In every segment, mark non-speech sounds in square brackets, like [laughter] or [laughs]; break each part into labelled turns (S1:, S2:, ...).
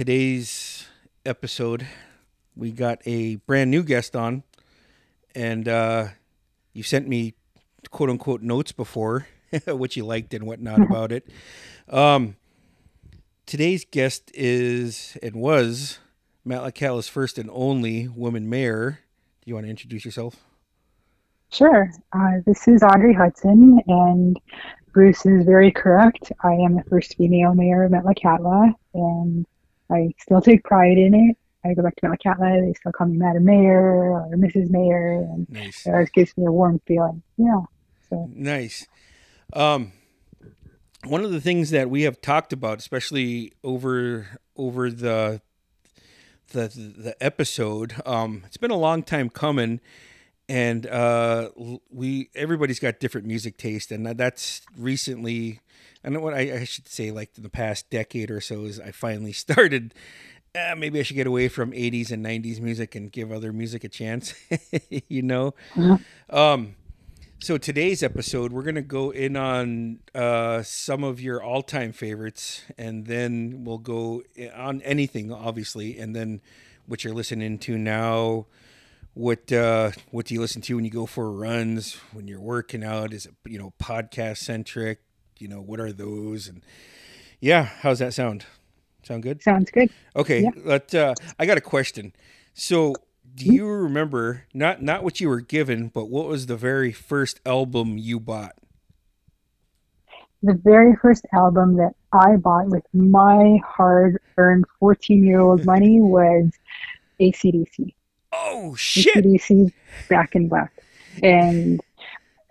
S1: Today's episode, we got a brand new guest on, and uh, you sent me quote unquote notes before, [laughs] what you liked and whatnot [laughs] about it. Um, today's guest is and was Metlakatla's first and only woman mayor. Do you want to introduce yourself?
S2: Sure. Uh, this is Audrey Hudson, and Bruce is very correct. I am the first female mayor of Metlakatla, and I still take pride in it. I go back to Metlakatla, they still call me Madam Mayor or Mrs. Mayor, and
S1: Nice.
S2: it always gives me a warm feeling. Yeah. So,
S1: Nice. Um, one of the things that we have talked about, especially over over the the the episode, um, it's been a long time coming, and uh, we everybody's got different music taste, and that's recently. I know what I, I should say, like in the past decade or so, is I finally [laughs] started. Uh, maybe I should get away from 80s and 90s music and give other music a chance, [laughs] you know.
S2: Mhm.
S1: Um, so today's episode, we're gonna go in on uh, some of your all-time favorites, and then we'll go on anything, obviously, and then what you're listening to now. What uh, what do you listen to when you go for runs? When you're working out? Is it you know podcast centric? You know what are those? And yeah, how's that sound? Sound good?
S2: sounds good.
S1: Okay,
S2: Yeah.
S1: let uh, I got a question. So, do you remember not not what you were given, but what was the very first album you bought?
S2: The very first album that I bought with my hard earned 14 year old money [laughs] was ACDC.
S1: Oh shit!
S2: ACDC Back in Black. And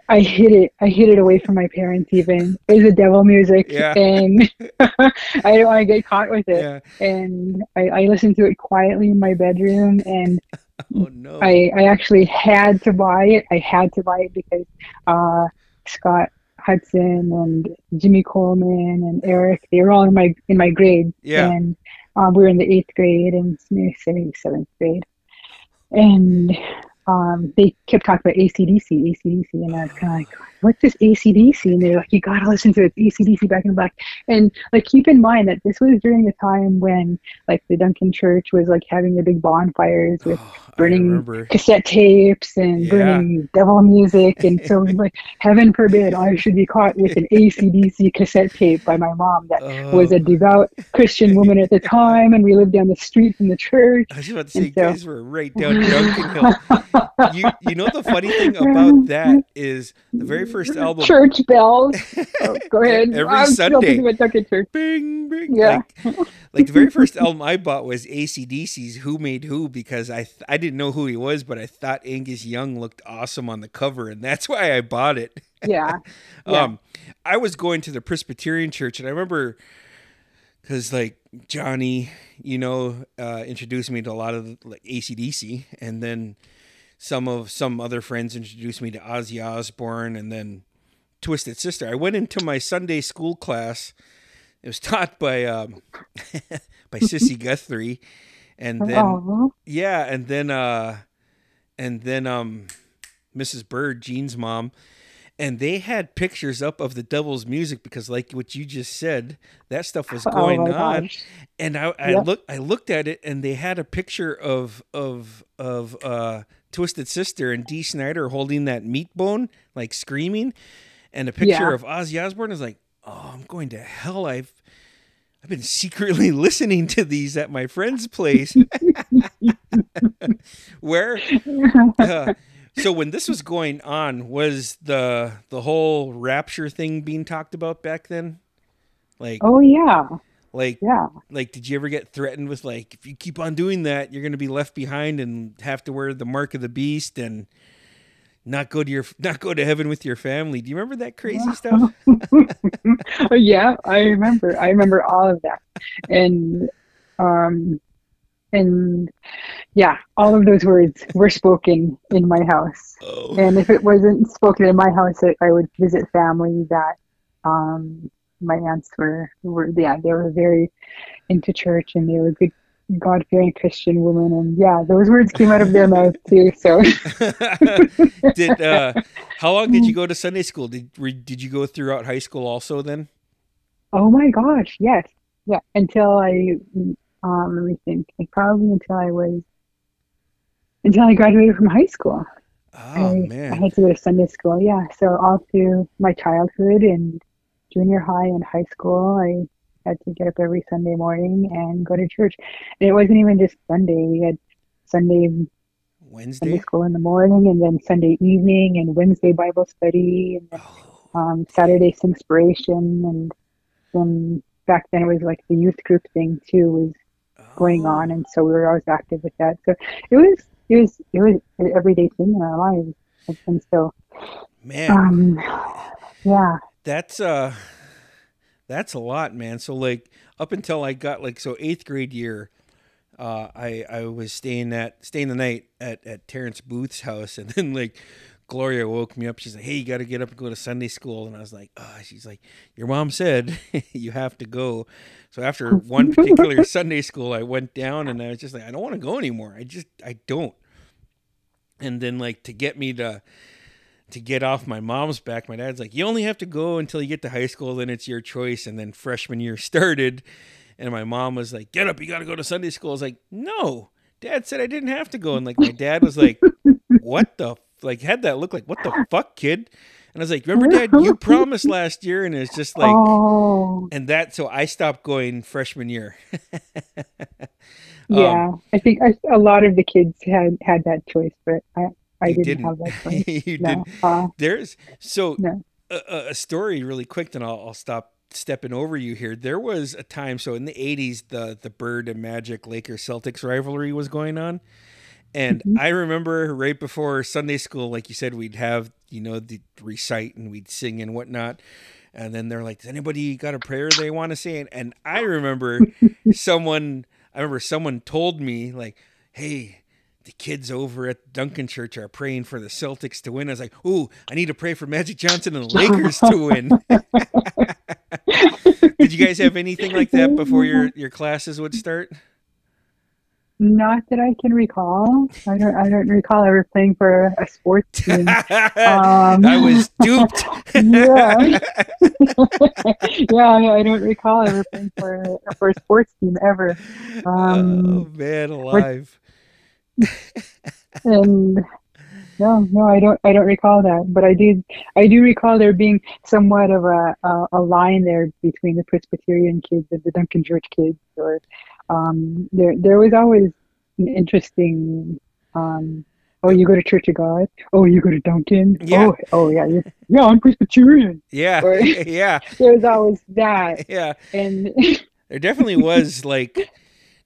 S2: I hid it. I hid it away from my parents. Even it was the devil music,
S1: Yeah. [laughs]
S2: and [laughs] I didn't want to get caught with it.
S1: Yeah.
S2: And I, I listened to it quietly in my bedroom, and [laughs]
S1: Oh no.
S2: I, I actually had to buy it. I had to buy it because uh, Scott Hudson and Jimmy Coleman and Eric, they were all in my in my grade.
S1: Yeah.
S2: And um, we were in the eighth grade and maybe seventh grade. And um, they kept talking about ACDC, ACDC, and I was kind of like, what's this ACDC? And they're like, you gotta listen to it, ACDC Back in Black. And like, keep in mind that this was during the time when like the Duncan Church was like having the big bonfires with
S1: Oh,
S2: burning cassette tapes and
S1: Yeah.
S2: burning devil music. And so, [laughs] like, heaven forbid I should be caught with an ACDC cassette tape by my mom that was
S1: Oh,
S2: a devout Christian woman at the [laughs] time. And we lived down the street from the church.
S1: I was about to say,
S2: so-
S1: guys were right down Duncan Hill. [laughs] You you know the funny thing about that is the very first album.
S2: Church bells. [laughs] Oh, go ahead.
S1: Every
S2: I'm
S1: Sunday.
S2: Church.
S1: Bing, bing.
S2: Yeah.
S1: Like, like the very first [laughs] album I bought was ACDC's Who Made Who because I th- I didn't know who he was, but I thought Angus Young looked awesome on the cover, and that's why I bought it.
S2: Yeah. [laughs] Yeah.
S1: Um, I was going to the Presbyterian church, and I remember because like Johnny, you know, uh, introduced me to a lot of like ACDC, and then some of some other friends introduced me to Ozzy Osbourne, and then Twisted Sister. I went into my Sunday school class. It was [laughs] taught by um, [laughs] by Sissy [laughs] Guthrie, and then
S2: oh,
S1: yeah, and then uh and then um Mrs. Bird, Jean's mom, and they had pictures up of the devil's music because like what you just said, that stuff was
S2: oh
S1: going
S2: my
S1: on.
S2: gosh.
S1: And I, I
S2: Yep.
S1: looked I looked at it and they had a picture of of of uh Twisted Sister and Dee Snider holding that meat bone, like screaming, and a picture
S2: Yeah.
S1: of Ozzy Osbourne is like, Oh, I'm going to hell. I've I've been secretly [laughs] listening to these at my friend's place. [laughs] Where uh, so when this was going on, was the the whole rapture thing being talked about back then? Like
S2: oh, yeah.
S1: Like
S2: Yeah.
S1: like did you ever get threatened with like if you keep on doing that, you're gonna be left behind and have to wear the mark of the beast and not go to your [laughs] not go to heaven with your family. Do you remember that crazy stuff?
S2: Oh, [laughs] yeah, I remember. I remember all of that, and um, and yeah, all of those words were spoken in my house.
S1: Oh.
S2: And if it wasn't spoken in my house, I, I would visit family that um, my aunts were were yeah they were very into church and they were good God fearing Christian women and yeah those words came out of their mouth [laughs] too. So [laughs]
S1: did uh [laughs] how long did you go to Sunday school? Did did you go throughout high school also then?
S2: oh my gosh, yes. yeah, until I, um, let me think, like probably until I was, until I graduated from high school.
S1: Oh
S2: I,
S1: man.
S2: I had to go to Sunday school. Yeah, so all through my childhood and junior high and high school, I had to get up every Sunday morning and go to [laughs] church. And it wasn't even just Sunday. We had Sunday Sunday
S1: Wednesday.
S2: school in the morning, and then Sunday evening, and Wednesday Bible study, and
S1: Oh,
S2: um, Saturday Inspiration, and then back then it was like the youth group thing too was going
S1: oh,
S2: on, and so we were always active with that. So it was it was it was an everyday thing in our lives, and, and so
S1: Man,
S2: um, yeah,
S1: that's uh, that's a lot, man. So like up until I got like so eighth grade year, uh, I I was staying at staying the night at at Terrence Booth's house, and then like. Gloria woke me up. She's like, "Hey, you got to get up and go to Sunday school." And I was like, "Oh," she's like, "Your mom said [laughs] you have to go." So after one particular [laughs] Sunday school, I went down and I was just like, "I don't want to go anymore. I just I don't." And then like to get me to to get off my mom's back, my dad's like, "You only have to go until you get to high school, then it's your choice." And then freshman year [laughs] started, and my mom was like, "Get up, you got to go to Sunday school." I was like, "No." Dad said I didn't have to go, and like my dad was like, [laughs] "What the f-" like had that look like what the fuck, kid?" And I was like, "Remember, Dad, you [laughs] promised last year," and it's just like,
S2: oh
S1: and that so I stopped going freshman year.
S2: Um, yeah, I think I, a lot of the kids had had that choice, but I I didn't,
S1: didn't.
S2: have that [laughs]
S1: you
S2: No,
S1: didn't.
S2: uh,
S1: There's so
S2: no.
S1: a, a- story really quick, then I'll, I'll stop stepping over you here. There was a time, so in the '80s, the the Bird and Magic Lakers Celtics rivalry was going on, and
S2: Mhm.
S1: I remember right before Sunday school, like you said, we'd have you know the recite and we'd sing and whatnot. And then they're like, "Does anybody got a prayer they want to say?" And, and I remember [laughs] someone, I remember someone told me like, "Hey, the kids over at Duncan Church are praying for the Celtics to win." I was like, "Ooh, I need to pray for Magic Johnson and the [laughs] Lakers to win." [laughs] Did you guys have anything like that before your your classes would start?
S2: Not that I can recall. I don't. I don't recall ever playing for a sports [laughs] team.
S1: I was duped.
S2: yeah. yeah, I I don't recall ever playing for for a sports team ever.
S1: oh
S2: Um,
S1: man, alive. [laughs]
S2: and no, no, I don't. I don't recall that. But I did. I do recall there being somewhat of a a, a line there between the Presbyterian kids and the Duncan Church kids, or um, there there was always an interesting. Um, oh, you go to Church of God. Oh, you go to Duncan.
S1: Yeah.
S2: Oh, oh yeah, you yeah, I'm Presbyterian.
S1: Yeah,
S2: Or- [laughs]
S1: yeah, [laughs]
S2: There was always that,
S1: yeah.
S2: and
S1: There definitely was like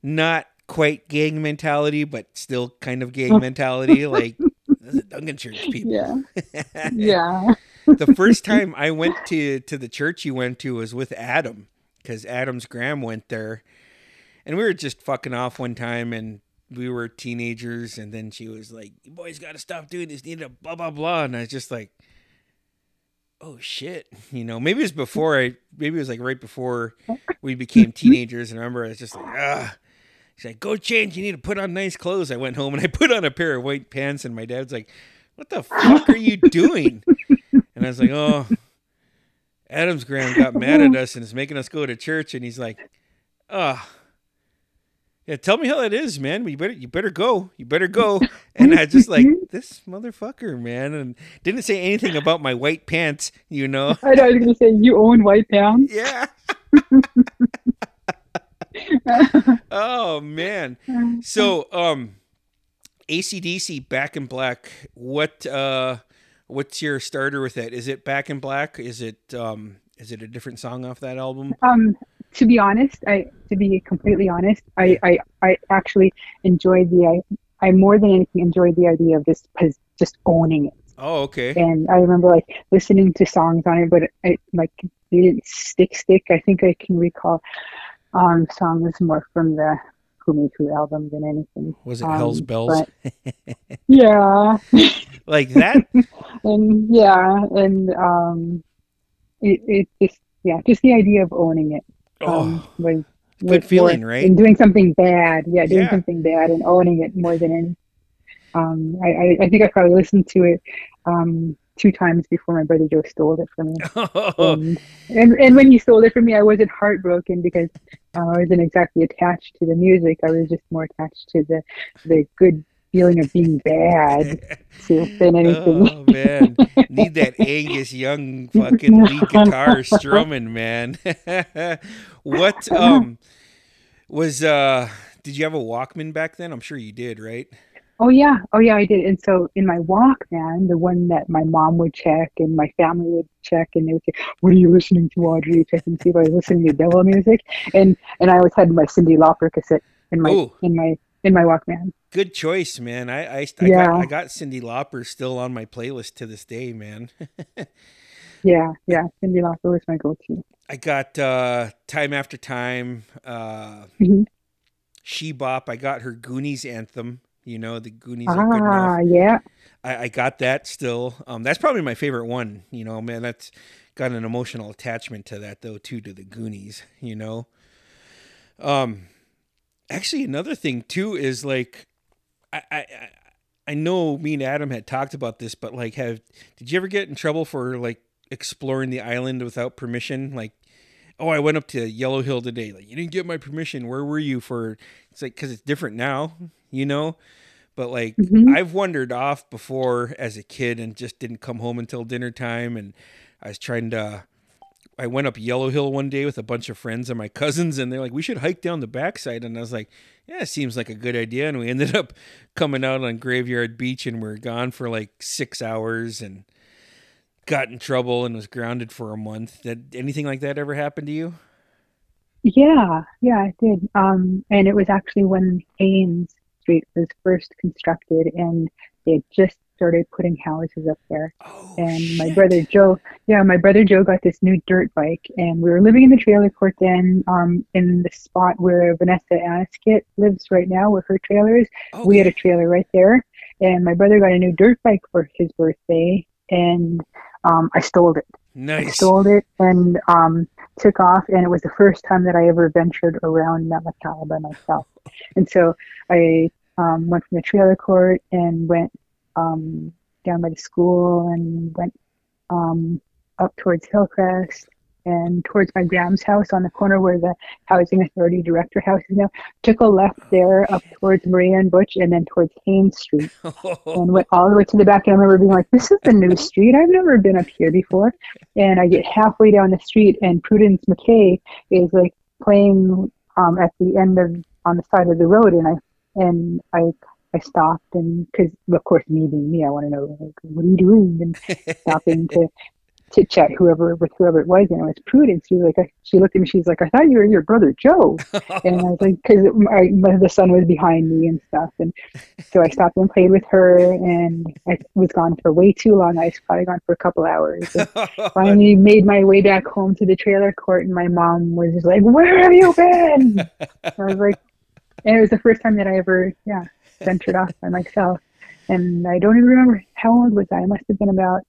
S1: not quite gang mentality, but still kind of gang mentality. [laughs] Like this is Duncan Church people.
S2: yeah, [laughs] yeah.
S1: the first time I went to to the church you went to was with Adam because Adam's Graham went there, and we were just fucking off one time, and we were teenagers, and then she was like, "You boys got to stop doing this. Need to blah blah blah," and I was just like. Oh shit! [laughs] You know, maybe it was before I. Maybe it was like right before we became teenagers. And I remember I was just like, ah. She's like, "Go change. You need to put on nice clothes." I went home and I put on a pair of white pants, and my dad's like, "What the fuck are you doing?" [laughs] And I was like, "Oh, Adams Graham got mad at us and is making us go to church." And he's like, "Ah, yeah, tell me how that is, man. You better, you better go. You better go." And I just like [laughs] this motherfucker, man, and didn't say anything about my white pants, you know.
S2: I know I was gonna say you own white pants.
S1: Yeah. [laughs] oh man. So, um, ACDC Back in Black. What uh, what's your starter with that? Is it Back in Black? Is it um, is it a different song off that album?
S2: Um, to be honest, I to be completely honest, I I, I actually enjoyed the I, I more than anything enjoyed the idea of just just owning it.
S1: Oh, okay.
S2: And I remember like listening to songs on it, but it like they didn't stick stick. I think I can recall um song is more from the Made album than anything.
S1: Was it
S2: Um,
S1: Hell's Bells?
S2: but- [laughs] Yeah,
S1: like that? [laughs]
S2: and yeah, and um, it it just yeah, just the idea of owning it um,
S1: Oh,
S2: was
S1: good
S2: was
S1: feeling,
S2: more-
S1: right?
S2: And doing something bad, yeah, doing
S1: Yeah.
S2: something bad and owning it more than any. Um, I, I I think I probably listened to it um two times before my brother Joe stole it from me. [laughs] and, and and when he stole it from me, I wasn't heartbroken because uh, I wasn't exactly attached to the music. I was just more attached to the the good feeling of being bad to [laughs] than anything.
S1: Oh man, need that Angus Young [laughs] fucking lead guitar strumming, man. what um was uh did you have a Walkman back then? I'm sure you did, right?
S2: Oh yeah, oh yeah, I did. And so in my Walkman, the one that my mom would check and my family would check, and they would say, "What are you listening to, Audrey?" Check and see if I was listening to devil music, and and I always had my Cyndi Lauper cassette in my Ooh. in my in my Walkman.
S1: Good choice, man. I I, I yeah. got I got Cyndi Lauper still on my playlist to this day, man. [laughs]
S2: yeah, yeah, Cyndi Lauper was my go-to.
S1: I got uh, time after time. Uh, mm-hmm. She Bop. I got her Goonies anthem. You know, the Goonies ah, are good enough.
S2: yeah.
S1: I, I got that still. Um, that's probably my favorite one. You know, man, that's got an emotional attachment to that though too, to the Goonies. You know. Um, actually, another thing too is like, I, I, I know me and Adam had talked about this, but like, have did you ever get in trouble for like exploring the island without permission? Like, oh, I went up to Yellow Hill today. Like, you didn't get my permission. Where were you for? It's like because it's different now you know? But like mm-hmm. I've wandered off before as a kid and just didn't come home until dinner time and I was trying to I went up Yellow Hill one day with a bunch of friends and my cousins, and they're like, "We should hike down the backside." And I was like, "Yeah, it seems like a good idea." And we [laughs] ended up coming out on Graveyard Beach, and we are gone for like six hours, and got in trouble and was grounded for a month. Did anything like that ever happen to you?
S2: Yeah, yeah, it did. Um, and it was actually when Haines Street was first constructed, and they had just started putting houses up there.
S1: Oh,
S2: and
S1: shit.
S2: my brother Joe, yeah, my brother Joe got this new dirt bike, and we were living in the trailer court then, um, in the spot where Vanessa Aniskit lives right now, where her trailers. Okay. We had a trailer right there, and my brother got a new dirt bike for his birthday, and um, I stole it.
S1: Nice. I
S2: stole it and um, took off, and it was the first time that I ever ventured around Metlakatla by myself. And so I um, went from the trailer court and went um, down by the school and went um, up towards Hillcrest and towards my grand's house on the corner where the housing authority director house is now. Took a left there up towards Maria and Butch and then towards Haines Street [laughs] and went all the way to the back. And I remember being like, "This is the new street. I've never been up here before." And I get halfway down the street and Prudence McKay is like playing um, at the end of on the side of the road, and I and I I stopped and because of course me being me, I want to know like, what are you doing and [laughs] stopping to chit chat whoever with whoever it was, and it was Prudence. She was like, she looked at me. She's like, I thought you were your brother Joe, [laughs] and I was like, because the sun was behind me and stuff, and so I stopped and played with her, and I was gone for way too long. I was probably gone for a couple hours. [laughs] finally, made my way back home to the trailer court, and my mom was just like, "Where have you been?" [laughs] I was like, and it was the first time that I ever, yeah, ventured off by myself. And I don't even remember how old was I. I must have been about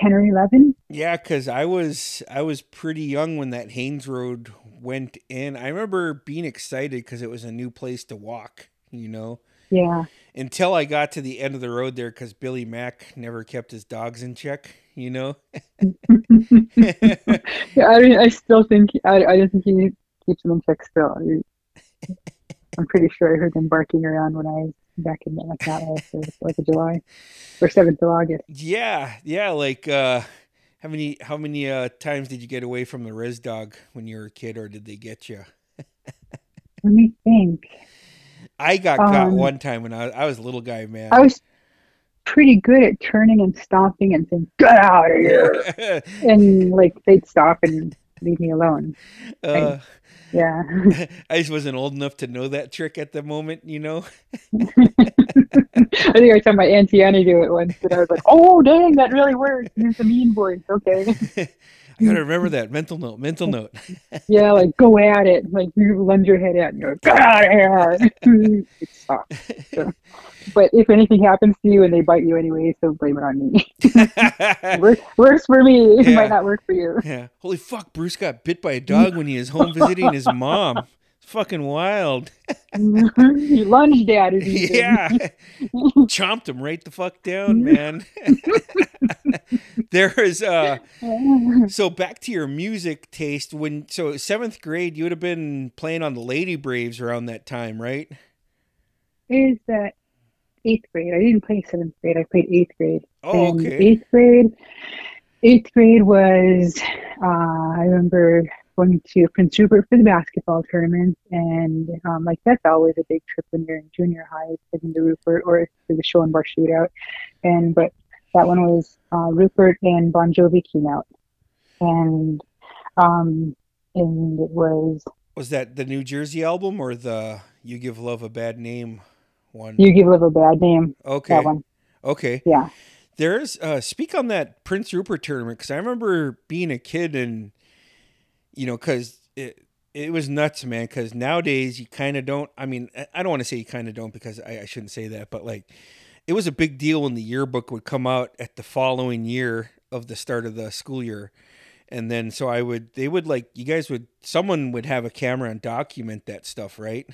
S2: 10 or 11
S1: yeah because i was i was pretty young when that Haines road went in. I remember being excited because it was a new place to walk you know?
S2: Yeah.
S1: Until i got to the end of the road there because billy mack never kept his dogs in check you know?
S2: Yeah [laughs] i mean i still think i, I don't think he keeps them in check still. I'm pretty sure i heard them barking around when i was back in like that for like of July or seventh of August.
S1: Yeah, yeah. Like uh, how many how many uh, times did you get away from the res dog when you were a kid, or did they get you? [laughs]
S2: Let me think.
S1: I got um, caught one time when I was, I was a little guy, man.
S2: I was pretty good at turning and stomping and saying, "Get out of here!" [laughs] and like they'd stop and leave me alone. Uh, yeah. [laughs]
S1: I just wasn't old enough to know that trick at the moment, you know. [laughs]
S2: I think I saw my auntie Annie do it once, and I was like, "Oh, dang, that really works." Use a mean voice, okay. [laughs]
S1: I gotta remember that mental note. Mental note. [laughs]
S2: yeah, like go at it. Like you lunge your head out and go, "Get out of here!" [laughs] So, but if anything happens to you and they bite you anyway, so blame it on me. [laughs] Work, works for me. It yeah. might not work for you.
S1: Yeah. Holy fuck! Bruce got bit by a dog when he was home visiting his mom. Fucking wild. [laughs]
S2: you lunged at it. even.
S1: yeah. [laughs] Chomped him right the fuck down, man. [laughs] there is uh so back to your music taste when so seventh grade you would have been playing on the Lady Braves around that time, right?
S2: Is that eighth grade? I didn't play seventh grade. I played eighth grade.
S1: Oh,
S2: And
S1: okay.
S2: Eighth grade. Eighth grade was. Uh, I remember going to Prince Rupert for the basketball tournament, and um, like that's always a big trip when you're in junior high, heading to Rupert or for the show and bar shootout. And but that one was uh, Rupert and Bon Jovi came out, and um, and it was
S1: Was that the New Jersey album or the You Give Love a Bad Name one?
S2: You Give Love a Bad Name.
S1: okay.
S2: That one,
S1: Okay.
S2: yeah.
S1: There's uh speak on that Prince Rupert tournament cuz I remember being a kid and you know cuz it it was nuts, man, cuz nowadays you kind of don't I mean, I- I don't want to say you kind of don't because I, I shouldn't say that, but like it was a big deal when the yearbook would come out at the following year of the start of the school year. And then so I would they would like you guys would someone would have a camera and document that stuff, right?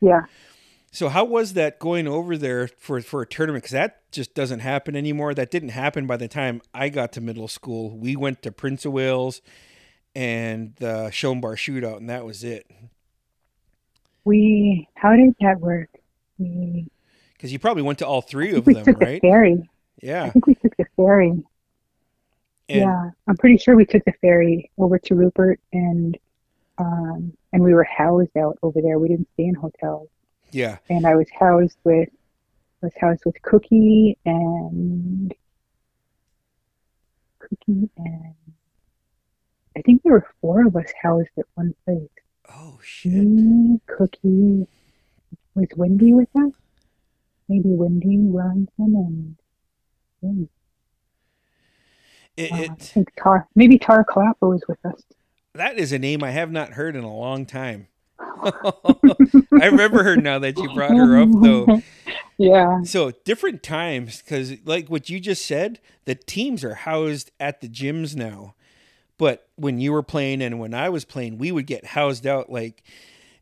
S2: Yeah.
S1: So how was that going over there for for a tournament? Because that just doesn't happen anymore. That didn't happen by the time I got to middle school. We went to Prince of Wales and the Shone Bar Shootout, and that was it.
S2: We, how did that work?
S1: Because you probably went to all three
S2: I
S1: of
S2: we
S1: them,
S2: took the
S1: right?
S2: ferry. I
S1: Yeah.
S2: think we took the ferry.
S1: And
S2: yeah, I'm pretty sure we took the ferry over to Rupert and um and we were housed out over there. We didn't stay in hotels.
S1: yeah.
S2: And I was housed with I was housed with Cookie and Cookie and I think there were four of us housed at one place.
S1: Oh shit.
S2: Me, Cookie, was Wendy with us? Maybe Wendy Robinson and and,
S1: It,
S2: uh, I
S1: it
S2: think Tar, maybe Tara Clapper was with us.
S1: that is a name I have not heard in a long time. [laughs] [laughs] I remember her now that you brought her up, though. [laughs]
S2: yeah,
S1: So different times, because like what you just said, the teams are housed at the gyms now. But when you were playing and when I was playing, we would get housed out. Like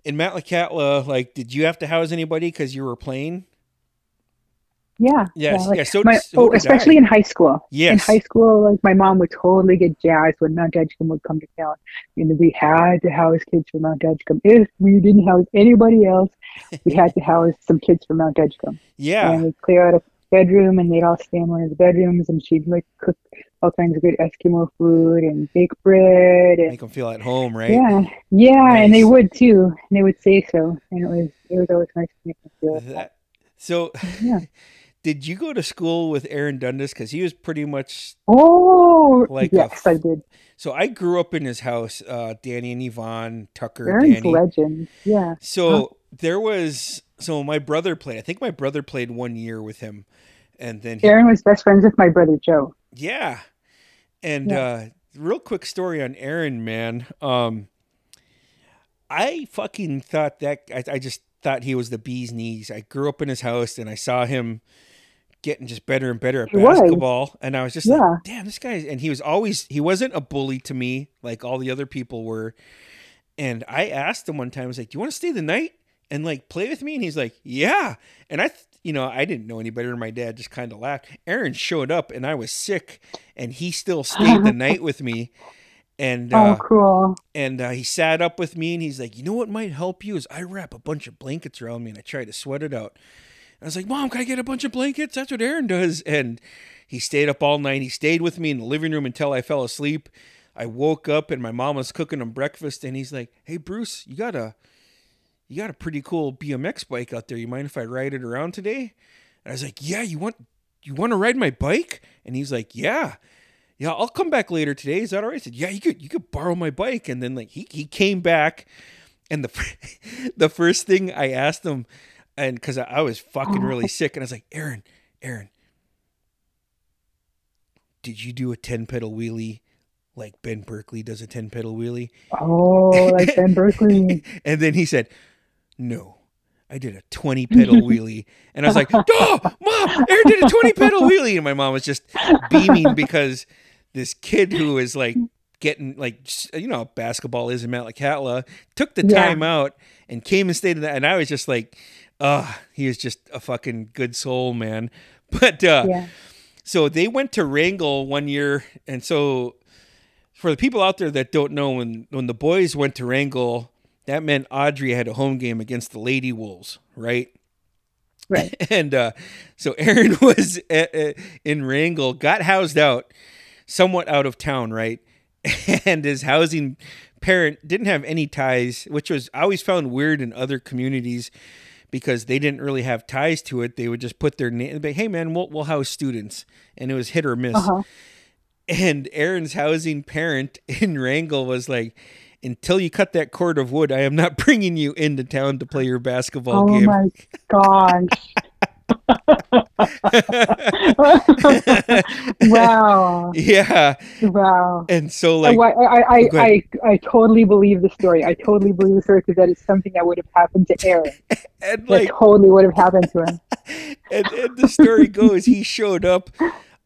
S1: in Metlakatla, like did you have to house anybody because you were playing?
S2: yeah,
S1: Yes,
S2: yeah. like
S1: yeah. So,
S2: my,
S1: so
S2: oh, especially
S1: I.
S2: in high school. In high school, like my mom would totally get jazzed when Mount Edgecumbe would come to town. And we had to house kids from Mount Edgecumbe. If we didn't house anybody else, we had to house some kids from Mount Edgecumbe. [laughs]
S1: yeah,
S2: And we'd clear out a bedroom and they'd all stay in one of the bedrooms and she'd like cook all kinds of good Eskimo food and bake bread and
S1: make them feel at home, right?
S2: yeah, yeah, and they would too. And they would say so. And it was it was always nice to make them feel that.
S1: That- so,
S2: Yeah. [laughs]
S1: did you go to school with Aaron Dundas? Because he was pretty much
S2: Oh,
S1: Like
S2: yes, I did.
S1: so. I grew up in his house. Uh, Danny and Yvonne, Tucker,
S2: Aaron's
S1: Danny.
S2: legend. Yeah.
S1: So there was so my brother played. I think my brother played one year with him, and then he,
S2: Aaron was best friends with my brother Joe.
S1: yeah. And
S2: Yeah.
S1: uh, real quick story on Aaron, man. Um, I fucking thought that I, I just thought he was the bee's knees. I grew up in his house, and I saw him getting just better and better at
S2: He was.
S1: basketball, and I was just
S2: Yeah.
S1: like, damn, this guy. And he was always he wasn't a bully to me like all the other people were. And I asked him one time, I was like, "Do you want to stay the night and like play with me?" And he's like, "Yeah." And I, th- you know, I didn't know any better. And my dad just kind of laughed. Aaron showed up, and I was sick, and he still stayed the [laughs] night with me. And
S2: oh,
S1: uh,
S2: cool.
S1: and uh, he sat up with me, and he's like, "You know what might help you is I wrap a bunch of blankets around me, and I try to sweat it out." I was like, "Mom, can I get a bunch of blankets?" That's what Aaron does. And he stayed up all night. He stayed with me in the living room until I fell asleep. I woke up and my mom was cooking him breakfast, and he's like, "Hey, Bruce, you got a, you got a pretty cool BMX bike out there. You mind if I ride it around today?" And I was like, "Yeah, you want, you want to ride my bike?" And he's like, "Yeah." Yeah, I'll come back later today. Is that all right? I said, yeah, you could you could borrow my bike. And then like he, he came back, and the [laughs] the first thing I asked him, and because I, I was fucking really sick, and I was like, Aaron, Aaron, did you do a ten pedal wheelie like Ben Berkeley does a ten pedal wheelie?
S2: Oh, like Ben Berkeley. [laughs]
S1: And then he said, no. I did a 20 pedal [laughs] wheelie. And I was like, oh, mom, Aaron did a 20 pedal [laughs] wheelie. And my mom was just beaming because this kid who is like getting like you know basketball is in Metlakatla. Took the
S2: Yeah.
S1: time out and came and stayed in that, and I was just like, oh, he is just a fucking good soul, man. [laughs] But uh,
S2: Yeah.
S1: so they went to Wrangell one year, and so for the people out there that don't know, when when the boys went to Wrangell, that meant Audrey had a home game against the Lady Wolves, right?
S2: Right. [laughs]
S1: And uh, so Aaron [laughs] was at, at- in Wrangell, got housed out, somewhat out of town, right? [laughs] And his housing parent didn't have any ties, which was I always found weird in other communities because they didn't really have ties to it. They would just put their name, but hey man, we'll, we'll house students, and it was hit or miss.
S2: Uh-huh.
S1: And Aaron's housing parent in Wrangell was like, "Until you cut that cord of wood, I am not [laughs] bringing you into town to play your basketball
S2: Oh
S1: game."
S2: Oh my [laughs] gosh. [laughs] wow.
S1: yeah,
S2: Wow.
S1: and so
S2: Like,
S1: like,
S2: I, I, I,
S1: oh,
S2: I, I totally believe the story. I totally believe the story because that is something that would have happened to Aaron.
S1: and
S2: That
S1: like,
S2: totally would have happened to him.
S1: and, and the story goes, he showed up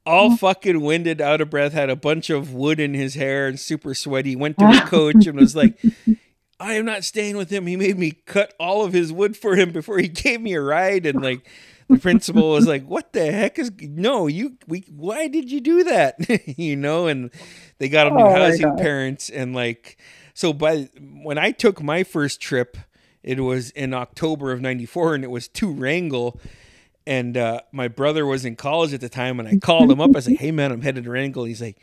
S1: all mm-hmm. fucking winded, out of breath, had a bunch of wood in his hair and super sweaty. Went to his coach and was like, [laughs] I am not staying with him. He made me cut all of his wood for him before he [laughs] gave me a ride. And like, the principal was like, "What the heck is no? You we why did you do that? [laughs] you know?" And they got him new
S2: Oh my
S1: housing parents and like so. By when I took my first trip, it was in October of '94, and it was to Wrangell. And uh, my brother was in college at the time, and I called him up. I said, "Hey man, I'm headed to Wrangell." He's like,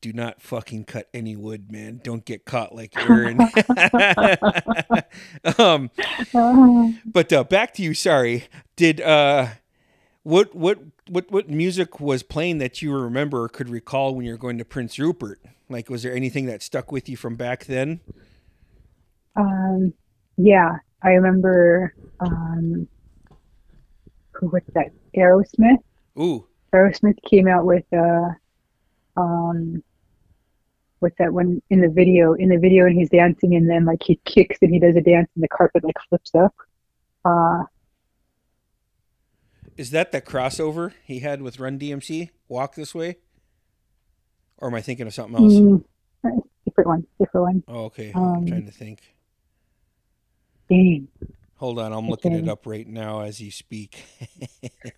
S1: "Do not fucking cut any wood, man. Don't get caught like Aaron." [laughs] um, but uh, back to you. Sorry. Did uh, what what what what music was playing that you remember or could recall when you were going to Prince Rupert? Like, was there anything that stuck with you from back then?
S2: um, yeah, I remember. Um, who was that? Aerosmith.
S1: Ooh,
S2: Aerosmith came out with uh, um, with that one in the video. In the video, and he's dancing, and then like he kicks and he does a dance, and the carpet like flips up. Uh,
S1: is that the crossover he had with Run DMC? Walk this way, or am I thinking of something else?
S2: mm, different one, different one.
S1: Oh, okay. I'm
S2: Um,
S1: trying to think.
S2: Dang.
S1: Hold on, I'm looking it up right now as you speak. [laughs]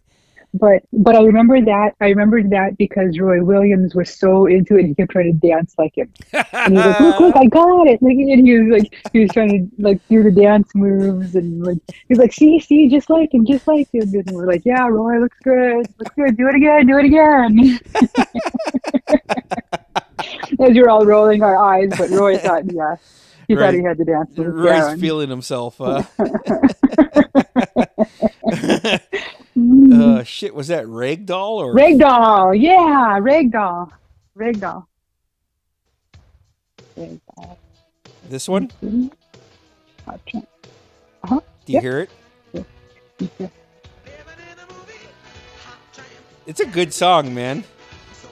S2: But but I remember that I remember that because Roy Williams was so into it, he kept trying to dance like him. And he was like, "Look, look, I got it!" Like, and he was like, he was trying to like do the dance moves, and like he was like, "See, see, just like him, just like him." And we're like, "Yeah, Roy looks good, looks good. Do it again, do it again." [laughs] As you're all rolling our eyes, but Roy thought, yeah, he thought he had to dance. with Sharon.
S1: feeling himself. Uh, [laughs] uh, shit, was that Ragdoll or
S2: Ragdoll, yeah, Ragdoll, Ragdoll. Ragdoll.
S1: this one?
S2: I'll
S1: Do you
S2: Yep.
S1: hear it?
S2: okay.
S1: It's a good song, man.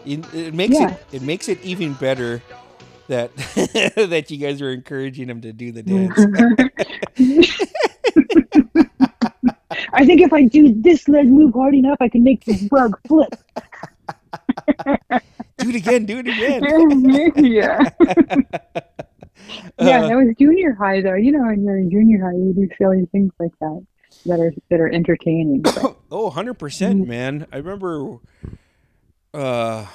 S1: You- It makes
S2: Yeah.
S1: it it makes it even better that [laughs] that you guys were encouraging him to do the dance. [laughs]
S2: I think if I do this leg move hard enough, I can make the rug flip. [laughs]
S1: do it again, do it again.
S2: yeah. yeah,
S1: Uh,
S2: that was junior high though. You know, when you're in junior high, you do silly things like that that are that are entertaining. But, [coughs]
S1: oh, 100%,
S2: Mm.
S1: man. I remember uh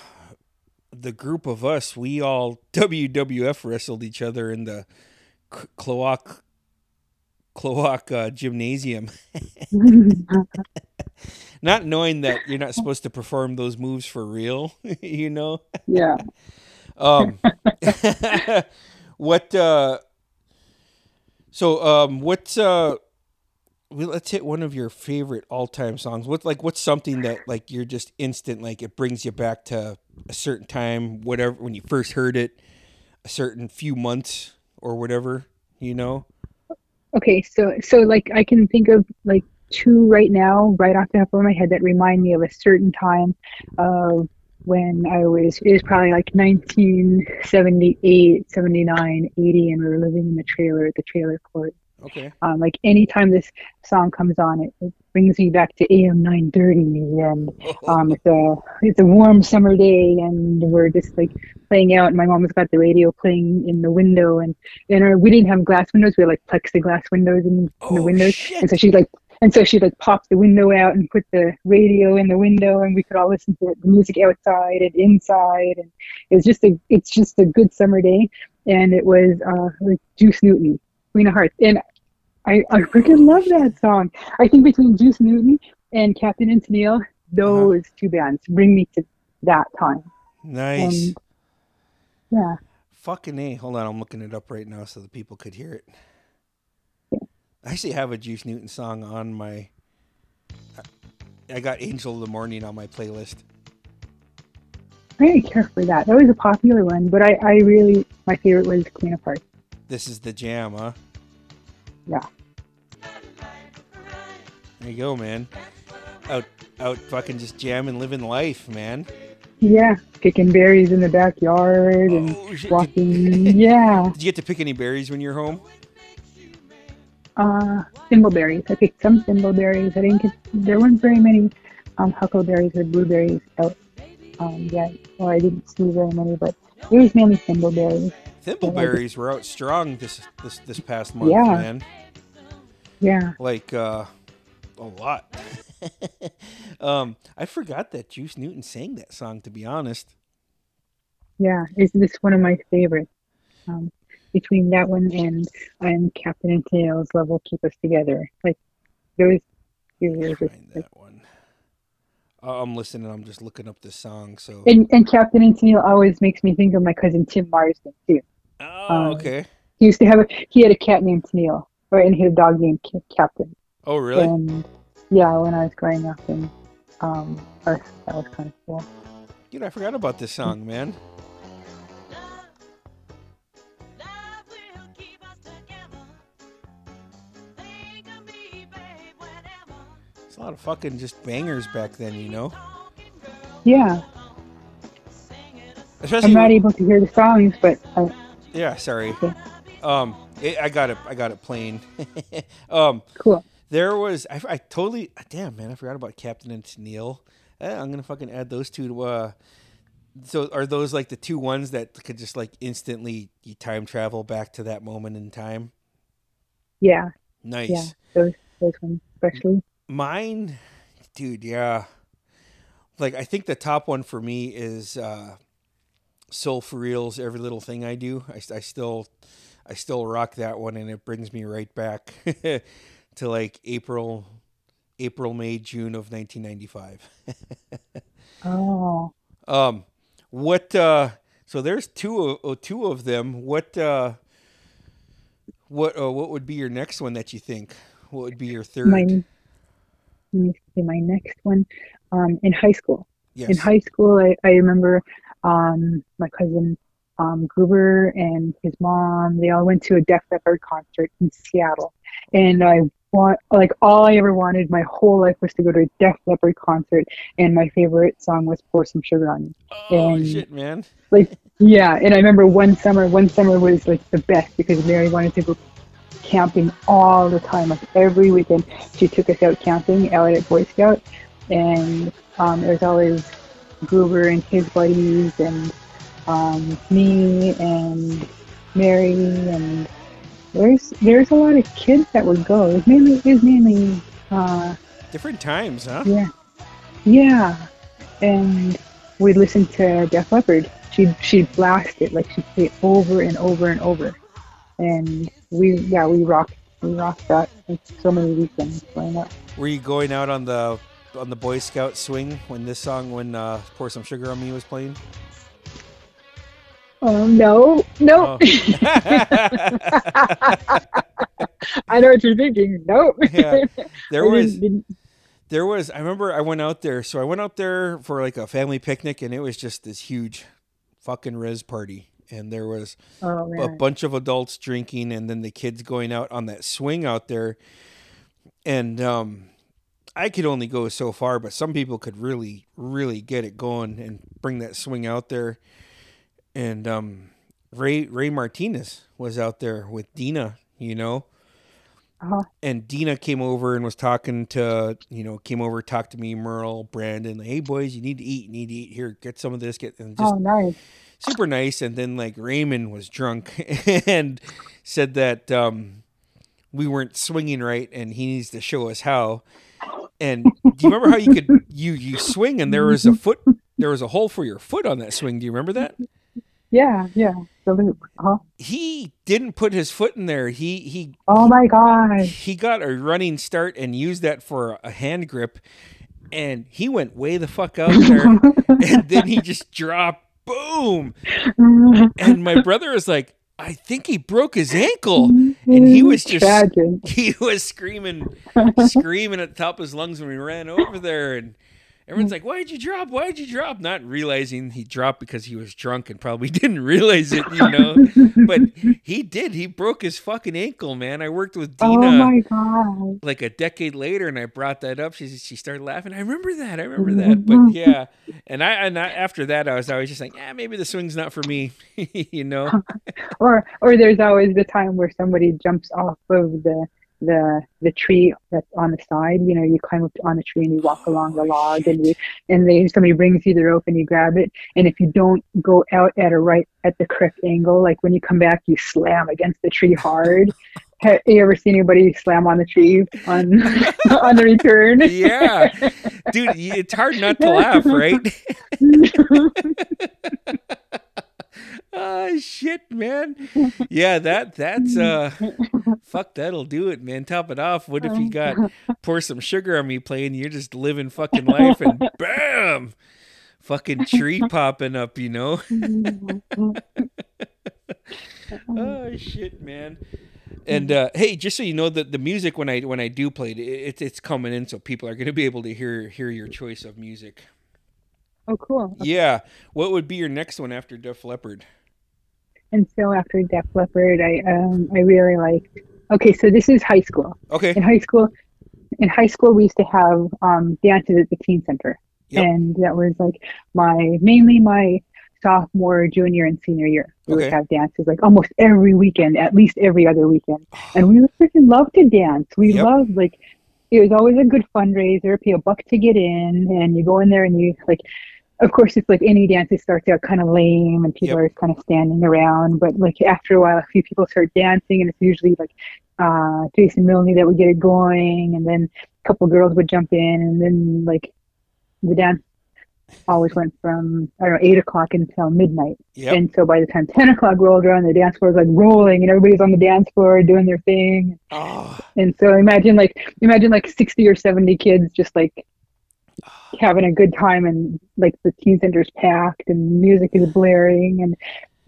S1: the group of us, we all [laughs] WWF wrestled each other in the Cloac Cloac uh, gymnasium. [laughs] not knowing that you're not supposed to perform those moves for real, [laughs] you know.
S2: yeah.
S1: Um, what? Uh, so, um, what's? Uh, well, let's hit one of your favorite all-time songs. What, like, what's something that like you're just instant, like it brings you back to a certain time, whatever when you first heard it, a certain few months or whatever, you know.
S2: Okay, so so like I can think of like two right now, right off the top of my head that remind me of a certain time of when I was it was probably like 1978, 79, 80 and we were living in the trailer at the trailer court.
S1: Okay.
S2: Um, like anytime this song comes on, it, it brings me back to AM 930, and um, it's a it's a warm summer day, and we're just like playing out. And my mom has got the radio playing in the window, and and our, we didn't have glass windows; we had like plexiglass windows in, in the
S1: Oh,
S2: windows,
S1: shit.
S2: and so she like. And so she'd like pop the window out and put the radio in the window, and we could all listen to the music outside and inside. And it was just a, it's just a good summer day. And it was uh, like Juice Newton, Queen of Hearts, and I, I freaking love that song. I think between Juice Newton and Captain and Tennille, those uh-huh. two bands bring me to that time.
S1: Nice.
S2: And yeah,
S1: Fucking A. Hold on, I'm looking it up right now so the people could hear it. I actually have a Juice Newton song on my. I got Angel of the Morning on my playlist.
S2: I didn't care for that. That was a popular one, but I, I really, my favorite was Queen of Hearts.
S1: This is the jam, huh?
S2: Yeah.
S1: There you go, man. Out, out, fucking just jamming, living life, man.
S2: Yeah, picking berries in the backyard and
S1: Oh, shit.
S2: walking. [laughs] yeah,
S1: Did you get to pick any berries when you're home?
S2: uh, thimbleberries. I picked some thimbleberries. I didn't get. There weren't very many um, huckleberries or blueberries out um, yet, or I didn't see very many. But it was mainly thimbleberries.
S1: Thimbleberries were out strong this this this past month,
S2: Yeah.
S1: man.
S2: Yeah,
S1: Like uh, a lot. [laughs] um, I forgot that Juice Newton sang that song. To be honest,
S2: yeah. It's this one of my favorites. Um, between that one and and Captain and Tennille's "Love Will Keep Us Together," like those two were just
S1: find that one. I'm listening. I'm just looking up the song. So.
S2: and and Captain and Tennille always makes me think of my cousin Tim Marsden too.
S1: Oh,
S2: um,
S1: okay.
S2: He used to have a he had a cat named Tennille, or and he had a dog named Captain.
S1: Oh, really?
S2: And yeah, when I was growing up, and um, that was, that was kind of cool.
S1: Dude, I forgot about this song, man. It's a lot of fucking just bangers back then, you know.
S2: Yeah,
S1: Especially
S2: I'm not able to hear the songs, but uh,
S1: yeah, sorry.
S2: Okay.
S1: Um, it, I got it. I got it plain. [laughs] um,
S2: cool.
S1: there was I, I totally damn man. I forgot about Captain and Tennille. Eh, I'm gonna fucking add those two to. Uh, so are those like the two ones that could just like instantly you time travel back to that moment in time?
S2: Yeah,
S1: Nice.
S2: yeah, those those ones especially.
S1: Mine, dude, yeah. Like I think the top one for me is uh Soul for Real's Every Little Thing I Do. I, I still I still rock that one and it brings me right back [laughs] to like April April, May, June of 1995. [laughs]
S2: Oh,
S1: um what uh so there's two of oh, two of them. What uh what uh, what would be your next one that you think? What would be your third?
S2: my let me see my next one. Um, in high school.
S1: yes.
S2: in high school, I, I remember um, my cousin um, Gruber and his mom. They all went to a Def Leppard concert in Seattle, and I want like all I ever wanted my whole life was to go to a Def Leppard concert. And my favorite song was "Pour Some Sugar on Me."
S1: oh
S2: and-
S1: shit, man.
S2: Like yeah, and I remember one summer. One summer was like the best because Mary wanted to go camping all the time, like every weekend. She took us out camping out at Boy Scout, and um, there was always Gruber and his buddies, and um, me and Mary, and there's there's a lot of kids that would go. It was mainly it was mainly uh,
S1: Different times, huh?
S2: yeah, yeah, and we'd listen to Def Leppard. She'd she'd blast it like she'd play it over and over and over, and we yeah we rocked we rocked that like so many weekends growing up.
S1: Were you going out on the on the Boy Scout swing when this song when uh, "Pour Some Sugar on Me" was playing?
S2: Oh no, no,
S1: Oh. [laughs] [laughs]
S2: I know what you're thinking. Nope.
S1: Yeah, there [laughs] was
S2: didn't- didn't-
S1: there was I remember I went out there. So I went out there for like a family picnic, and it was just this huge fucking res party, and there was
S2: oh
S1: a bunch of adults drinking and then the kids going out on that swing out there and um i could only go so far but some people could really really get it going and bring that swing out there and um ray ray martinez was out there with dina you know?
S2: Uh-huh.
S1: and Dina came over and was talking to you know came over talked to me Merle Brandon like, hey boys you need to eat you need to eat. Here get some of this get and just
S2: Oh, nice.
S1: super nice. And then like Raymond was drunk [laughs] and said that um we weren't swinging right and he needs to show us how. And do you remember how you could you you swing and there was a foot there was a hole for your foot on that swing? Do you remember that
S2: Yeah, yeah. The loop. Uh-huh.
S1: he didn't put his foot in there he he
S2: Oh my god!
S1: he got a running start and used that for a hand grip and he went way the fuck out there [laughs] and then he just dropped boom [laughs] and my brother was like i think he broke his ankle and he was just
S2: Tragic. [laughs]
S1: he was screaming screaming at the top of his lungs when we ran over there and everyone's like why'd you drop why'd you drop not realizing he dropped because he was drunk and probably [laughs] didn't realize it you know but he did he broke his fucking ankle man i worked with
S2: Oh
S1: dina
S2: my god.
S1: like a decade later and I brought that up, she she started laughing. I remember that. I remember that. [laughs] But yeah, and I and I, after that, I was always just like, yeah, maybe the swing's not for me, [laughs] you know.
S2: Or or there's always the time where somebody jumps off of the the the tree that's on the side. You know, you climb up on the tree and you walk along the log and you and then somebody brings you the rope and you grab it. And if you don't go out at a right at the correct angle, like when you come back, you slam against the tree hard. [laughs] Have you ever seen anybody slam on the tree on [laughs] on the return?
S1: yeah, dude, it's hard not to laugh, right? [laughs] Ah, shit, man. [laughs] Yeah, that that's uh, [laughs] fuck. That'll do it, man. Top it off. What if you got [laughs] pour some sugar on me playing? You're just living fucking life, and bam, fucking tree popping up. You know. oh shit, man. And uh, hey, just so you know, that the music when I when I do play it, it, it's coming in, so people are going to be able to hear hear your choice of music.
S2: oh, cool.
S1: Yeah, what would be your next one after Def Leppard?
S2: And so after Def Leppard, I um I really liked. Okay, so this is high school.
S1: Okay,
S2: In high school, in high school we used to have um dances at the teen center,
S1: Yep.
S2: and that was like my mainly my sophomore, junior, and senior year. We
S1: Okay.
S2: would have dances like almost every weekend, at least every other weekend, and we freaking loved to dance. We
S1: Yep.
S2: loved like it was always a good fundraiser. Pay a buck to get in, and you go in there and you like of course, it's like any dance, it starts out kind of lame and people
S1: Yep.
S2: are kind of standing around. But like after a while, a few people start dancing, and it's usually like uh, Jason Milne that would get it going, and then a couple girls would jump in, and then like the dance always went from I don't know eight o'clock until midnight.
S1: yep,
S2: And so by the time ten o'clock rolled around, the dance floor was like rolling, and everybody's on the dance floor doing their thing.
S1: oh,
S2: And so imagine like imagine like sixty or seventy kids just like having a good time and like the teen center's packed and music is blaring and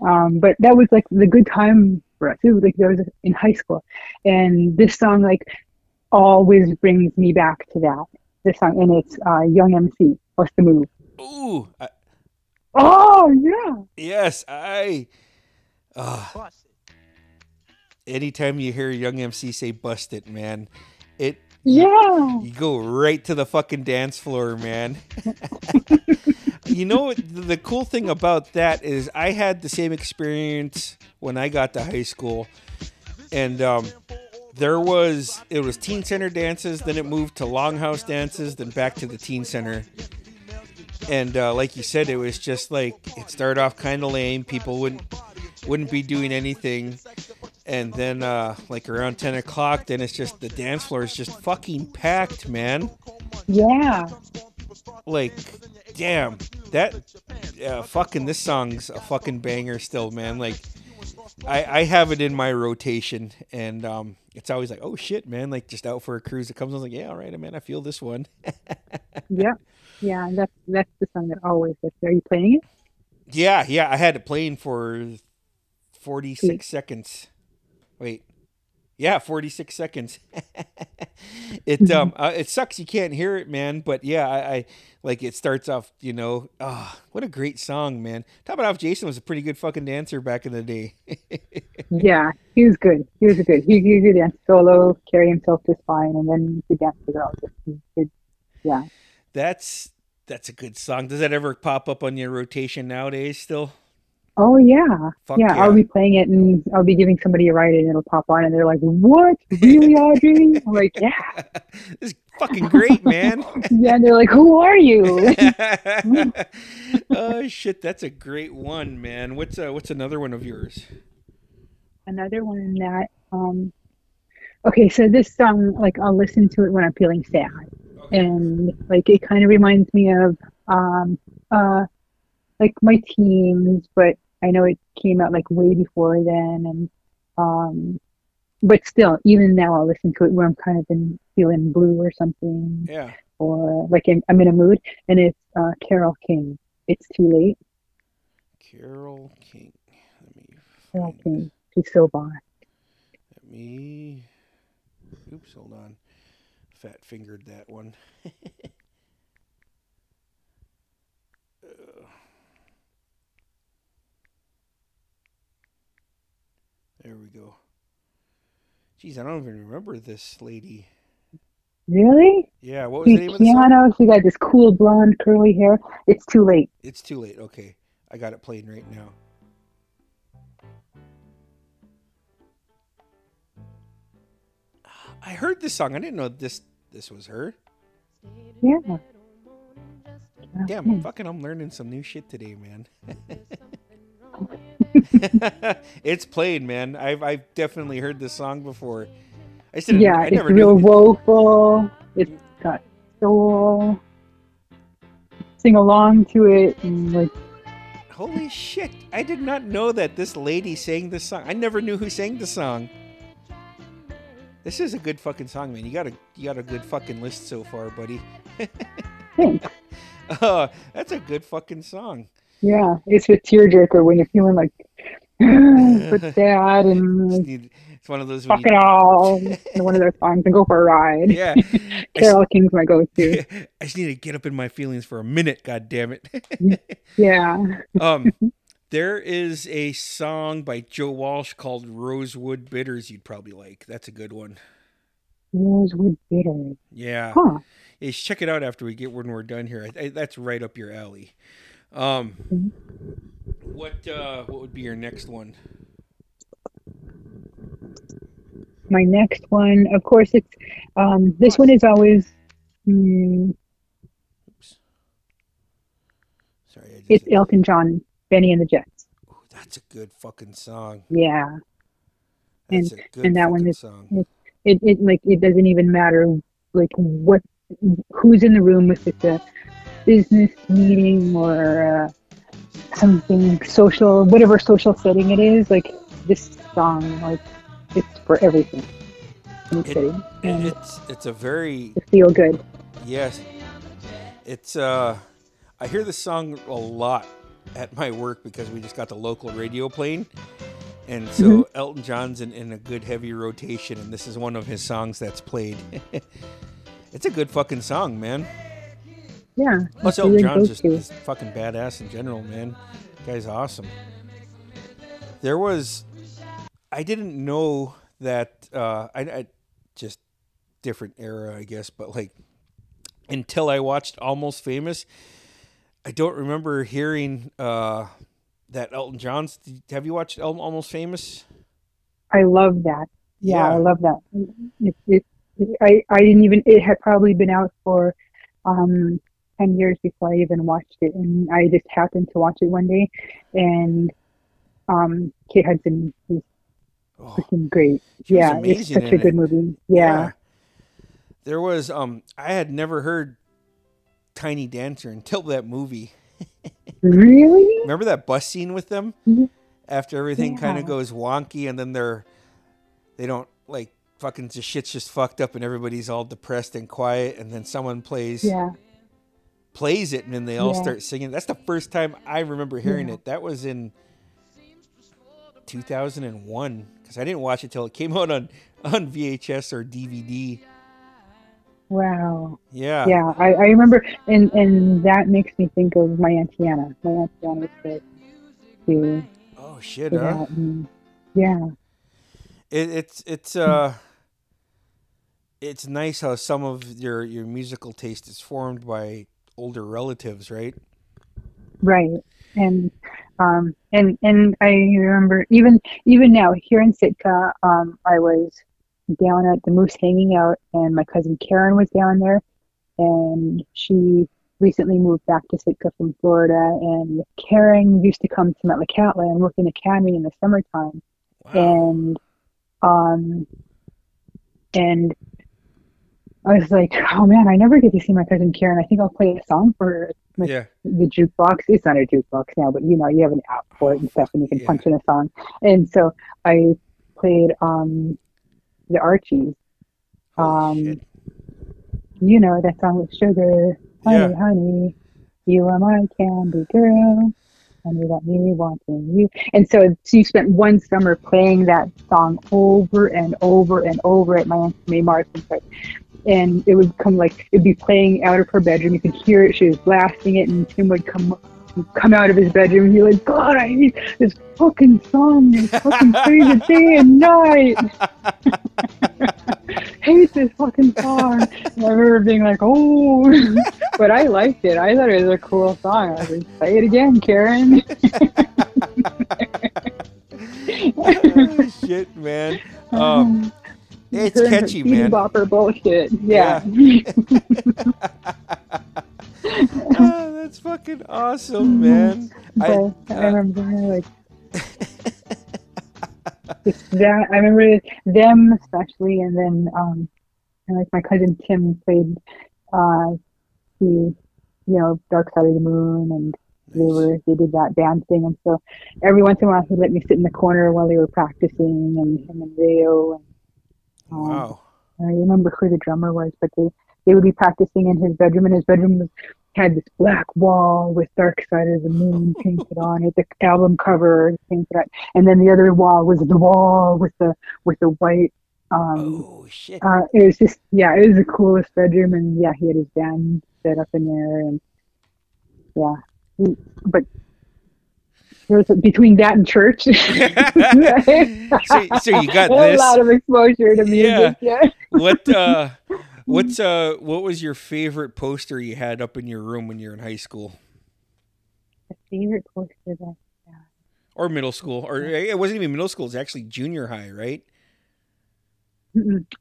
S2: um but that was like the good time for us. It was like that was in high school. And this song like always brings me back to that. This song and it's uh Young MC, Bust a Move?
S1: ooh, I,
S2: Oh yeah.
S1: yes, I. Uh, anytime you hear Young MC say "bust it," man, it
S2: Yeah.
S1: You go right to the fucking dance floor, man. [laughs] you know the cool thing about that is I had the same experience when I got to high school, and um, there was it was teen center dances, then it moved to longhouse dances, then back to the teen center. And uh, like you said, it was just like it started off kind of lame. People wouldn't wouldn't be doing anything, and then uh, like around ten o'clock, then it's just the dance floor is just fucking packed, man.
S2: Yeah.
S1: Like, damn, that uh, fucking this song's a fucking banger still, man. Like, I I have it in my rotation, and um, it's always like, oh shit, man, like just out for a cruise. It comes, I was like, yeah, all right, man, I feel this one. [laughs]
S2: Yeah. Yeah, that's that's the song that always gets there. Are you playing it?
S1: Yeah, yeah, I had it playing for 46 seconds. Wait. Yeah, 46 seconds. [laughs] it um [laughs] uh, it sucks you can't hear it, man, but yeah, I, I like it starts off, you know, ah, what a great song, man. Top it off, Jason was a pretty good fucking dancer back in the day. [laughs]
S2: Yeah, he was good. He was good. He, he could dance solo, carry himself just fine, and then he could dance with girls. Yeah.
S1: that's that's a good song. Does that ever pop up on your rotation nowadays still?
S2: Oh yeah,
S1: Fuck
S2: yeah,
S1: yeah.
S2: I'll be playing it and I'll be giving somebody a ride and it'll pop on and they're like, "What? Really, [laughs] Audrey?" I'm like, "Yeah, [laughs]
S1: this is fucking great, man. [laughs]
S2: yeah." And they're like, "Who are you?"
S1: oh shit, that's a great one, man. What's uh, what's another one of yours?
S2: Another one that, um, okay, so this song, like, I'll listen to it when I'm feeling sad, and like, it kind of reminds me of, um, uh, like my teens, but I know it came out like way before then, and um, but still, even now, I'll listen to it when I'm kind of in feeling blue or something.
S1: Yeah.
S2: or like in, I'm in a mood, and it's uh, Carole King. It's too late.
S1: Carole King. Let me Carole
S2: King. She's so boss.
S1: Let me. Oops, hold on. Fat fingered that one. [laughs] there we go. Jeez, I don't even remember this lady.
S2: Really?
S1: Yeah, what was the name of the song?
S2: She got this cool blonde curly hair. It's too late.
S1: It's too late. Okay, I got it playing right now. I heard this song. I didn't know this this was her.
S2: Yeah.
S1: Damn, hmm. fucking, I'm learning some new shit today, man. [laughs] [laughs] it's played, man. I've I've definitely heard this song before. I said.
S2: Yeah,
S1: I
S2: it's real woeful. It's got soul. Sing along to it and like
S1: Holy shit! I did not know that this lady sang this song. I never knew who sang the song. This is a good fucking song, man. You got a you got a good fucking list so far, buddy. [laughs]
S2: thanks.
S1: Uh, [laughs] that's a good fucking song.
S2: Yeah, it's a tearjerker when you're feeling like but sad and
S1: need- it's one of those.
S2: fuck it all. And one of those songs and go for a ride.
S1: yeah. [laughs]
S2: Carole King's my go-to. [laughs]
S1: I just need to get up in my feelings for a minute. God damn it.
S2: Yeah. [laughs]
S1: um, there is a song by Joe Walsh called "Rosewood Bitters." You'd probably like. That's a good one.
S2: Rosewood Bitters.
S1: Yeah.
S2: Huh.
S1: Yeah, check it out after we get when we're done here. I, I, that's right up your alley. Um,
S2: Mhm.
S1: what uh, what would be your next one?
S2: My next one, of course, it's um, this one is always mm,
S1: Oops. Sorry, I just.
S2: it's Elton John, Bennie and the Jets.
S1: Ooh, that's a good fucking song.
S2: Yeah.
S1: That's a good
S2: and that one is-
S1: song.
S2: It it like it doesn't even matter like what who's in the room with it's a business meeting or uh, something social, whatever social setting it is. Like this song, like it's for everything. in
S1: It-
S2: city. And
S1: it's it's a very
S2: feel good.
S1: Yes. It's uh I hear this song a lot at my work because we just got the local radio playing. And so
S2: Mhm.
S1: Elton John's in, in a good heavy rotation and this is one of his songs that's played. [laughs] it's a good fucking song, man.
S2: Yeah.
S1: Plus Elton John's just, just fucking badass in general, man. Guy's awesome. There was I didn't know that uh I, I just different era, I guess, but like until I watched Almost Famous, I don't remember hearing uh that Elton John's have you watched El- Almost Famous?
S2: I love that. Yeah,
S1: Yeah.
S2: I love that. It, it, I, I didn't even, it had probably been out for um, 10 years before I even watched it. And I just happened to watch it one day. And um, Kate Hudson is
S1: Oh,
S2: freaking great. yeah, it's such a good
S1: it.
S2: movie. Yeah.
S1: There was um I had never heard Tiny Dancer until that movie. [laughs]
S2: Really?
S1: Remember that bus scene with them?
S2: Mhm.
S1: After everything kind of goes wonky and then they're they don't like fucking just shit's just fucked up and everybody's all depressed and quiet and then someone plays
S2: Yeah.
S1: Plays it and then they all
S2: Yeah.
S1: start singing. That's the first time I remember hearing
S2: Yeah.
S1: it. That was in 2001 because I didn't watch it till it came [laughs] out on on VHS or DVD.
S2: Wow.
S1: Yeah.
S2: Yeah, I, I remember, and, and that makes me think of my Auntie Anna. My Auntie Anna was good. To,
S1: Oh shit,
S2: to
S1: huh?
S2: And, yeah.
S1: It, it's it's uh it's nice how some of your your musical taste is formed by older relatives, right?
S2: Right. And Um, and and I remember even even now here in Sitka, um, I was down at the Moose hanging out, and my cousin Karen was down there, and she recently moved back to Sitka from Florida. And Karen used to come to Metlakatla and work in the academy in the summertime,
S1: Wow.
S2: and um, and I was like, oh man, I never get to see my cousin Karen. I think I'll play a song for. Like,
S1: yeah.
S2: the jukebox. It's not a jukebox now, but you know, you have an app for it and stuff, and you can
S1: Yeah.
S2: punch in a song. And so I played um, the Archies. Um. You know that song with Sugar, honey,
S1: Yeah.
S2: honey, you are my candy girl, and you got me wanting you. And so you spent one summer playing that song over and over and over at my Aunt May Marston place. And it would come like it'd be playing out of her bedroom. You could hear it. She was blasting it, and Tim would come come out of his bedroom. And be like, "God, I need this fucking song. This fucking it day and night. [laughs] Hate this fucking song." And I remember being like, "Oh," [laughs] but I liked it. I thought it was a cool song. I was like, "Play it again, Karen." [laughs]
S1: oh, shit, man. Um, it's
S2: Her and her
S1: catchy, man.
S2: bopper bullshit. Yeah.
S1: Ah, [laughs] [laughs] that's fucking awesome, man. I,
S2: but I,
S1: uh,
S2: remember like that. I remember them especially, and then um, and like my cousin Tim played uh, the you know Dark Side of the Moon, and they were they did that band thing, and so every once in a while he'd let me sit in the corner while they were practicing, and him and Leo, and um,
S1: wow.
S2: I don't remember who the drummer was, but they they would be practicing in his bedroom, and his bedroom was, had this black wall with Dark Side of the Moon [laughs] painted on it, the album cover painted on, and then the other wall was the wall with the with the white. Um,
S1: Oh shit.
S2: uh, it was just yeah, it was the coolest bedroom, and yeah, he had his band set up in there, and yeah, he- but. There was between that and church. [laughs]
S1: so, so you got
S2: a
S1: this.
S2: lot of exposure to music. Yeah.
S1: What uh [laughs] what's uh what was your favorite poster you had up in your room when you were in high school
S2: A favorite poster that
S1: or middle school or it wasn't even middle school, it's actually junior high, right?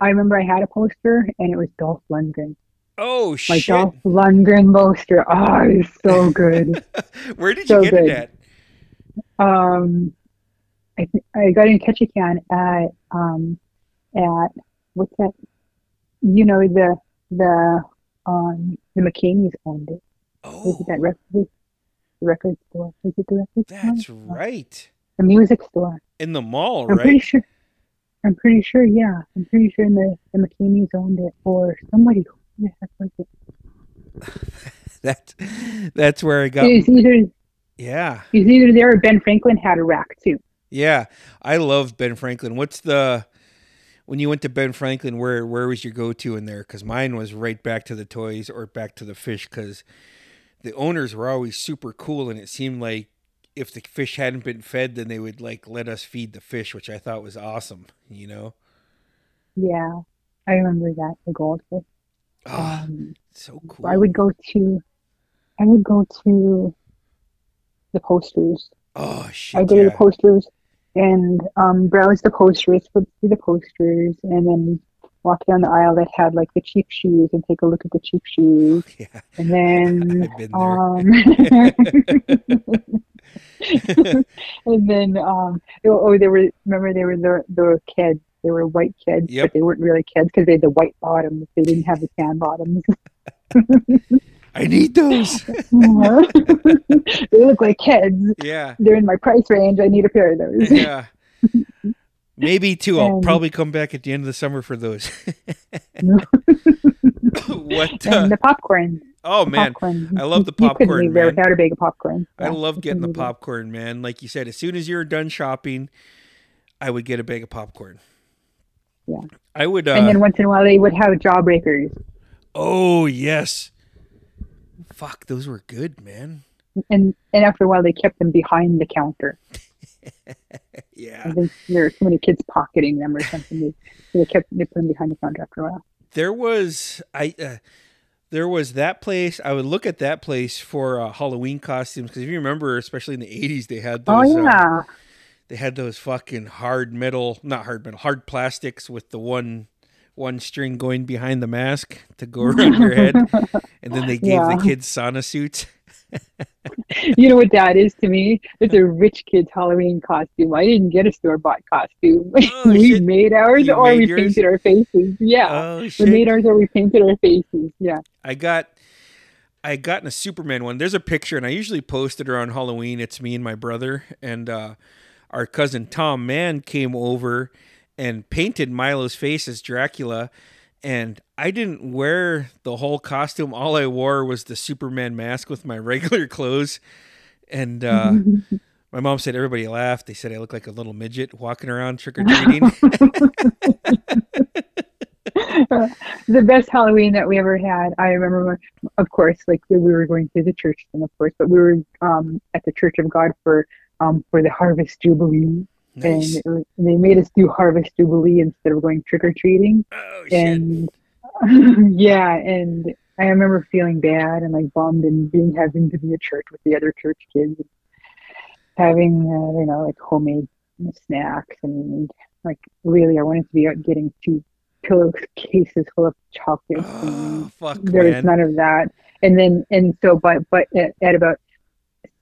S2: I remember I had a poster and it was Dolph Lundgren.
S1: Oh
S2: My
S1: shit.
S2: Dolph Lundgren poster. Oh, it's so [laughs] good.
S1: Where did
S2: so
S1: you get
S2: good.
S1: it at?
S2: Um, I th- I got in Ketchikan at um at what's that? You know the the um the McCaneys owned it. Was
S1: Oh,
S2: it that record the record store? Was it the record store?
S1: that's right.
S2: The music store.
S1: In the mall,
S2: I'm pretty
S1: right?
S2: sure. I'm pretty sure. Yeah, I'm pretty sure the the McCaneys owned it or somebody. Who the heck was it? [laughs]
S1: That that's where I got
S2: It's either
S1: Yeah.
S2: it's either there or Ben Franklin had a rack too.
S1: Yeah. I love Ben Franklin. What's the when you went to Ben Franklin, where where was your go to in there? Because mine was right back to the toys or back to the fish. Because the owners were always super cool, and it seemed like if the fish hadn't been fed, then they would like let us feed the fish, which I thought was awesome. You know,
S2: Yeah, I remember that the goldfish.
S1: oh,
S2: Um,
S1: so cool.
S2: I would go to, I would go to the posters.
S1: Oh shit!
S2: I go to
S1: yeah.
S2: the posters and um, browse the posters, flip through the posters, and then walk down the aisle that had like the cheap shoes and take a look at the cheap shoes, [laughs]
S1: yeah,
S2: and then [laughs]
S1: I've been there.
S2: um, [laughs] and then um oh, oh they were remember they were the the kids they were white kids
S1: Yep.
S2: but they weren't really kids because they had the white bottoms they didn't have the tan bottoms
S1: I need those. [laughs] [laughs]
S2: they look like kids
S1: yeah,
S2: they're in my price range i need a pair of those
S1: yeah. Maybe two. I'll
S2: And-
S1: probably come back at the end of the summer for those. [laughs] what? Uh,
S2: and the popcorn
S1: oh man,
S2: popcorn
S1: I love the
S2: you couldn't
S1: popcorn, man.
S2: without a bag of popcorn
S1: I
S2: Yeah,
S1: love getting the popcorn, man. Like you said, as soon as you're done shopping, I would get a bag of popcorn.
S2: Yeah.
S1: I would. Uh,
S2: and then once in a while they would have jawbreakers
S1: oh yes. Fuck, those were good, man.
S2: and and after a while they kept them behind the counter [laughs]
S1: Yeah.
S2: I think there were so many kids pocketing them or something. They, they kept they put them behind the counter after a while.
S1: there was I uh, there was that place. I would look at that place for uh, Halloween costumes because if you remember, especially in the '80s, they had
S2: Oh
S1: those. uh,
S2: yeah.
S1: they had those fucking hard metal, not hard metal, hard plastics with the one one string going behind the mask to go [laughs] around your head, and then they gave
S2: Yeah.
S1: the kids sauna suits. [laughs]
S2: you know what that is to me? It's a rich kid's Halloween costume. I didn't get a store bought costume.
S1: Oh, [laughs]
S2: we
S1: shit.
S2: made ours
S1: You
S2: or
S1: made
S2: we
S1: yours?
S2: painted our faces. Yeah.
S1: Oh
S2: we made ours or we painted our faces. Yeah.
S1: I got I got in a Superman one. There's a picture, and I usually post it around Halloween. It's me and my brother, and uh, our cousin Tom Mann came over and painted Milo's face as Dracula. And I didn't wear the whole costume. All I wore was the Superman mask with my [laughs] regular clothes. And uh, [laughs] my mom said everybody laughed. They said I look like a little midget walking around trick or treating. [laughs]
S2: the best Halloween that we ever had, I remember, of course, like we were going to the church, then of course, but we were um, at the Church of God for um, for the Harvest Jubilee,
S1: nice.
S2: and it was, they made us do Harvest Jubilee instead of going trick or treating.
S1: Oh shit!
S2: and [laughs] yeah, and I remember feeling bad and like bummed and being having to be at church with the other church kids, having uh, you know like homemade snacks and like really I wanted to be out getting two pillowcases full of chocolates.
S1: Oh, fuck,
S2: there was none of that, and then and so but but at, at about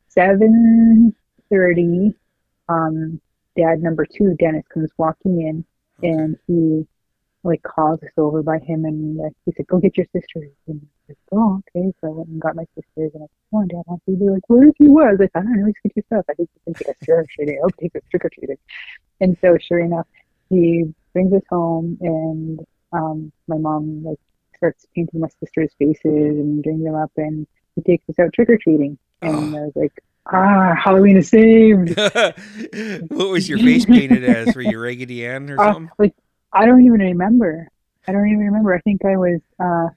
S2: seven thirty, um, dad number two Dennis comes walking in and he like calls us over by him and uh, he said, "Go get your sisters." And I said, "Oh, okay." So I went and got my sisters and I said, "Come on, Dad, wants to be like, where he was?" I said, "I don't know, just get your stuff. I think you can take us trick or treating. I'll take us trick or treating." And so, sure enough, he brings us home and um, my mom like starts painting my sisters' faces and doing them up and he takes us out trick or treating. And I was like, "Ah, Halloween is saved." [laughs]
S1: what was your face painted as? Were you Raggedy Ann or
S2: Uh, [laughs]
S1: something?
S2: like I don't even remember. I don't even remember. I think I was uh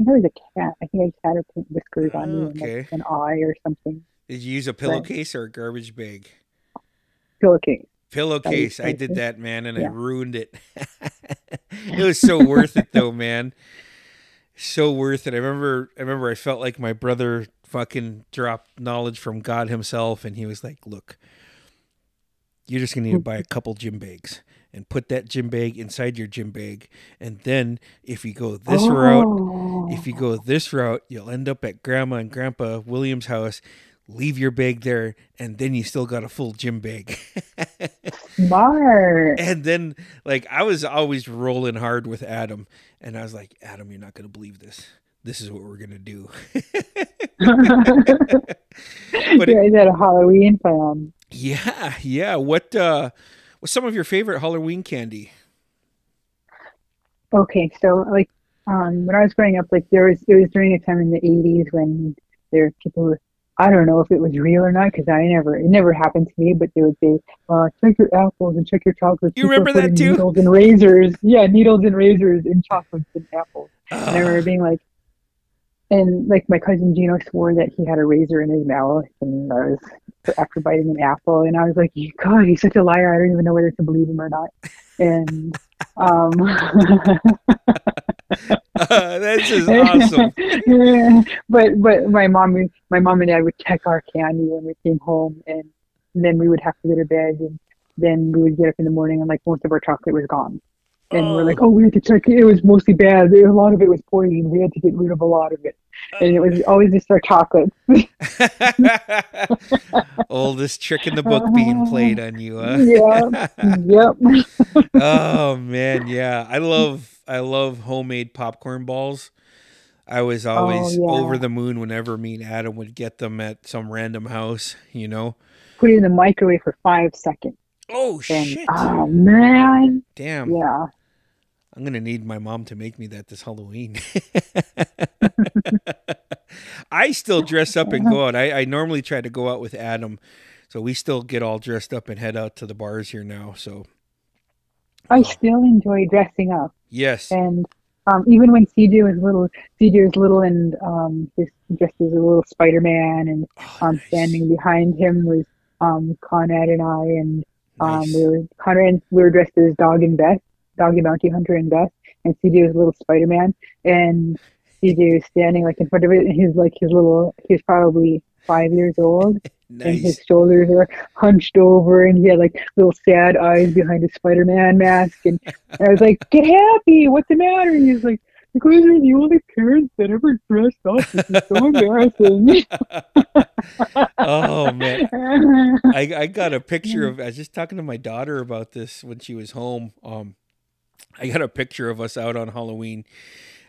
S2: I think I was a cat. I think I just had her paint whiskers on me and like an eye or something.
S1: Did you use a pillowcase or a garbage bag?
S2: Pillowcase.
S1: Pillowcase. I
S2: I
S1: did that, man, and I ruined it. [laughs] it was so worth it, though, man. So worth it. I remember. I remember. I felt like my brother fucking dropped knowledge from God Himself, and he was like, "Look, you're just gonna need to buy a couple gym bags." And put that gym bag inside your gym bag, and then if you go this route,
S2: Oh,
S1: if you go this route, you'll end up at Grandma and Grandpa William's house. Leave your bag there, and then you still got a full gym bag. [laughs]
S2: smart.
S1: and then, like, I was always rolling hard with Adam, and I was like, Adam, you're not gonna believe this. This is what we're gonna do. [laughs] But
S2: you guys had a Halloween plan.
S1: yeah, yeah. What uh, what's some of your favorite Halloween candy?
S2: Okay, so like um when I was growing up, like there was it was during a time in the eighties when there were people who I don't know if it was real or not because I never it never happened to me, but they would say, uh, check your apples and check your chocolates.
S1: You
S2: People
S1: remember that too?
S2: Needles and razors. Yeah, needles and razors in chocolates and apples. And I remember being like and like my cousin Gino swore that he had a razor in his mouth and I was after biting an apple and I was like, God, he's such a liar, I don't even know whether to believe him or not. And um [laughs]
S1: that's just [laughs] awesome.
S2: But but my mom my mom and dad would check our candy when we came home and then we would have to go to bed and then we would get up in the morning and like most of our chocolate was gone. And we're like, oh. oh, we had to check it. It was mostly bad. A lot of it was poison. We had to get rid of a lot of it. And it was always just our chocolate. [laughs] [laughs]
S1: Oldest trick in the book being played on you, huh?
S2: yeah. Yep. [laughs]
S1: oh man, yeah. I love I love homemade popcorn balls. I was oh, always
S2: Oh, yeah.
S1: over the moon whenever me and Adam would get them at some random house, you know.
S2: Put it in the microwave for five seconds.
S1: Oh
S2: And
S1: shit.
S2: oh man.
S1: Damn.
S2: Yeah.
S1: I'm gonna need my mom to make me that this Halloween. [laughs] I still dress up and go out. I, I normally try to go out with Adam, so we still get all dressed up and head out to the bars here now. So
S2: I still enjoy dressing up.
S1: yes,
S2: And um, even when CJ was little, CJ was little and um, he's dressed as a little Spider-Man, and
S1: Oh,
S2: um,
S1: nice.
S2: standing behind him was um, Conrad and I, and um,
S1: Nice.
S2: we were Conrad. and- We were dressed as Dog and Beth, Dog the Bounty Hunter and Beth, and CJ was a little Spider-Man, and You was standing like in front of it, and he's like his little. He's probably five years old, and his shoulders are hunched over, and he had like little sad eyes behind his Spider-Man mask. And, and I was like, "Get happy! What's the matter?" And he's like, "Because you're the only parents that ever dressed up. This is so embarrassing."
S1: oh man. [laughs] I, I got a picture of I was just talking to my daughter about this when she was home. Um I got a picture of us out on Halloween.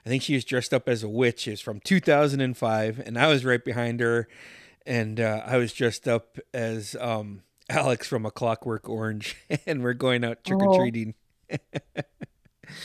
S1: I think she was dressed up as a witch. It's from 2005 and I was right behind her and uh, I was dressed up as um Alex from A Clockwork Orange [laughs] and we're going out trick or treating.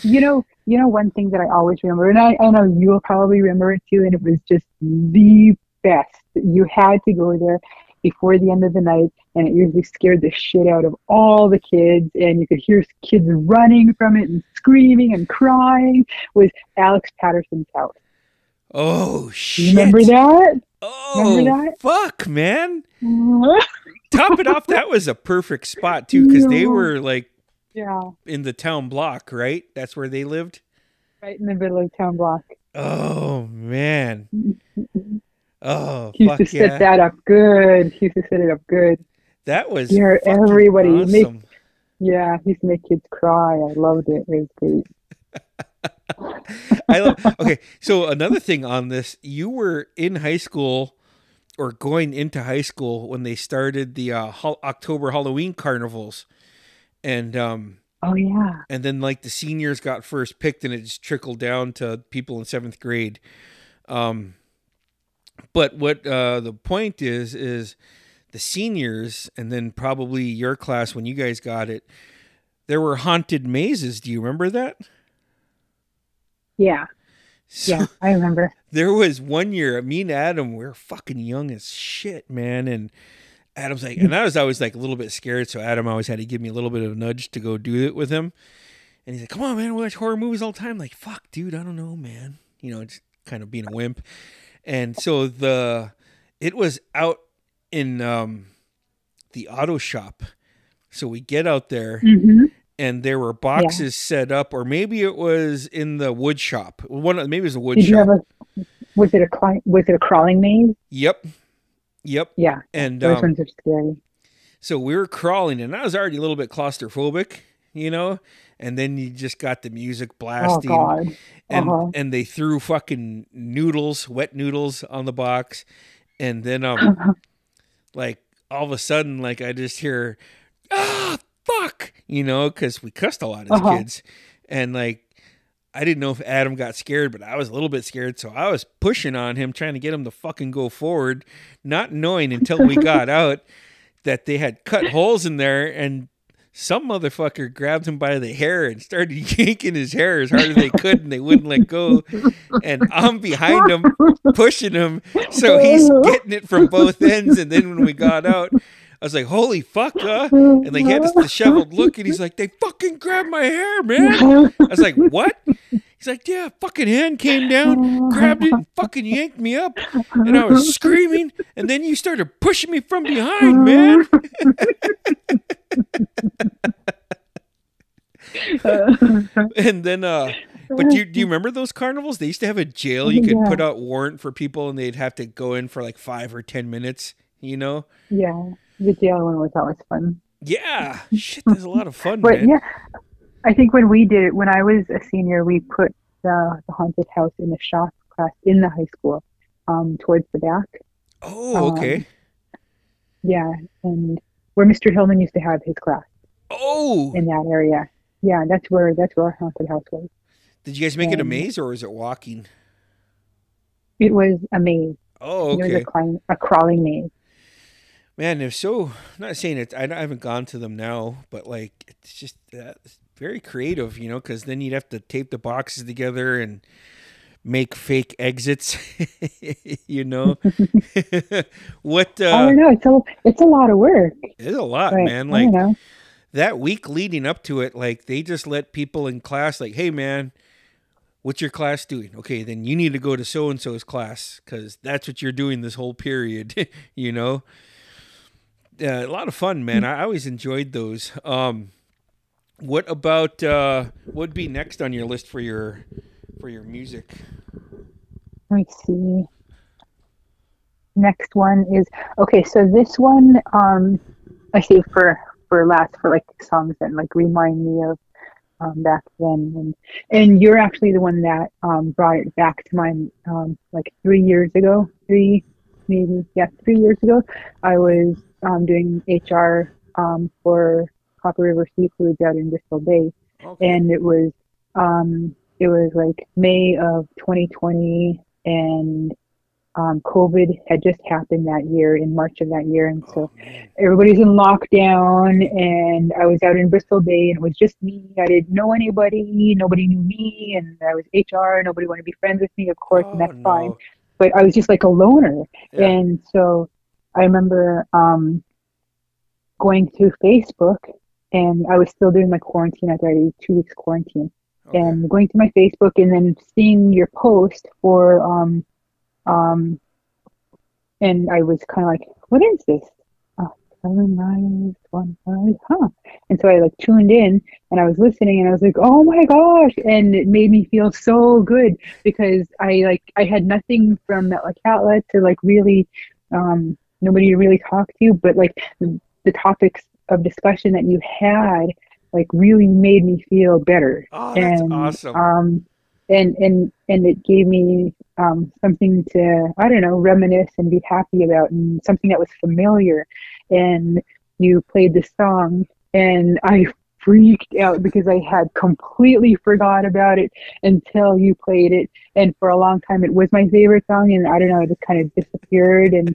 S2: You know, you know one thing that I always remember, and I, I know you'll probably remember it too, and it was just the best. You had to go there before the end of the night, and it usually scared the shit out of all the kids, and you could hear kids running from it and screaming and crying. Was Alex Patterson's house?
S1: Oh shit.
S2: remember that?
S1: Oh
S2: Remember that?
S1: fuck, man. [laughs] Top it off, that was a perfect spot too cuz they were like
S2: yeah,
S1: in the town block, right? That's where they lived.
S2: right in the middle of town block.
S1: Oh man. [laughs] Oh
S2: He used
S1: fuck
S2: to set
S1: yeah.
S2: that up good. He used to set it up good.
S1: That was
S2: Yeah, everybody make- Yeah, he used to make kids cry. I loved it. It was great. [laughs]
S1: I love. [laughs] Okay, so another thing on this, you were in high school or going into high school when they started the uh, Hol- October Halloween carnivals, and um,
S2: Oh yeah.
S1: and then like the seniors got first picked, and it just trickled down to people in seventh grade. Um, but what uh, the point is is the seniors, and then probably your class when you guys got it. There were haunted mazes. Do you remember that?
S2: Yeah.
S1: So, [laughs]
S2: Yeah, I remember.
S1: There was one year, me and Adam we were fucking young as shit, man. And Adam's like, and I was always like a little bit scared, so Adam always had to give me a little bit of a nudge to go do it with him. And he's like, "Come on, man, we watch horror movies all the time." like, fuck, dude, I don't know, man. You know, just kind of being a wimp. And so the it was out in um the auto shop. So we get out there
S2: hmm
S1: and there were boxes set up, or maybe it was in the wood shop. One, maybe it was the wood
S2: Did
S1: shop.
S2: a? Was it a was it a crawling maze?
S1: Yep. Yep.
S2: Yeah,
S1: And
S2: those
S1: um,
S2: ones are scary.
S1: so we were crawling, and I was already a little bit claustrophobic, you know. And then you just got the music
S2: Oh
S1: blasting,
S2: God.
S1: and
S2: Uh-huh.
S1: and they threw fucking noodles, wet noodles, on the box, and then um, [laughs] like all of a sudden, like I just hear, ah, fuck, you know, because we cussed a lot as
S2: Uh-huh.
S1: kids, and like. I didn't know if Adam got scared, but I was a little bit scared, so I was pushing on him, trying to get him to fucking go forward, not knowing until we [laughs] got out that they had cut holes in there, and some motherfucker grabbed him by the hair and started [laughs] yanking his hair as hard as they could, and they wouldn't let go. And I'm behind him, pushing him, so he's getting it from both ends. And then when we got out, I was like, "Holy fuck!" Uh? And he had this disheveled look, and he's like, "They fucking grabbed my hair, man." I was like, "What?" He's like, "Yeah, fucking hand came down, grabbed it, and fucking yanked me up." And I was screaming, and then you started pushing me from behind, man. [laughs] And then, uh, but do you, do you remember those carnivals? They used to have a jail. You could
S2: Yeah.
S1: put out warrant for people, and they'd have to go in for like five or ten minutes. You know?
S2: yeah, the jail one was always fun.
S1: Yeah. Shit, there's a lot of fun,
S2: But
S1: man.
S2: yeah, I think when we did it, when I was a senior, we put the, the haunted house in the shop class in the high school, um, towards the back.
S1: Oh, okay.
S2: Yeah, and where Mr. Hillman used to have his class
S1: Oh,
S2: in that area. Yeah, that's where that's where our haunted house was.
S1: did you guys make it a
S2: um,
S1: maze or was it walking?
S2: It was a maze.
S1: Oh,
S2: It was
S1: okay.
S2: a, climb, a crawling maze.
S1: Man, they're so. I'm not saying it. I I haven't gone to them now, but like it's just uh, it's very creative, you know. Because then you'd have to tape the boxes together and make fake exits. [laughs] you know, [laughs] what?
S2: I
S1: uh
S2: don't know. It's a it's a lot of work.
S1: It's a lot,
S2: But,
S1: man.
S2: I
S1: Like that week leading up to it, like they just let people in class, like, hey, man, what's your class doing? Okay, then you need to go to so and so's class because that's what you're doing this whole period. [laughs] you know, uh, a lot of fun, man. I always enjoyed those. Um, what about uh, what would be next on your list for your for your music?
S2: let me see. Next one is okay. So this one, um, I see for for last for like songs that like remind me of um, back then, and and you're actually the one that um, brought it back to mind um, like three years ago, three maybe yeah three years ago. I was um, doing HR um, for Copper River Seafoods out in Bristol Bay,
S1: Okay.
S2: and it was um it was like May of 2020 and um COVID had just happened that year in March of that year. And so
S1: oh,
S2: everybody's in lockdown and I was out in Bristol Bay and it was just me. I didn't know anybody. Nobody knew me and I was HR nobody wanted to be friends with me of course and
S1: Oh,
S2: that's fine. But I was just like a loner.
S1: Yeah.
S2: and so I remember um, going through Facebook, and I was still doing my quarantine after I did two weeks quarantine,
S1: Okay.
S2: and going through my Facebook, and then seeing your post for um, um, and I was kind of like, what is this? Oh, seven nine one five, huh? And so I like tuned in, and I was listening, and I was like, oh my gosh! And it made me feel so good because I like I had nothing from that like outlet to like really um, nobody to really talk to, but like the topics of discussion that you had like really made me feel better.
S1: oh, that's
S2: and
S1: awesome.
S2: um, and and and it gave me um, something to I don't know reminisce and be happy about, and something that was familiar. And you played the song, and I [laughs] freaked out because I had completely forgot about it until you played it. And for a long time, it was my favorite song, and I don't know, it just kind of disappeared. And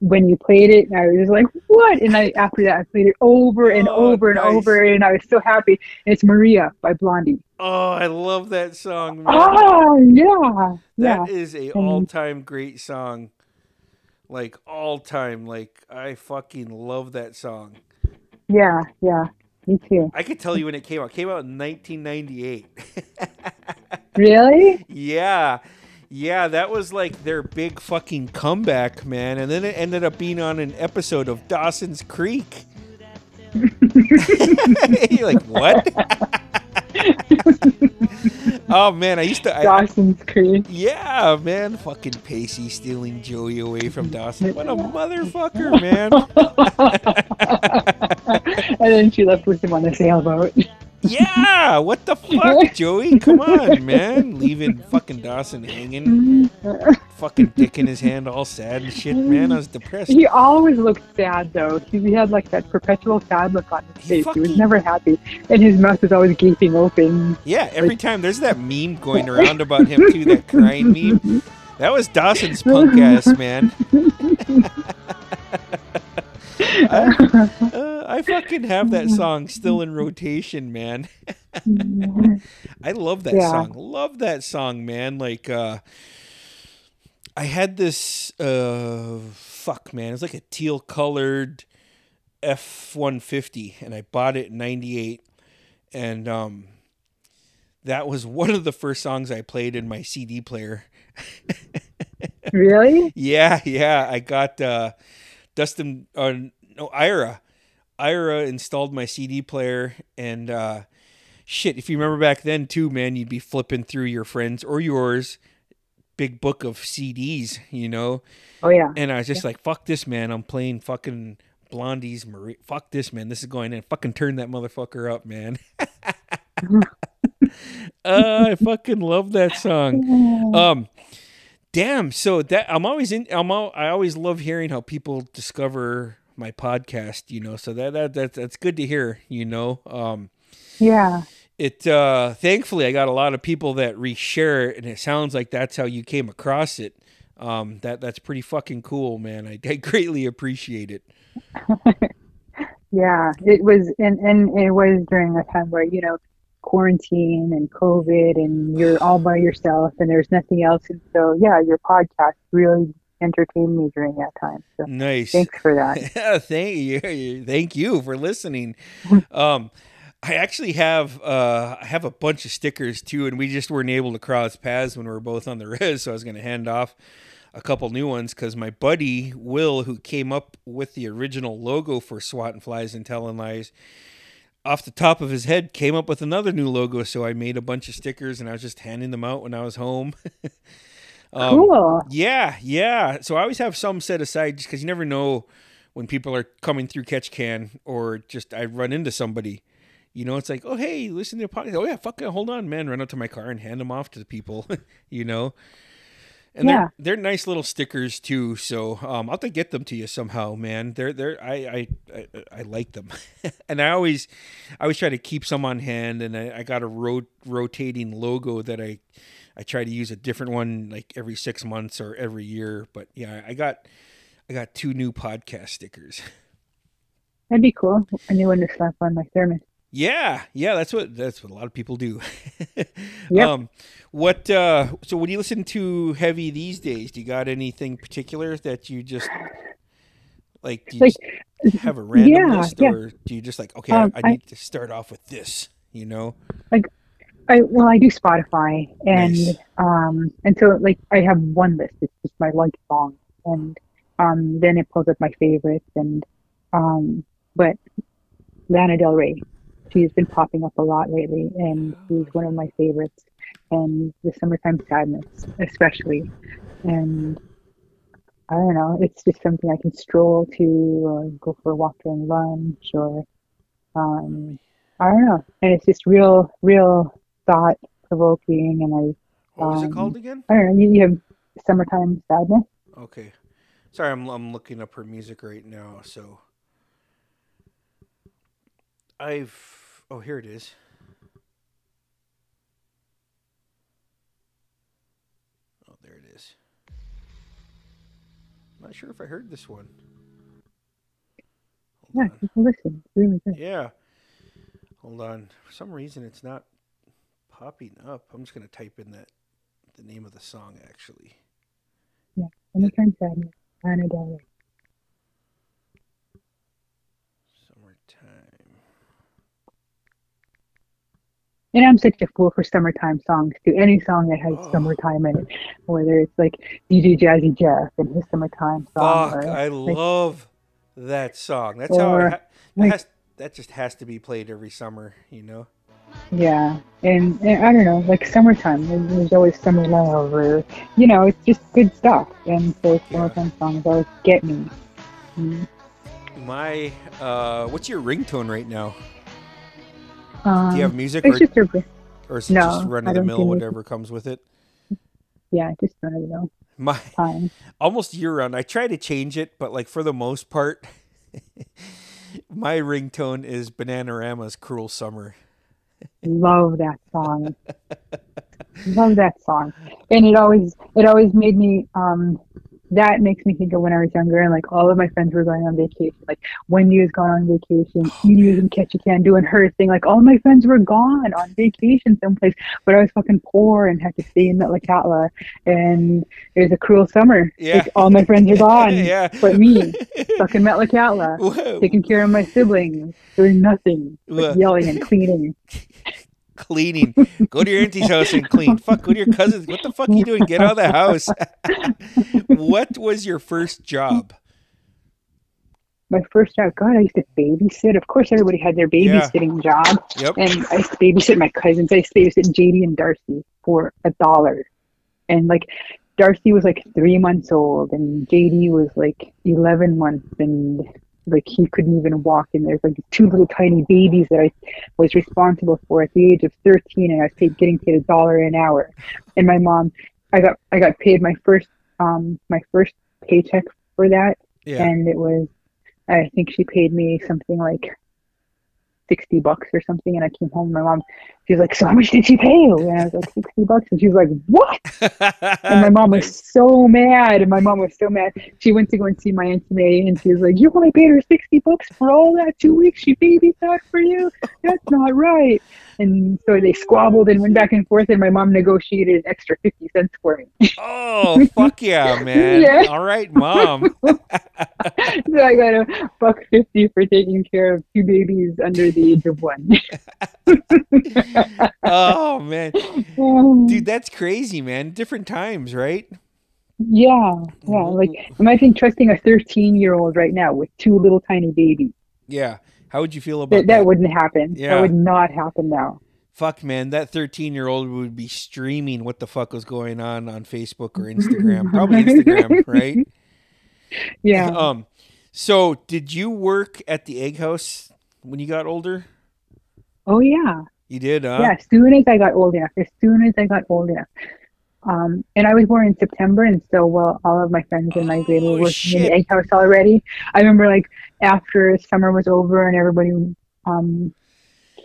S2: when you played it, I was like, "What?" And I after that, I played it over and
S1: Oh,
S2: over and
S1: nice.
S2: over, and I was so happy. And it's Maria by Blondie.
S1: oh, I love that song, man.
S2: Oh yeah, yeah.
S1: That is a
S2: And-
S1: all-time great song. Like all time. Like I fucking love that song.
S2: Yeah, yeah, me too.
S1: I could tell you when it came out. It came out in 1998. [laughs]
S2: Really?
S1: yeah. Yeah, that was like their big fucking comeback, man. And then it ended up being on an episode of Dawson's Creek. [laughs] You're like, what? [laughs] oh man, I used to I,
S2: Dawson's Creek.
S1: Yeah, man, fucking Pacey stealing Joey away from Dawson. What a [laughs] motherfucker, man.
S2: and then she left with him on the sailboat.
S1: Yeah, what the fuck, [laughs] Joey? Come on, man. Leaving fucking Dawson hanging, fucking dick in his hand, all sad and shit, man. I was depressed.
S2: he always looked sad though. He had like that perpetual sad look on his face. He was never happy, and his mouth was always gaping open.
S1: Yeah, every time there's that meme going around about him too, that crying meme. That was Dawson's punk ass, man. [laughs] [laughs] I, [laughs] uh, I fucking have that song still in rotation, man. [laughs] I love that
S2: Yeah.
S1: song. Love that song, man. Like uh I had this uh fuck man, it's like a teal colored F one fifty and I bought it in ninety eight and um that was [laughs] one of the first songs I played in my CD player.
S2: really?
S1: Yeah, yeah. I got uh Dustin uh no Ira. Ira installed my CD player and uh shit, if you remember back then too, man, you'd be flipping through your friends or yours big book of CDs, you know.
S2: Oh yeah.
S1: And I was just like, fuck this man, I'm playing fucking Blondie's Marie fuck this man, this is going in. Fucking turn that motherfucker up, man. [laughs] [laughs] uh, I fucking love that song. [laughs] Um, damn. So that I'm always in. I'm. All, I always love hearing how people discover my podcast. You know, so that that, that that's good to hear. You know, um,
S2: Yeah.
S1: it. Uh, thankfully, I got a lot of people that reshare it, and it sounds like that's how you came across it. Um, that that's pretty fucking cool, man. I, I greatly appreciate it. [laughs]
S2: Yeah, it was, and and it was during a time where you know quarantine and COVID, and you're all by yourself, and there's nothing else, and so yeah, your podcast really entertained me during that time. So
S1: Nice.
S2: thanks for that. [laughs]
S1: Yeah, thank you. [laughs] Thank you for listening. [laughs] Um, I actually have uh, I have a bunch of stickers too, and we just weren't able to cross paths when we were both on the res. So I was going to hand off a couple new ones because my buddy Will, who came up with the original logo for Swatting Flies and Telling Lies, off the top of his head came up with another new logo. So I made a bunch of stickers, and I was just handing them out when I was home. [laughs] Um,
S2: cool.
S1: Yeah, yeah. So I always have some set aside just because you never know when people are coming through Ketchikan or just I run into somebody. You know, it's like, oh hey, listen to the podcast. Oh yeah, fuck, it, hold on, man. Run out to my car and hand them off to the people. [laughs] you know, and
S2: Yeah.
S1: they're they're nice little stickers too. So um, I'll have to get them to you somehow, man. They're they're I I I, I like them, [laughs] and I always I always try to keep some on hand. And I, I got a ro- rotating logo that I I try to use a different one like every six months or every year. But yeah, I got I got two new podcast stickers.
S2: That'd be cool. A new one to slap on my thermos.
S1: Yeah, yeah, that's what that's what a lot of people do. [laughs]
S2: Yep.
S1: Um, what uh, so when you listen to heavy these days, do you got anything particular that you just like? Do you
S2: Like,
S1: just have a random
S2: yeah,
S1: list,
S2: yeah.
S1: or do you just like okay,
S2: Um,
S1: I, I
S2: I-
S1: need to start off with this? You know?
S2: Like I well, I do Spotify, and
S1: Nice.
S2: um, and so like I have one list. It's just my like song and um, then it pulls up my favorites, and um, but Lana Del Rey, she's been popping up a lot lately, and she's one of my favorites. And the summertime sadness, especially, and I don't know, it's just something I can stroll to, or go for a walk during lunch, or um, I don't know, and it's just real, real thought provoking, and I
S1: What was it
S2: Um,
S1: called again?
S2: I don't know. You, you have summertime sadness.
S1: Okay, sorry, I'm I'm looking up her music right now. So I've oh here it is. Oh, there it is. I'm Not sure if I heard this one.
S2: Yeah,
S1: Hold on.
S2: listen. It's really good.
S1: Yeah. Hold on. For some reason, it's not popping up. I'm just gonna type in that the name of the song actually.
S2: Summertime sadness. Lana Del Rey.
S1: Summertime.
S2: And I'm such a fool for summertime songs too. Any song that has
S1: Oh.
S2: summertime in it, whether it's like DJ Jazzy Jeff and his summertime song,
S1: Fuck!
S2: or
S1: I
S2: like,
S1: love that song. That's how I
S2: Or,
S1: ha- that,
S2: like-
S1: has, that just has to be played every summer. You know.
S2: yeah, and, and I don't know, like summertime. there- There's always summer love, or you know, it's just good stuff. And so
S1: Yeah.
S2: summertime songs always get me. Mm.
S1: My uh, what's your ringtone right now?
S2: Um,
S1: Do you have music
S2: it's
S1: or,
S2: just
S1: or is it
S2: no,
S1: just run of the mill, whatever comes with it?
S2: yeah, just I don't know
S1: My
S2: time. [laughs]
S1: almost year round. I try to change it, but like for the most part, [laughs] my ringtone is Bananarama's "Cruel Summer."
S2: Love that song. [laughs] Love that song. And it always it always made me um that makes me think of when I was younger and like all of my friends were going on vacation. Like Wendy was gone on vacation, Edie was in Ketchikan doing her thing. Like all my friends were gone on vacation someplace, but I was fucking poor and had to stay in Metlakatla and it was a cruel summer.
S1: Yeah.
S2: Like all my friends are [laughs] gone.
S1: yeah.
S2: But me, [laughs] stuck in Metlakatla, taking care of my siblings, doing nothing, but yelling and cleaning. [laughs]
S1: cleaning. Go to your auntie's house and clean. Fuck, go to your cousin's. What the fuck are you doing? Get out of the house. [laughs] what was your first job?
S2: my first job, God, I used to babysit. Of course, everybody had their babysitting job.
S1: Yep.
S2: And I used to babysit my cousins. I used to babysit JD and Darcy for a dollar. And like, Darcy was like three months old, and JD was like 11 months, and like he couldn't even walk. And there's like two little tiny babies that I was responsible for at the age of 13, and I was paid, getting paid a dollar an hour. And my mom, I got I got paid my first um my first paycheck for that
S1: Yeah.
S2: and it was I think she paid me something like sixty bucks or something and I came home and my mom she was like, So how much did she pay you? And I was like, sixty bucks and she was like, What? And my mom was [laughs] so mad and my mom was so mad. She went to go and see my Auntie May and she was like, You only paid her sixty bucks for all that two weeks she babysat for you? That's not right. And so they squabbled and went back and forth and my mom negotiated an extra fifty cents for me.
S1: oh, [laughs] fuck yeah, man.
S2: Yeah.
S1: All right, mom. [laughs]
S2: so I got a buck fifty for taking care of two babies under the age of one.
S1: Oh, man. Dude, that's crazy, man. Different times, right?
S2: yeah, yeah. Like imagine trusting a thirteen-year-old right now with two little tiny babies.
S1: Yeah. How would you feel about
S2: That,
S1: that?
S2: that wouldn't happen.
S1: Yeah.
S2: That would not happen now.
S1: fuck, man, that 13 year old would be streaming what the fuck was going on on Facebook or Instagram. Probably [laughs] Instagram, right?
S2: Yeah. [laughs]
S1: Um, so did you work at the egg house when you got older?
S2: Oh yeah.
S1: You did, huh?
S2: Yeah. As soon as I got old enough. As soon as I got old enough. Um, and I was born in September, and so well, all of my friends in my grade were
S1: Oh,
S2: working in the egg house already. I remember like after summer was over and everybody um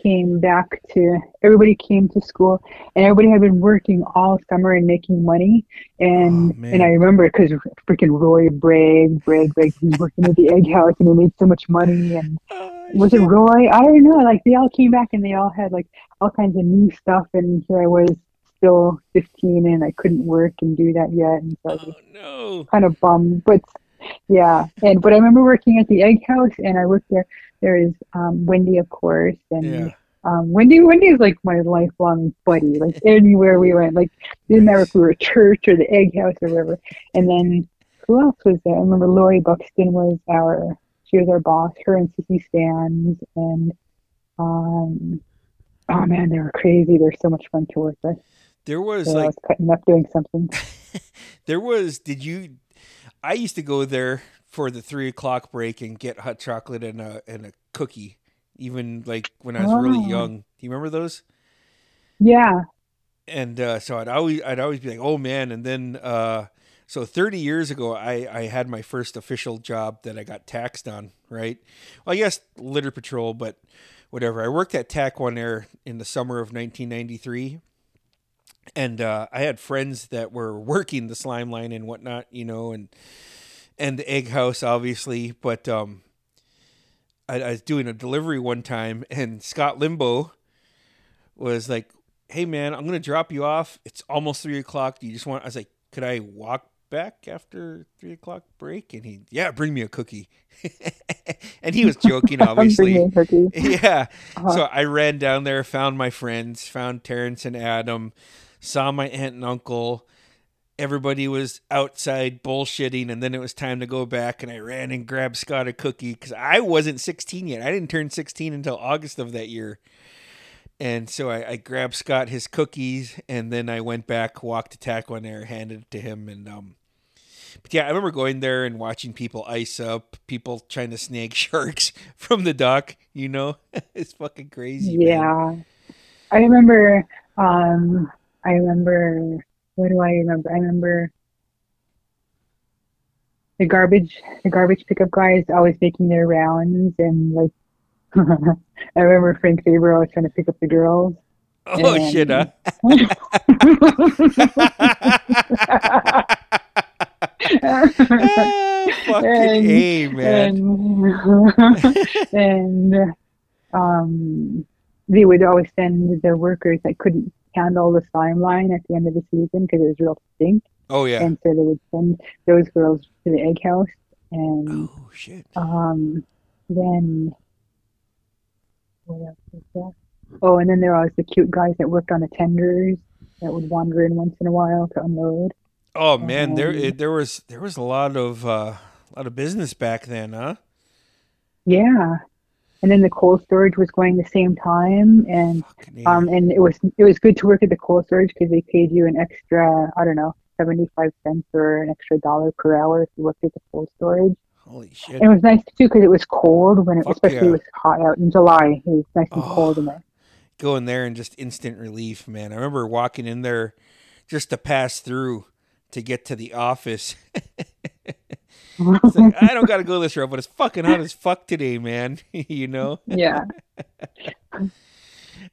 S2: came back to everybody came to school and everybody had been working all summer and making money and
S1: Oh,
S2: and I remember because freaking Roy bragged bragged bragged he was working at the egg house and he made so much money and [laughs]
S1: Oh,
S2: was it. Roy? I don't know. Like they all came back and they all had like all kinds of new stuff, and here I was still 15 and I couldn't work and do that yet, and so I was
S1: Oh no.
S2: kind of bummed. But yeah, and but I remember working at the egg house, and I worked there. There is um, Wendy, of course, and
S1: Yeah.
S2: um, Wendy. Wendy is like my lifelong buddy. Like anywhere we went, like didn't matter if we were at church or the egg house or whatever. And then who else was there? I remember Lori Buxton was our she was our boss. Her and Sissy Stans and um oh man, they were crazy. They're so much fun to work with.
S1: There was
S2: So I
S1: like
S2: was cutting up doing something. [laughs]
S1: there was did you I used to go there for the three o'clock break and get hot chocolate and a and a cookie. Even like when I was really
S2: Oh.
S1: young. Do you remember those?
S2: Yeah.
S1: and uh, so I'd always I'd always be like, oh man, and then uh, so 30 years ago, I I had my first official job that I got taxed on, right? Well, I guess litter patrol, but whatever. I worked at Taquan Air in the summer of 1993, and uh, I had friends that were working the slime line and whatnot, you know, and and the egg house, obviously, but um. I, I was doing a delivery one time, and Scott Limbo was like, hey man, I'm gonna drop you off. It's almost three o'clock. Do you just want? I was like, could I walk back after three o'clock break? And he, yeah, bring me a cookie. [laughs] and he was joking, [laughs] obviously. [laughs] yeah.
S2: Uh-huh.
S1: So I ran down there, found my friends, found Terrence and Adam, saw my aunt and uncle. Everybody was outside bullshitting, and then it was time to go back. And I ran and grabbed Scott a cookie because I wasn't 16 yet. I didn't turn 16 until August of that year. And so I, I grabbed Scott his cookies, and then I went back, walked to Taquan Air, handed it to him, and um. But yeah, I remember going there and watching people ice up, people trying to snag [laughs] sharks from the dock. You know, [laughs] it's fucking crazy. man.
S2: Yeah. I remember um I remember what do I remember? I remember the garbage the garbage pickup guys always making their rounds and like [laughs] I remember Frank Faber always trying to pick up the girls.
S1: Oh
S2: And-
S1: shit! Huh? Ah, [laughs] fucking
S2: And-
S1: a man.
S2: and [laughs] and um, they would always send their workers that couldn't handle the slime line at the end of the season because it was real stink,
S1: Oh yeah.
S2: and so they would send those girls to the egg house, and
S1: Oh shit.
S2: um, then what else was there? Oh, and then there was the cute guys that worked on the tenders that would wander in once in a while to unload.
S1: Oh man, there
S2: Um,
S1: it, there was there was a lot of uh, a lot of business back then, huh?
S2: Yeah. And then the cold storage was going the same time, and um, and it was it was good to work at the cold storage because they paid you an extra I don't know seventy five cents or an extra dollar per hour if you worked at the cold storage.
S1: Holy shit.
S2: And it was nice too because it was cold when it,
S1: Fuck
S2: especially
S1: yeah.
S2: it was hot out in July. It was nice and
S1: Oh.
S2: cold in there.
S1: Go in there and just instant relief, man. I remember walking in there just to pass through to get to the office. [laughs] Like, I don't got to [laughs] go this route, but it's fucking hot as fuck today, man. [laughs] you know?
S2: yeah.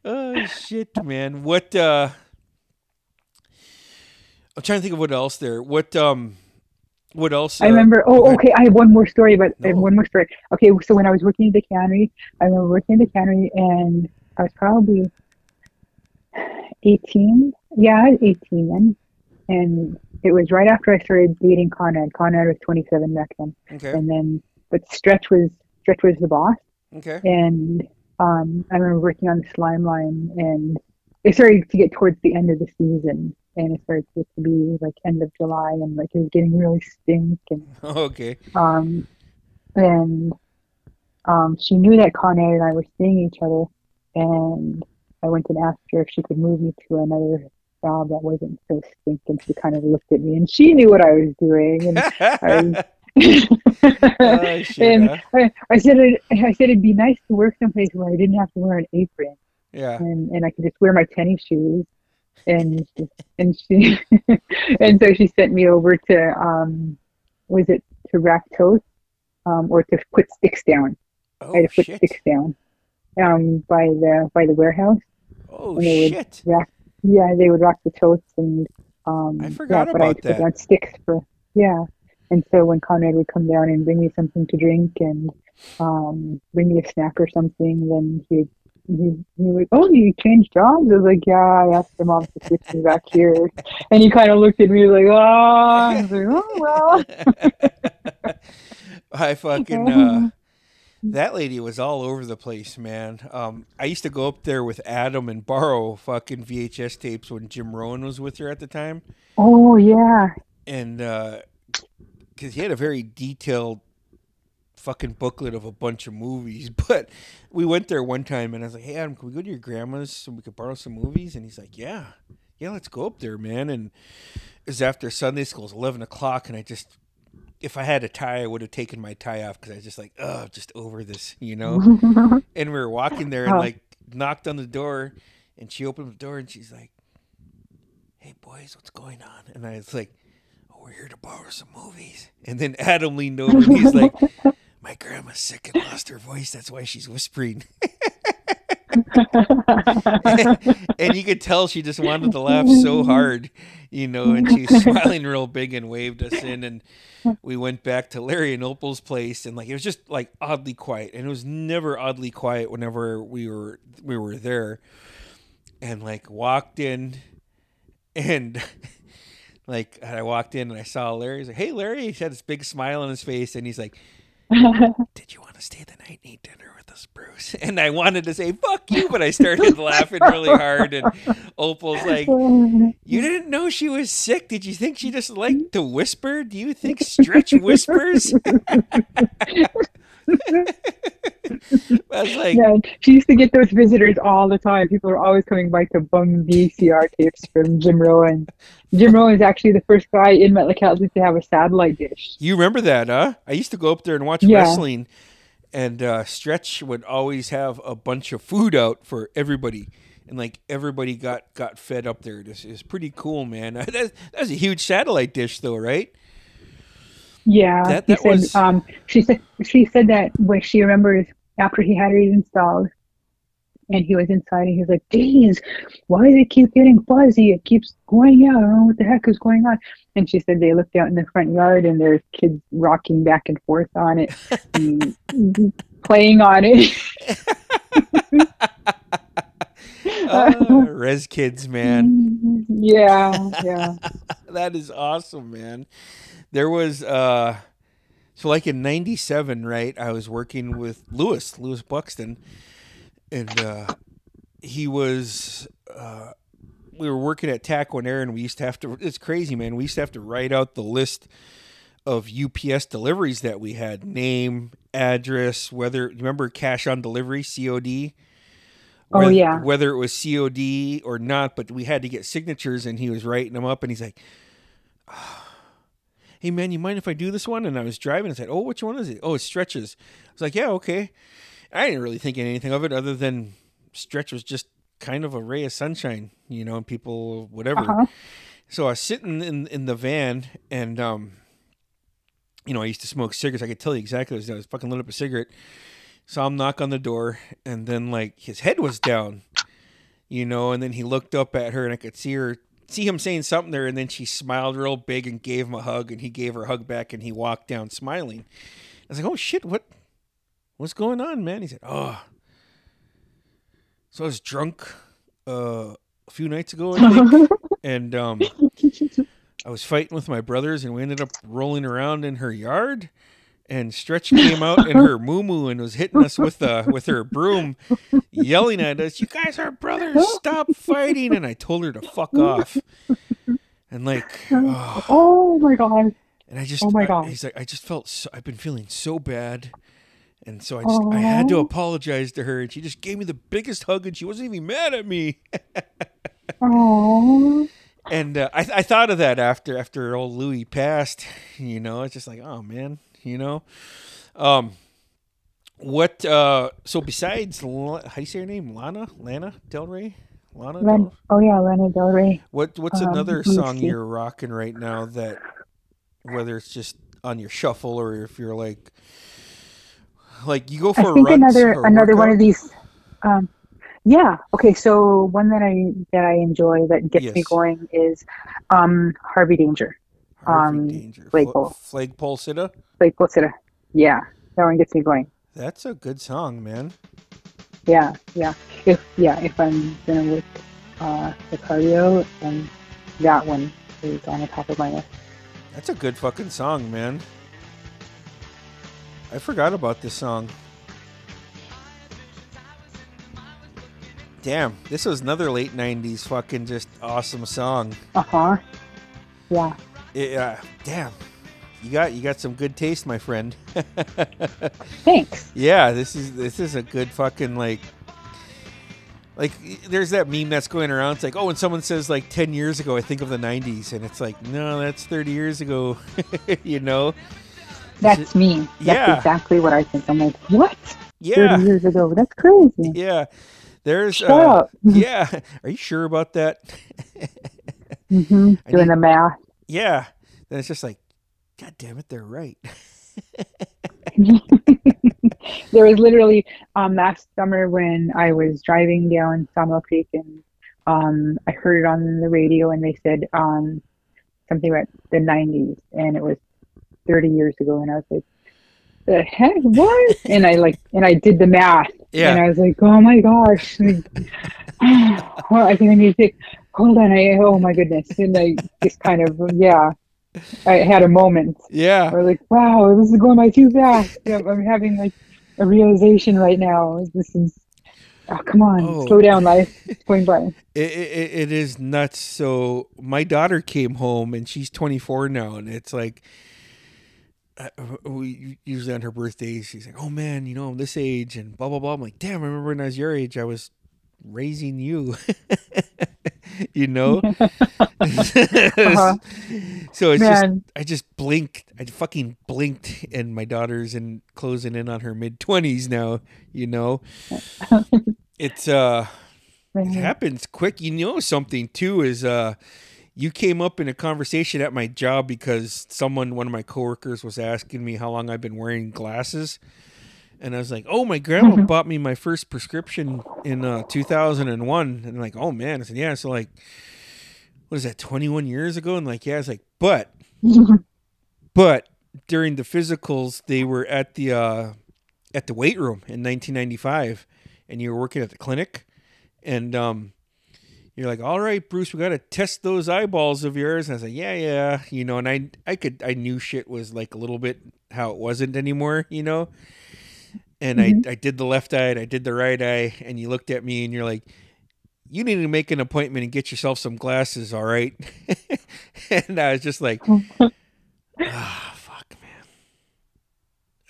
S1: Oh shit, man. What uh I'm trying to think of what else there. What um what else
S2: I
S1: uh,
S2: remember.
S1: go
S2: Oh, okay. I have one more story, but I have
S1: No.
S2: one more story. Okay, so when I was working at the cannery, I remember working at the cannery, and I was probably [sighs] eighteen. Yeah, I was eighteen then, and it was right after I started dating Conrad. Conrad was twenty-seven back then,
S1: Okay.
S2: and then but Stretch was Stretch was the boss,
S1: Okay.
S2: and um, I remember working on the slime line, and it started to get towards the end of the season, and it started to get to be like end of July, and like it was getting really stink, and [laughs]
S1: Okay.
S2: um, and um, she knew that Conrad and I were seeing each other, and I went and asked her if she could move me to another job that wasn't so stinking. She kind of looked at me and she knew what I was doing. And I, [laughs]
S1: Oh, [laughs] shit,
S2: and? I, I said it, I said it'd be nice to work someplace where I didn't have to wear an apron
S1: yeah.
S2: and, and I could just wear my tennis shoes. And and she [laughs] and so she sent me over to um was it to rack toast um or to put sticks down. I
S1: Oh
S2: had to put
S1: shit.
S2: sticks down um by the by the warehouse.
S1: Oh
S2: when they would
S1: shit.
S2: rack yeah they would rock the toast and um
S1: I forgot
S2: yeah, I
S1: about
S2: put
S1: that.
S2: down sticks for yeah. And so when Conrad would come down and bring me something to drink and um bring me a snack or something then he he, he would oh you changed jobs? I was like yeah I asked your mom to switch me back here. And he kind of looked at me like oh I was like oh well. [laughs]
S1: I fucking [laughs] uh that lady was all over the place, man. Um I used to go up there with Adam and borrow fucking VHS tapes when Jim Rowan was with her at the time.
S2: oh yeah
S1: And uh cuz he had a very detailed fucking booklet of a bunch of movies, [laughs] but we went there one time and I was like, "Hey Adam, can we go to your grandma's so we could borrow some movies?" And he's like, "Yeah, yeah, let's go up there, man." And it was after Sunday school, it was eleven o'clock, and I just, if I had a tie, I would have taken my tie off because I was just like, "Oh, just over this," you know. [laughs] and we were walking there and
S2: Oh.
S1: like knocked on the door, and she opened the door and she's like, "Hey boys, what's going on?" And I was like, "Oh, we're here to borrow some movies." And then Adam leaned over and he's like, [laughs] "My grandma's sick and lost her voice. That's why she's whispering." [laughs] and you could tell she just wanted to laugh so hard, you know, and she's smiling real big and waved us in and [laughs] we went back to Larry and Opal's place and like it was just like oddly quiet and it was never oddly quiet whenever we were we were there. And like walked in and [laughs] like I walked in and I saw Larry. He's like hey Larry he had this big smile on his face and he's like [laughs] did you want to stay the night and eat dinner Bruce? [laughs] And I wanted to say, fuck you, but I started [laughs] laughing really hard. And Opal's like, You didn't know she was sick? Did you think she just liked to whisper? Do you think Stretch [laughs] whispers? I was like,
S2: Yeah, she used to get those visitors all the time. People are always coming by to bum VCR tapes from Jim Rowan. Jim Rowan is actually the first guy in Metlakatla to have a satellite dish.
S1: You remember that, huh? I used to go up there and watch
S2: Yeah.
S1: wrestling, and uh, Stretch would always have a bunch of food out for everybody. And like everybody got got fed up there. This is pretty cool, man. [laughs] That, that's a huge satellite dish, though, right?
S2: Yeah,
S1: That- that
S2: said.
S1: was-
S2: Um, she said she said that when she remembers after he had it installed, and he was inside, and he was like, "Geez, why does it keep getting fuzzy? It keeps going out. I don't know what the heck is going on." And she said they looked out in the front yard, and there's kids rocking back and forth on it, [laughs] and playing on it.
S1: Uh, [laughs] res kids, man. [laughs]
S2: yeah, yeah.
S1: that is awesome, man. There was uh so like in 97, right? I was working with Lewis, Lewis Buxton, and uh he was uh we were working at Taquan Air and we used to have to it's crazy, man. We used to have to write out the list of UPS deliveries that we had, name, address, whether you remember cash on delivery, COD.
S2: Oh, yeah.
S1: Whether it was COD or not, but we had to get signatures and he was writing them up and he's like, ah, Hey man, you mind if I do this one? And I was driving and said, Oh, which one is it? Oh, it stretches. I was like, Yeah, okay. I didn't really think anything of it other than stretch was just kind of a ray of sunshine, you know, and people whatever.
S2: Uh-huh.
S1: So I was sitting in in the van, and um, you know, I used to smoke cigarettes. I could tell you exactly. what I was. I was fucking lit up a cigarette. Saw him knock on the door, and then like his head was down, you know, and then he looked up at her, and I could see her, see him saying something there, and then she smiled real big and gave him a hug, and he gave her a hug back, and he walked down smiling. I was like, oh shit, what, what's going on, man? He said, oh, so I was drunk uh, a few nights ago, I think [laughs] and um, I was fighting with my brothers, and we ended up rolling around in her yard. And Stretch came out in her moo moo and was hitting us with uh with her broom, yelling at us, "You guys are brothers! Stop fighting!" And I told her to fuck off. And like, [laughs] oh,
S2: Oh my god.
S1: and I just,
S2: Oh my
S1: I-
S2: God.
S1: he's like, I just felt, so, I've been feeling so bad, And so I just I had to apologize to her, and she just gave me the biggest hug, and she wasn't even mad at me. And uh, I I thought of that after after old Louis passed. You know, it's just like, oh man, you know. Um, what? Uh, so besides, how do you say her name? Lana, Lana Del Rey, Lana.
S2: Len,
S1: Del-
S2: oh yeah, Lana Del Rey.
S1: what What's
S2: um,
S1: another song
S2: see.
S1: you're rocking right now that, whether it's just on your shuffle or if you're like, like you go for
S2: I
S1: think
S2: another another one of these. Um, yeah. Okay. So one that I that I enjoy that gets me going is um, Harvey Danger,
S1: Harvey
S2: um,
S1: Danger,
S2: flagpole.
S1: Fl- flagpole sitta.
S2: like what's? Yeah, that one gets me going.
S1: That's a good song, man.
S2: Yeah, yeah. If yeah, if I'm gonna work uh, the cardio, then that one is on the top of my list.
S1: That's a good fucking song, man. I forgot about this song. Damn, this was another late '90s fucking just awesome song.
S2: Uh huh. Yeah.
S1: It, uh, damn, you got you got some good taste, my friend. [laughs]
S2: Thanks.
S1: yeah, this is this is a good fucking like. Like, there's that meme that's going around. It's like, oh, when someone says like 10 years ago, I think of the 90s, and it's like, no, that's 30 years ago. [laughs] you know?
S2: That's me. That's
S1: Yeah.
S2: exactly what I think. I'm like, what?
S1: Yeah.
S2: Thirty years ago. That's crazy.
S1: Yeah. There's
S2: Shut
S1: uh,
S2: up. [laughs]
S1: yeah. Are you sure about that? mm-hmm. [laughs]
S2: Doing the math.
S1: yeah. Then it's just like, God damn it, they're right. [laughs]
S2: there was literally um, last summer when I was driving down Sawmill Creek and um, I heard it on the radio and they said um, something about the 90s and it was 30 years ago and I was like, the heck, what? and I like, and I did the math and I was like, oh my gosh. Like, [sighs] well, I think I need to take, hold on. I, oh my goodness. And I just kind of, yeah, I had a moment
S1: Yeah.
S2: or like, wow, this is going by too fast. Yeah, I'm having like a realization right now. This is, oh, come on,
S1: Oh.
S2: slow down, life. It's going by.
S1: It, it, it is nuts. So my daughter came home and she's 24 now, and it's like uh, we usually on her birthday she's like, "Oh man, you know I'm this age," and blah blah blah. I'm like, "Damn, I remember when I was your age, I was raising you." [laughs] you know. [laughs]
S2: Uh-huh. [laughs]
S1: So it's just I just blinked. I fucking blinked, and my daughter's in closing in on her mid 20s now. You know. It's uh it happens quick. You know something too is uh you came up in a conversation at my job because someone one of my coworkers was asking me how long I've been wearing glasses. And I was like, "Oh, my grandma
S2: Mhm. [laughs]
S1: bought me my first prescription in uh 2001." And I'm like, "Oh man." I said, "Yeah." So like what is that? 21 years ago? And like, "Yeah." I was like, "But [laughs] but during the physicals they were at the uh at the weight room in 1995 and you were working at the clinic and um you're like all right bruce we got to test those eyeballs of yours and i was like yeah yeah you know and i i could i knew shit was like a little bit how it wasn't anymore you know and I, I did the left eye and i did the right eye and you looked at me and you're like you need to make an appointment and get yourself some glasses all right [laughs] and i was just like [laughs] ah fuck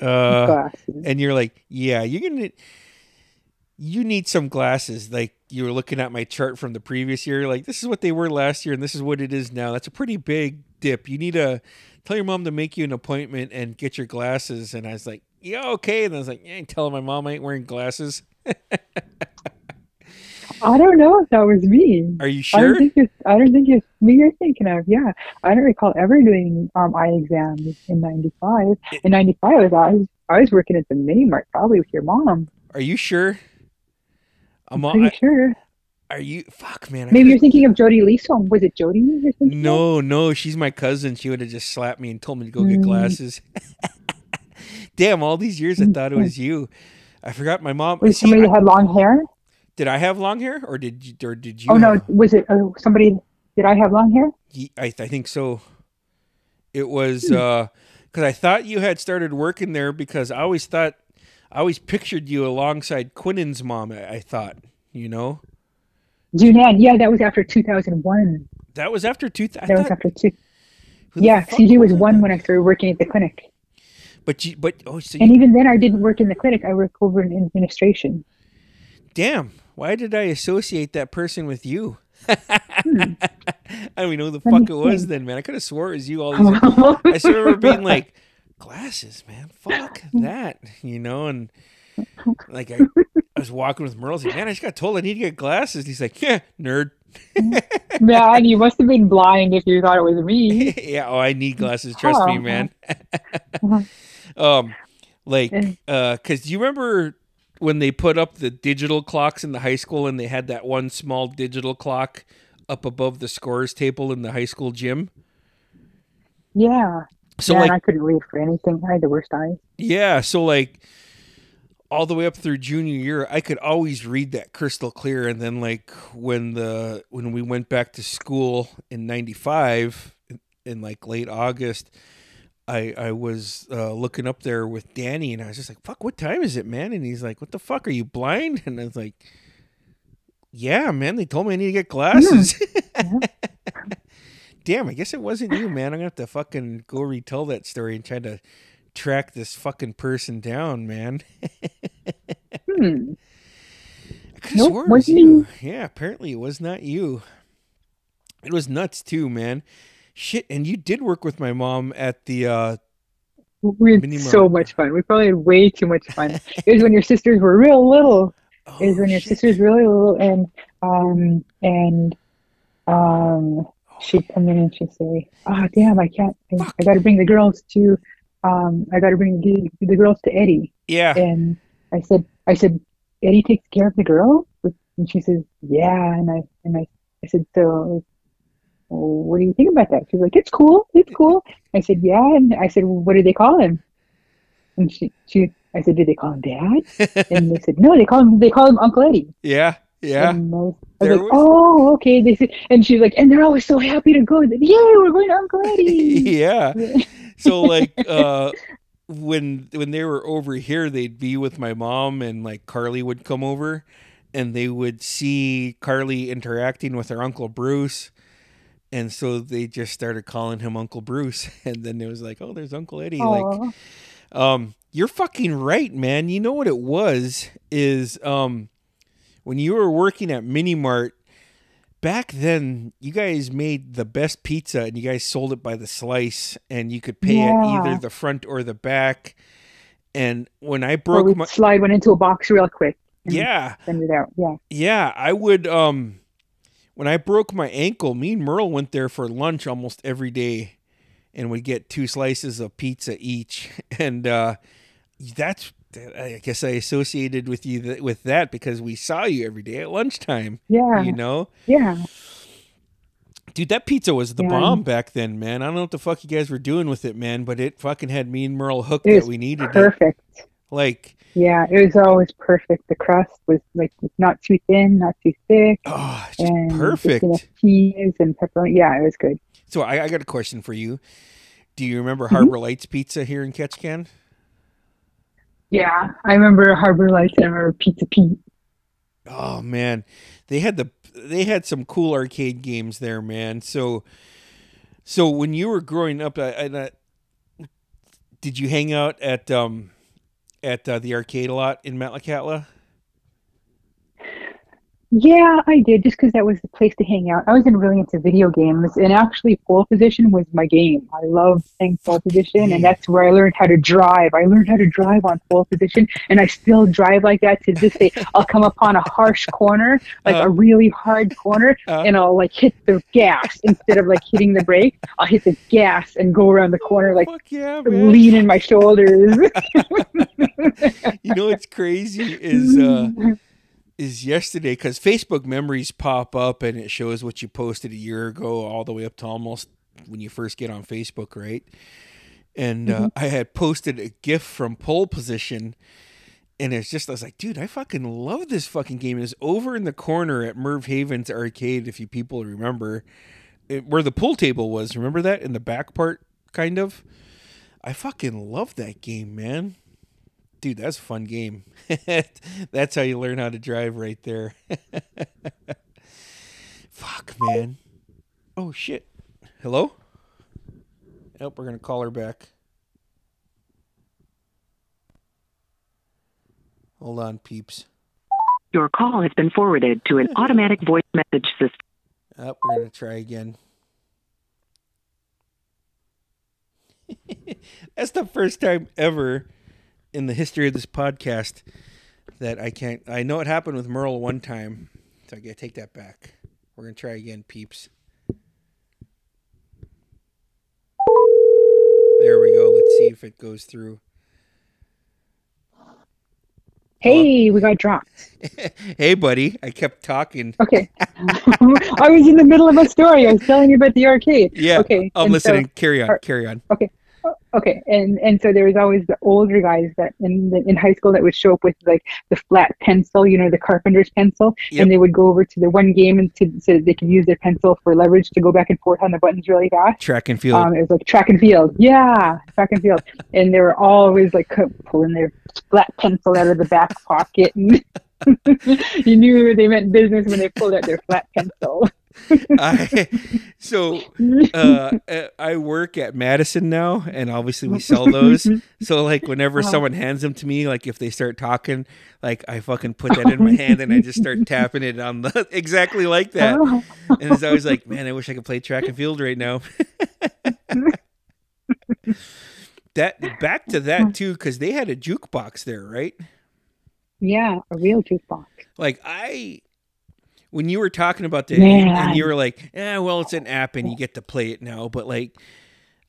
S1: man uh
S2: Glasses.
S1: and you're like, yeah, you're gonna, you need some glasses. Like you were looking at my chart from the previous year, like this is what they were last year, and this is what it is now. That's a pretty big dip. You need to tell your mom to make you an appointment and get your glasses. And I was like, yeah, okay. And I was like, yeah, telling my mom I ain't wearing glasses. [laughs]
S2: I don't know if that was me.
S1: Are you
S2: I
S1: sure?
S2: don't think it's. I don't think it's me you're thinking of. Yeah, I don't recall ever doing um, eye exams in '95. In '95, I was, I was I was working at the mini mart, probably with your mom.
S1: Are you sure? I'm
S2: Pretty
S1: I,
S2: sure.
S1: are you? Fuck, man.
S2: Maybe you're thinking of Jody Leeson. Was it Jody thinking of?
S1: No, no, she's my cousin. She would have just slapped me and told me to go get
S2: Mm.
S1: glasses. [laughs] Damn, all these years I thought it was you. I forgot my mom.
S2: Was
S1: See,
S2: somebody
S1: I-
S2: had long hair?
S1: did I have long hair, or did you, or did you?
S2: Oh no,
S1: have-
S2: was it uh, somebody? Did I have long hair?
S1: I, I think so. It was
S2: Hmm.
S1: uh because I thought you had started working there because I always thought I always pictured you alongside Quinnan's mom. I, I thought, you know,
S2: Junan, yeah, that was after 2001.
S1: that was after two. I
S2: That was after two. Yeah, CG was one
S1: then?
S2: when I started working at the clinic.
S1: But you, but oh, so you,
S2: And even then, I didn't work in the clinic. I worked over in administration.
S1: damn. Why did I associate that person with you?
S2: Hmm. [laughs]
S1: I don't even know who the
S2: Let
S1: fuck it was then, man. I could have swore it was you all [laughs] these. I remember being like, glasses, man. [laughs] Fuck that, you know. And like I, I was walking with Merle. Like, man, I just got told I need to get glasses. And he's like, yeah, nerd. [laughs]
S2: Man, you must have been blind if you thought it was me. [laughs]
S1: yeah. Oh, I need glasses. Trust me,
S2: Oh.
S1: man. um, like, uh, cause do you remember when they put up the digital clocks in the high school and they had that one small digital clock up above the scores table in the high school gym?
S2: Yeah.
S1: So
S2: Man,
S1: like
S2: I couldn't read for anything. I had the worst eyes.
S1: Yeah, so like all the way up through junior year, I could always read that crystal clear. And then like when the when we went back to school in '95 in, in like late August, I I was uh, looking up there with Danny, and I was just like, "Fuck, what time is it, man?" And he's like, "What the fuck? Are you blind?" [laughs] And I was like, "Yeah, man. They told me I need to get glasses." [laughs] Damn, I guess it wasn't you, man. I'm gonna have to fucking go retell that story and try to track this fucking person down, man. [laughs]
S2: Hmm.
S1: I could have
S2: Nope,
S1: it was you. Yeah, apparently it was not you. It was nuts too, man. Shit, and you did work with my mom at the uh
S2: We had so much fun. We probably had way too much fun. it was when your sisters were real little.
S1: oh,
S2: It was when your
S1: shit.
S2: sisters were really little, and um and um she'd come in and she'd say, "Oh damn, I can't. I, I got to bring the girls to um I got to bring the, the girls to Eddie."
S1: Yeah.
S2: And I said, I said, Eddie takes care of the girl? And she says, yeah. And I, and I, I said, so what do you think about that? She's like, it's cool. It's cool. I said, yeah. And I said, well, what do they call him? And she, she, I said, did they call him dad? [laughs] And they said, no, they call him, they call him Uncle Eddie.
S1: yeah. Yeah.
S2: Was, I was
S1: There
S2: like,
S1: was-
S2: oh, okay. They and she's like, and they're always so happy to go. Yay, we're going to Uncle [laughs] Eddie.
S1: yeah. So like [laughs] uh when when they were over here they'd be with my mom and like Carly would come over and they would see Carly interacting with her uncle Bruce and so they just started calling him Uncle Bruce [laughs] and then it was like oh there's Uncle Eddie like um, you're fucking right, man. You know what it was is um, when you were working at Mini Mart back then. You guys made the best pizza, and you guys sold it by the slice, and you could pay at
S2: Yeah.
S1: either the front or the back. And when I broke my
S2: slide went into a box real quick.
S1: yeah,
S2: Send it out. Yeah.
S1: yeah, I would um when I broke my ankle, me and Merle went there for lunch almost every day and would get two slices of pizza each. [laughs] And uh that's I guess I associated with you th- with that because we saw you every day at lunchtime,
S2: Yeah.
S1: you know?
S2: Yeah.
S1: Dude, that pizza was the
S2: Yeah.
S1: bomb back then, man. I don't know what the fuck you guys were doing with it, man, but it fucking had me and Merle hooked
S2: It
S1: that we needed it.
S2: Perfect.
S1: Like,
S2: Yeah, it was always perfect. The crust was like not too thin, not too thick,
S1: oh, just
S2: and
S1: perfect.
S2: cheese and pepperoni. Yeah, it was good.
S1: So I, I got a question for you. Do you remember
S2: Mm-hmm.
S1: Harbor Lights Pizza here in Ketchikan?
S2: Yeah, I remember Harbor Lights I remember Pizza Pete.
S1: Oh man, they had the they had some cool arcade games there, man. So, so when you were growing up, I, I, I- did you hang out at um at uh, the arcade a lot in Metlakatla?
S2: Yeah, I did, just because that was the place to hang out. I wasn't really into video games, and actually, pole position was my game. I loved playing pole position, and that's where I learned how to drive. I learned how to drive on pole position, and I still drive like that to this day. [laughs] I'll come upon a harsh corner, like
S1: Uh.
S2: a really hard corner,
S1: Uh.
S2: and I'll like hit the gas instead of like hitting the brake. I'll hit the gas and go around the corner, like
S1: yeah,
S2: leaning my shoulders. [laughs]
S1: You know what's crazy is uh [laughs] is yesterday because Facebook memories pop up and it shows what you posted a year ago all the way up to almost when you first get on Facebook, right? And uh, I had posted a GIF from pole position, and it's just I was like, dude, I fucking love this fucking game. It's over in the corner at Merv Haven's arcade, if you people remember, it, where the pool table was. Remember that in the back part, kind of. I fucking love that game, man dude that's a fun game [laughs] that's how you learn how to drive right there [laughs] fuck man oh shit hello oh we're gonna call her back Hold on, peeps.
S3: Your call has been forwarded to an automatic voice message system.
S1: Oh, we're gonna try again. [laughs] That's the first time ever in the history of this podcast that I can't. I know it happened with Merle one time, so I gotta take that back. We're gonna try again, peeps. There we go. Let's see if it goes through.
S2: Hey, we got dropped. [laughs]
S1: hey, buddy. I kept talking.
S2: Okay. [laughs] [laughs] I was in the middle of a story. I was telling you about the arcade.
S1: Yeah.
S2: Okay.
S1: I'm
S2: and
S1: listening.
S2: So,
S1: carry on. carry on.
S2: okay, and and so there was always the older guys that in the, in high school that would show up with like the flat pencil, you know, the carpenter's pencil,
S1: Yep.
S2: and they would go over to the one game and to, so they could use their pencil for leverage to go back and forth on the buttons really fast.
S1: Track and field.
S2: Um, it was like track and field. Yeah, track and field. And they were always like pulling their flat pencil out of the back pocket. And [laughs] you knew they meant business when they pulled out their flat pencil.
S1: I, [laughs] so uh, I work at Madison now, and obviously we sell those. [laughs] So like whenever someone hands them to me, like if they start talking, like I fucking put that in my hand and I just start [laughs] tapping it on the exactly like that.
S2: Oh.
S1: And it's always like, man, I wish I could play track and field right now. that back to that too, because they had a jukebox there, right?
S2: Yeah, a real jukebox.
S1: Like I, when you were talking about that,
S2: Man.
S1: and you were like, "Yeah, well, it's an app and you get to play it now." But like,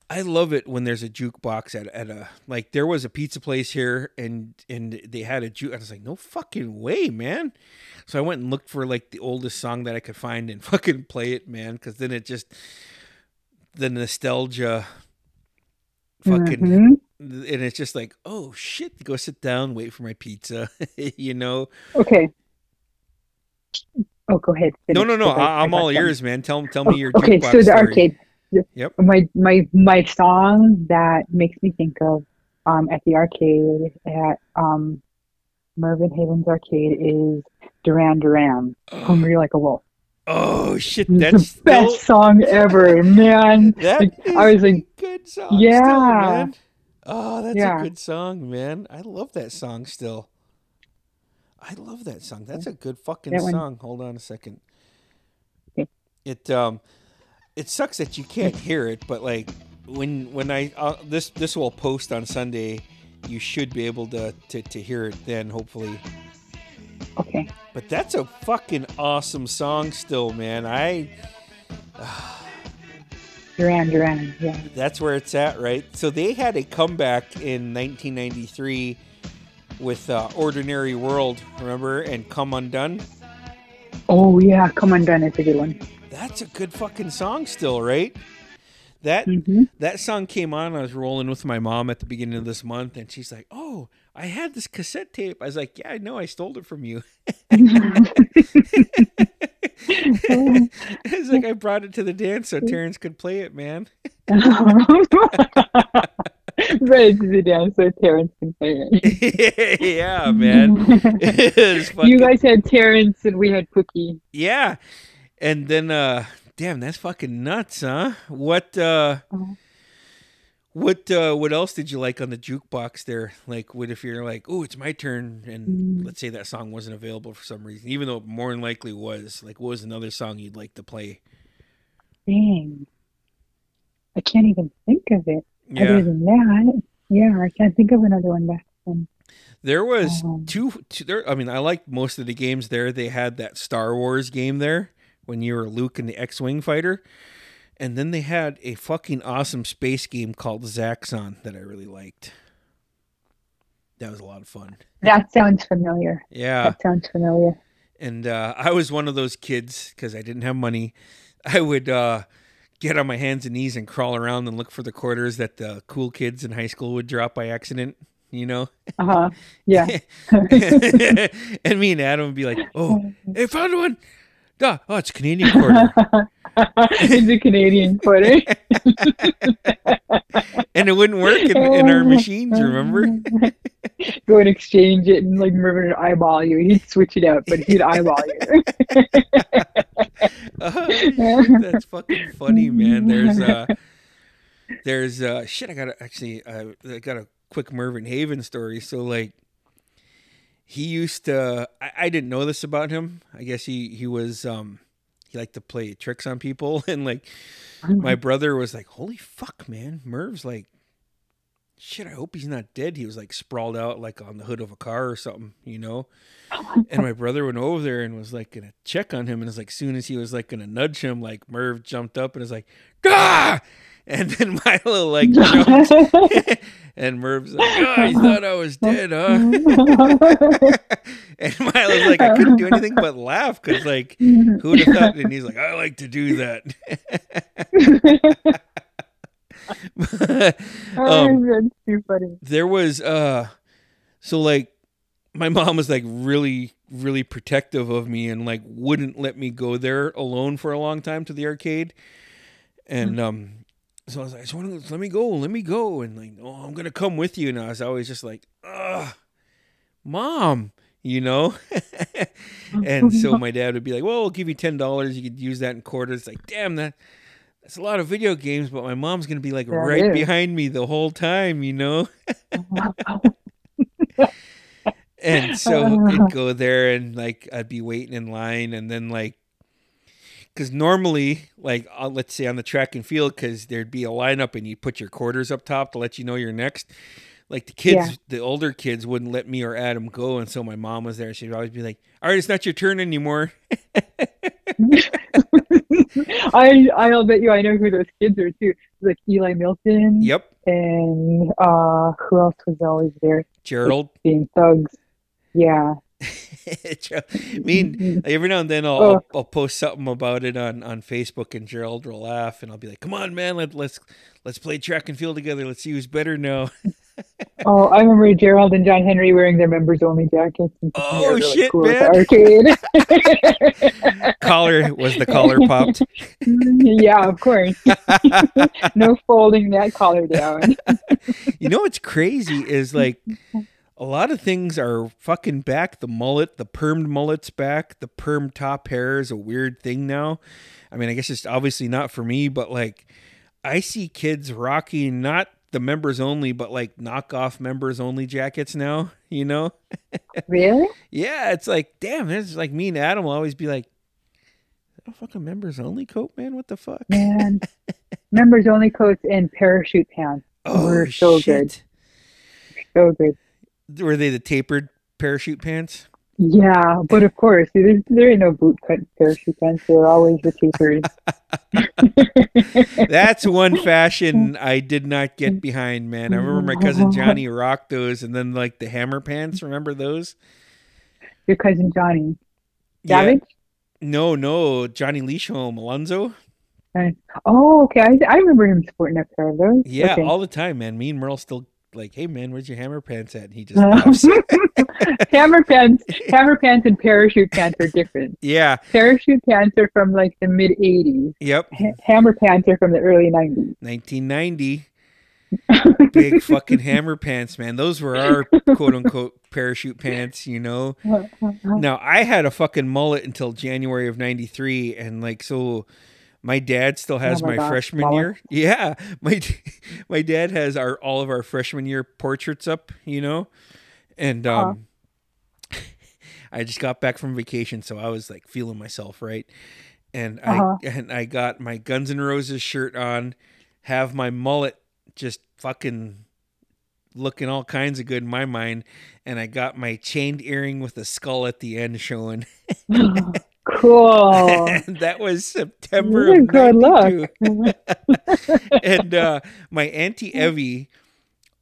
S1: I love it when there's a jukebox at at a like there was a pizza place here and and they had a juke. I was like, "No fucking way, man!" So I went and looked for like the oldest song that I could find and [laughs] fucking play it, man. Because then it just the nostalgia, fucking
S2: Mhm.
S1: and it's just like, oh shit, go sit down, wait for my pizza, [laughs] you know.
S2: Okay. Oh, go ahead.
S1: No, no, no,
S2: I-
S1: I'm all ears, man. Tell me tell me your
S2: Okay, so the
S1: story.
S2: arcade.
S1: Yep.
S2: My my my song that makes me think of um at the arcade at um Mervyn Havens Arcade is Duran Duran. Hungry Like a Wolf.
S1: Oh shit, that's
S2: the best song ever, man. [laughs]
S1: that
S2: like,
S1: is
S2: I was
S1: a
S2: like,
S1: good song. still,
S2: yeah.
S1: man. Oh, that's
S2: Yeah.
S1: a good song, man. I love that song still. I love that song. That's a good fucking song. Hold on a second. It um, it sucks that you can't hear it, but like when when I uh, this this will post on Sunday, you should be able to to, to hear it then. Hopefully.
S2: Okay.
S1: But that's a fucking awesome song still, man. I [sighs]
S2: Duran Duran, yeah.
S1: that's where it's at, right? So they had a comeback in 1993 with uh, Ordinary World, remember? And Come Undone.
S2: Oh yeah, Come Undone is a good one.
S1: That's a good fucking song still, right? That
S2: hmm
S1: that song came on. I was rolling with my mom at the beginning of this month, and she's like, "Oh, I had this cassette tape." I was like, "Yeah, I know. I stole it from you." [laughs] [laughs] [laughs] it's like [laughs] I brought it to the dance so Terrence could play it, man. [laughs]
S2: Ready to sit down so Terrence can play it.
S1: yeah, man. Fucking-
S2: you guys had Terrence and we had Cookie.
S1: yeah. And then uh damn, that's fucking nuts, huh? What uh
S2: Uh-huh.
S1: What uh what else did you like on the jukebox there? Like what if you're like, "Oh, it's my turn." And
S2: Mm.
S1: let's say that song wasn't available for some reason, even though it more than likely was. Like what was another song you'd like to play?
S2: Dang. I can't even think of it.
S1: Yeah.
S2: Other than that, yeah, I can't think of another one back then.
S1: There was
S2: Um,
S1: two, two there I mean, I liked most of the games there. They had that Star Wars game there when you were Luke and the X-wing fighter. And then they had a fucking awesome space game called Zaxxon that I really liked. That was a lot of fun.
S2: That sounds familiar.
S1: Yeah.
S2: That sounds familiar.
S1: And uh, I was one of those kids because I didn't have money. [laughs] I would uh, get on my hands and knees and crawl around and look for the quarters that the cool kids in high school would drop by accident, you know?
S2: Uh huh. [laughs] Yeah.
S1: and me and Adam would be like, "Oh, [laughs] hey, found one! Duh, oh, it's a Canadian quarter." [laughs]
S2: it's a Canadian quarter. [laughs]
S1: and it wouldn't work in, in our machines. Remember? [laughs]
S2: Go and exchange it, and like Mervyn would eyeball you. He'd switch it out, but he'd eyeball you.
S1: Uh, that's fucking funny, man. There's uh, there's uh, shit. I got to actually, uh, I got a quick Mervyn Haven story. So like, he used to. I, I didn't know this about him. I guess he he was um he liked to play tricks on people, [laughs] and like [laughs] my brother was like, "Holy fuck, man, Merv's like." Shit, I hope he's not dead. He was like sprawled out like on the hood of a car or something, you know? and my brother went over there and was like gonna check on him and it's like soon as he was like gonna nudge him like merv jumped up and was like ah and then [laughs] milo like jumped [laughs] and merv's like oh you thought i was dead huh? [laughs] And milo's like i couldn't do anything but laugh because like who would have thought? And he's like i like to do that.
S2: Um, that's too funny.
S1: there was uh so like my mom was like really really protective of me and like wouldn't let me go there alone for a long time to the arcade. And um so i was like I just want to let me go let me go. And like oh i'm gonna come with you and i was always just like ugh mom you know? [laughs] And so [laughs] my dad would be like well i'll give you ten dollars. You could use that in quarters. Like damn that that's a lot of video games but my mom's gonna be like
S2: That
S1: right behind me the whole time you know? [laughs] And so I'd go there and like I'd be waiting in line. And then like because normally like uh, let's say on the track and field because there'd be a lineup and you put your quarters up top to let you know you're next like the kids
S2: Yeah.
S1: the older kids wouldn't let me or adam go and so my mom was there she'd always be like all right it's not your turn anymore [laughs]
S2: I I'll bet you I know who those kids are too. Like Eli Milton.
S1: yep
S2: And uh, who else was always there
S1: gerald
S2: being thugs? Yeah. [laughs]
S1: I mean, [laughs] every now and then I'll,
S2: Oh.
S1: I'll post something about it on, on Facebook, and Gerald will laugh, and I'll be like, "Come on, man, let let's let's play track and field together. Let's see who's better now." [laughs]
S2: Oh, I remember Gerald and John Henry wearing their members only jackets. And oh, thinking they
S1: Oh, shit,
S2: cool
S1: man.
S2: arcade.
S1: collar was the collar popped.
S2: yeah, of course. No folding that collar down.
S1: you know what's crazy is like a lot of things are fucking back. The mullet, the permed mullet's back. The perm top hair is a weird thing now. I mean, I guess it's obviously not for me, but like I see kids rocking not the members only, but like knockoff members only jackets now, [laughs] you know?
S2: Really?
S1: Yeah, it's like, damn, it's like me and Adam will always be like, "Is that a fucking members only coat, man? What the fuck?
S2: Man. [laughs] Members only coats and parachute pants.
S1: Oh,
S2: We're so
S1: shit.
S2: good. So good.
S1: Were they the tapered parachute pants?
S2: Yeah, but of course, there, there ain't no boot cut parachute pants. They're always the tapers. [laughs]
S1: That's one [laughs] fashion I did not get behind, man. I remember my cousin Johnny [laughs] rocked those, and then like the hammer pants. Remember those?
S2: Your cousin Johnny.
S1: Yeah. No, no, Johnny Leishholm, Alonzo.
S2: Oh, okay. I, I remember him sporting a pair of those.
S1: Yeah,
S2: Okay.
S1: all the time, man. Me and Merle still like, hey, man, where's your hammer pants at? And he just [laughs]
S2: hammer pants, hammer pants, and parachute pants are different. [laughs]
S1: yeah,
S2: Parachute pants are from like the mid '80s.
S1: yep,
S2: Ha- hammer pants are from the early '90s.
S1: 1990. [laughs] Big fucking hammer pants, man. Those were our quote unquote parachute pants, you know. Now I had a fucking mullet until January of '93, and like so, my dad still has
S2: Oh my
S1: my,
S2: gosh,
S1: freshman year. [laughs] Yeah, my my dad has our all of our freshman year portraits up, you know, and
S2: Uh-huh.
S1: um, [laughs] I just got back from vacation, so I was like feeling myself right, and
S2: Uh-huh.
S1: I and I got my Guns N' Roses shirt on, have my mullet just fucking looking all kinds of good in my mind and i got my chained earring with a skull at the end showing [laughs]
S2: cool.
S1: and [laughs] that was september
S2: You're
S1: of
S2: good
S1: 92.
S2: luck. [laughs] [laughs]
S1: and uh my auntie evie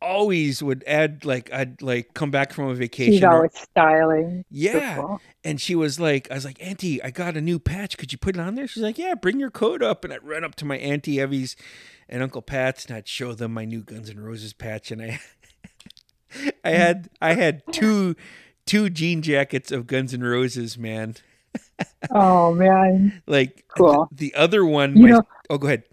S1: always would add like i'd like come back from a
S2: She's
S1: vacation or-
S2: always styling.
S1: yeah
S2: Cool.
S1: and she was like i was like auntie i got a new patch could you put it on there she's like yeah bring your coat up and i'd run up to my auntie evie's and uncle pat's and i'd show them my new guns N' roses patch and i i had i had two two jean jackets of guns N' roses man
S2: Oh man,
S1: like
S2: Cool.
S1: the, the other one
S2: You
S1: my-
S2: know-
S1: oh go ahead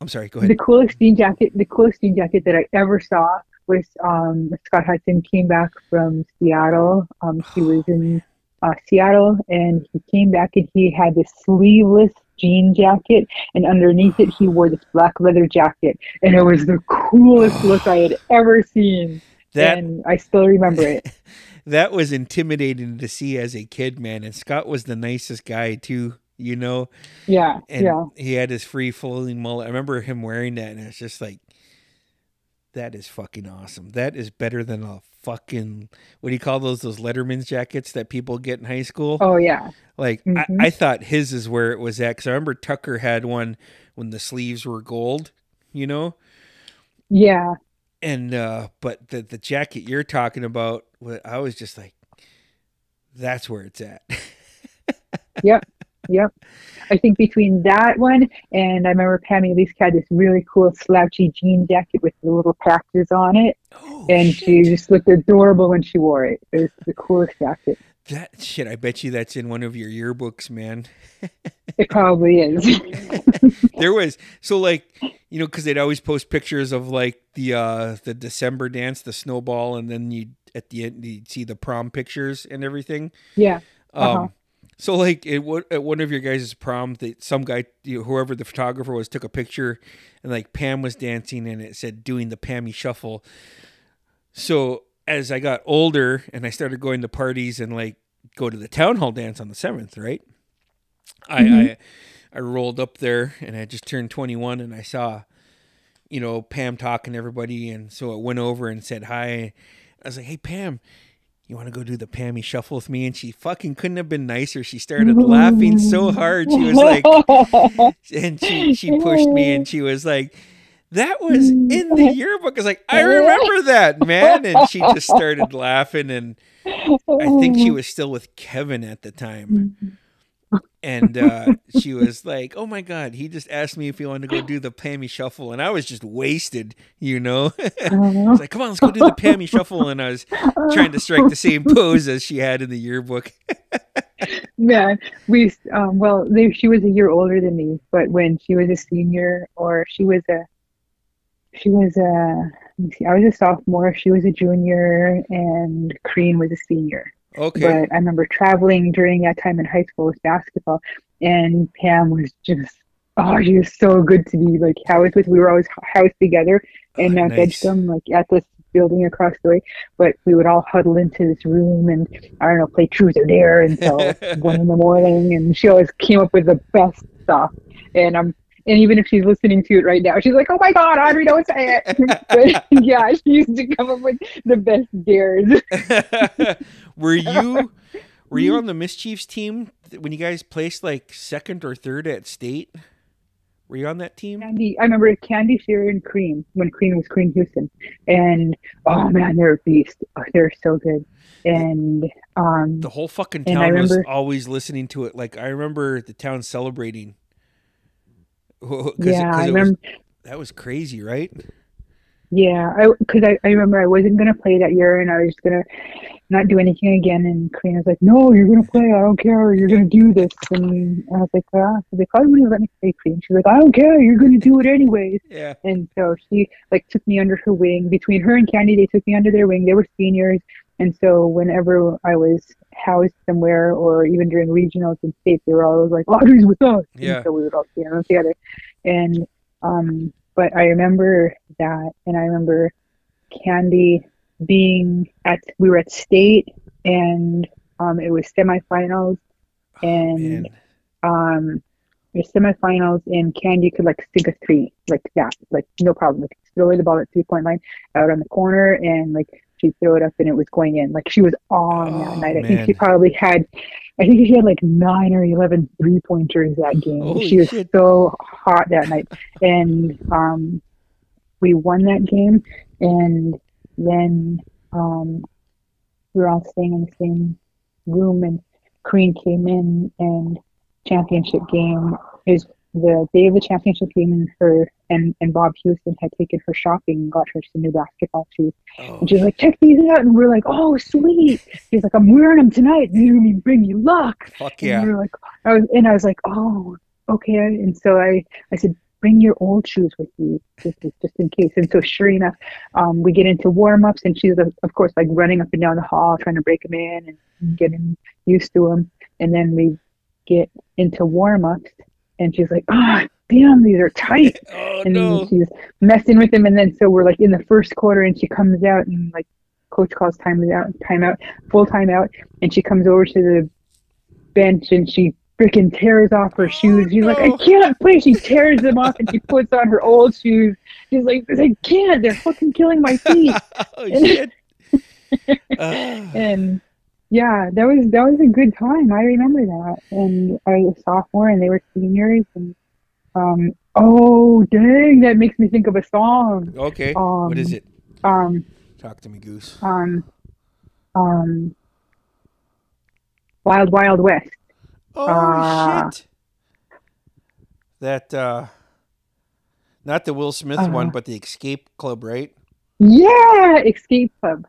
S1: i'm sorry go ahead.
S2: the coolest jean jacket, the coolest jean jacket that I ever saw was um, Scott Hudson came back from Seattle. Um, he was in [sighs] uh, Seattle and he came back and he had this sleeveless jean jacket and underneath it he wore this black leather jacket and it was the coolest look I had ever seen.
S1: that
S2: and I still remember it. [laughs]
S1: that was intimidating to see as a kid, man. And Scott was the nicest guy too, you know.
S2: Yeah,
S1: And
S2: yeah.
S1: he had his free flowing mullet. I remember him wearing that, and it's just like, that is fucking awesome. That is better than a fucking what do you call those? Those Letterman's jackets that people get in high school.
S2: Oh yeah.
S1: Like
S2: Mhm.
S1: I, I thought his is where it was at because I remember Tucker had one when the sleeves were gold, you know.
S2: Yeah.
S1: And uh but the the jacket you're talking about, I was just like, that's where it's at. [laughs]
S2: Yep. Yep. I think between that one and I remember Pammy Elise had this really cool slouchy jean jacket with the little patches on it.
S1: oh,
S2: and
S1: shit.
S2: she just looked adorable when she wore it. It was the coolest jacket.
S1: that shit. I bet you that's in one of your yearbooks, man. [laughs]
S2: It probably is. [laughs]
S1: there was so like you know because they'd always post pictures of like the uh the December dance, the snowball, and then you at the end you'd see the prom pictures and everything.
S2: yeah.
S1: Um,
S2: Uh-huh.
S1: So like it at one of your guys' prom, that some guy, you know, whoever the photographer was, took a picture, and like Pam was dancing, and it said doing the Pammy shuffle. So as I got older and I started going to parties and like go to the town hall dance on the seventh, right? I, mm-hmm. I I rolled up there and I just turned twenty one, and I saw, you know, Pam talking to everybody, and so I went over and said hi. I was like, "Hey, Pam." You want to go do the Pammy shuffle with me? And she fucking couldn't have been nicer. She started laughing so hard. She was like, [laughs] and she, she pushed me and she was like, that was in the yearbook. I was like, I remember that, man. And she just started laughing. And I think she was still with Kevin at the time. Mm-hmm. And uh, she was like, oh my God, he just asked me if he wanted to go do the Pammy shuffle. And I was just wasted, you know? [laughs] I was like, come on, let's go do the Pammy shuffle. And I was trying to strike the same pose as she had in the yearbook. [laughs]
S2: Man, we um, well, they, she was a year older than me, but when she was a senior, or she was a, she was a, let me see, I was a sophomore, she was a junior, and Crean was a senior.
S1: Okay.
S2: But I remember traveling during that time in high school with basketball, and Pam was just, oh, she was so good to be like housed with. We were always housed together in
S1: Oh,
S2: Mount
S1: nice.
S2: Edgecumbe, like at this building across the way. But we would all huddle into this room and I don't know, play truth or dare until [laughs] one in the morning. And she always came up with the best stuff. And I'm. And even if she's listening to it right now, she's like, "Oh my God, Audrey, don't say it!" [laughs] but yeah, she used to come up with the best dares. [laughs]
S1: were [laughs] you were you on the mischiefs team when you guys placed like second or third at state? Were you on that team?
S2: Candy, I remember Candy, Shearer, and Cream when Cream was Cream Houston, and oh man, they're a beast. Oh, they're so good, and um,
S1: The whole fucking town was always listening to it. Like I remember the town celebrating. 'Cause it-
S2: I
S1: it was-
S2: remember.
S1: that was crazy, right?
S2: Yeah, I because I, I remember I wasn't gonna play that year, and I was just gonna not do anything again. And was like, "No, you're gonna play. I don't care. You're gonna do this." And I was like, "Ah," so they probably wouldn't let me play Cream. She's like, "I don't care. You're gonna do it anyways."
S1: Yeah.
S2: And so she like took me under her wing. Between her and Candy, they took me under their wing. They were seniors, and so whenever I was housed somewhere, or even during regionals and states, they were always like, "Audrey's with us."
S1: Yeah.
S2: And so we would all stand them together. And um, but I remember that, and I remember Candy being at. We were at state, and um, it was semifinals, and
S1: Man.
S2: um your semifinals and Candy could like sink a three like that, like no problem. Like throw the ball at three point line out on the corner and like she'd throw it up and it was going in. Like she was on
S1: Oh,
S2: that night. I think she probably had I think she had like nine or 11 three pointers that game.
S1: Holy
S2: she was
S1: shit.
S2: so hot that night. And um we won that game and then um we were all staying in the same room and Crean came in and championship game is the day of the championship game and her and, and Bob Houston had taken her shopping and got her some new basketball shoes.
S1: Oh,
S2: And she's like, check these out. And we're like, oh, sweet. She's like, I'm wearing them tonight. They're going to bring you luck.
S1: fuck
S2: And
S1: yeah.
S2: we were like, I was, and I was like, oh, okay. And so I, I said, bring your old shoes with you, just, just in case. And so sure enough, um, we get into warm ups, and she's of of course like running up and down the hall trying to break them in and getting used to them. And then we get into warm ups, and she's like, ah, damn, these are tight [laughs]
S1: Oh
S2: and
S1: no.
S2: she's messing with them. and then so we're like in the first quarter and she comes out and like coach calls time out, time out, full time out, and she comes over to the bench and she freaking tears off her shoes. She's like, I can't play. She tears them off and she puts on her old shoes. She's like, I can't. They're fucking killing my feet. [laughs]
S1: oh shit. [laughs] Ah.
S2: and yeah, that was that was a good time. I remember that. And I was a sophomore and they were seniors and um oh dang, that makes me think of a song.
S1: okay. um, what is
S2: Um,
S1: it?
S2: Um
S1: Talk to me, Goose.
S2: um um Wild Wild West.
S1: Oh
S2: uh,
S1: shit. That uh not the Will Smith
S2: Uh,
S1: one, but the Escape Club, right?
S2: Yeah, Escape Club.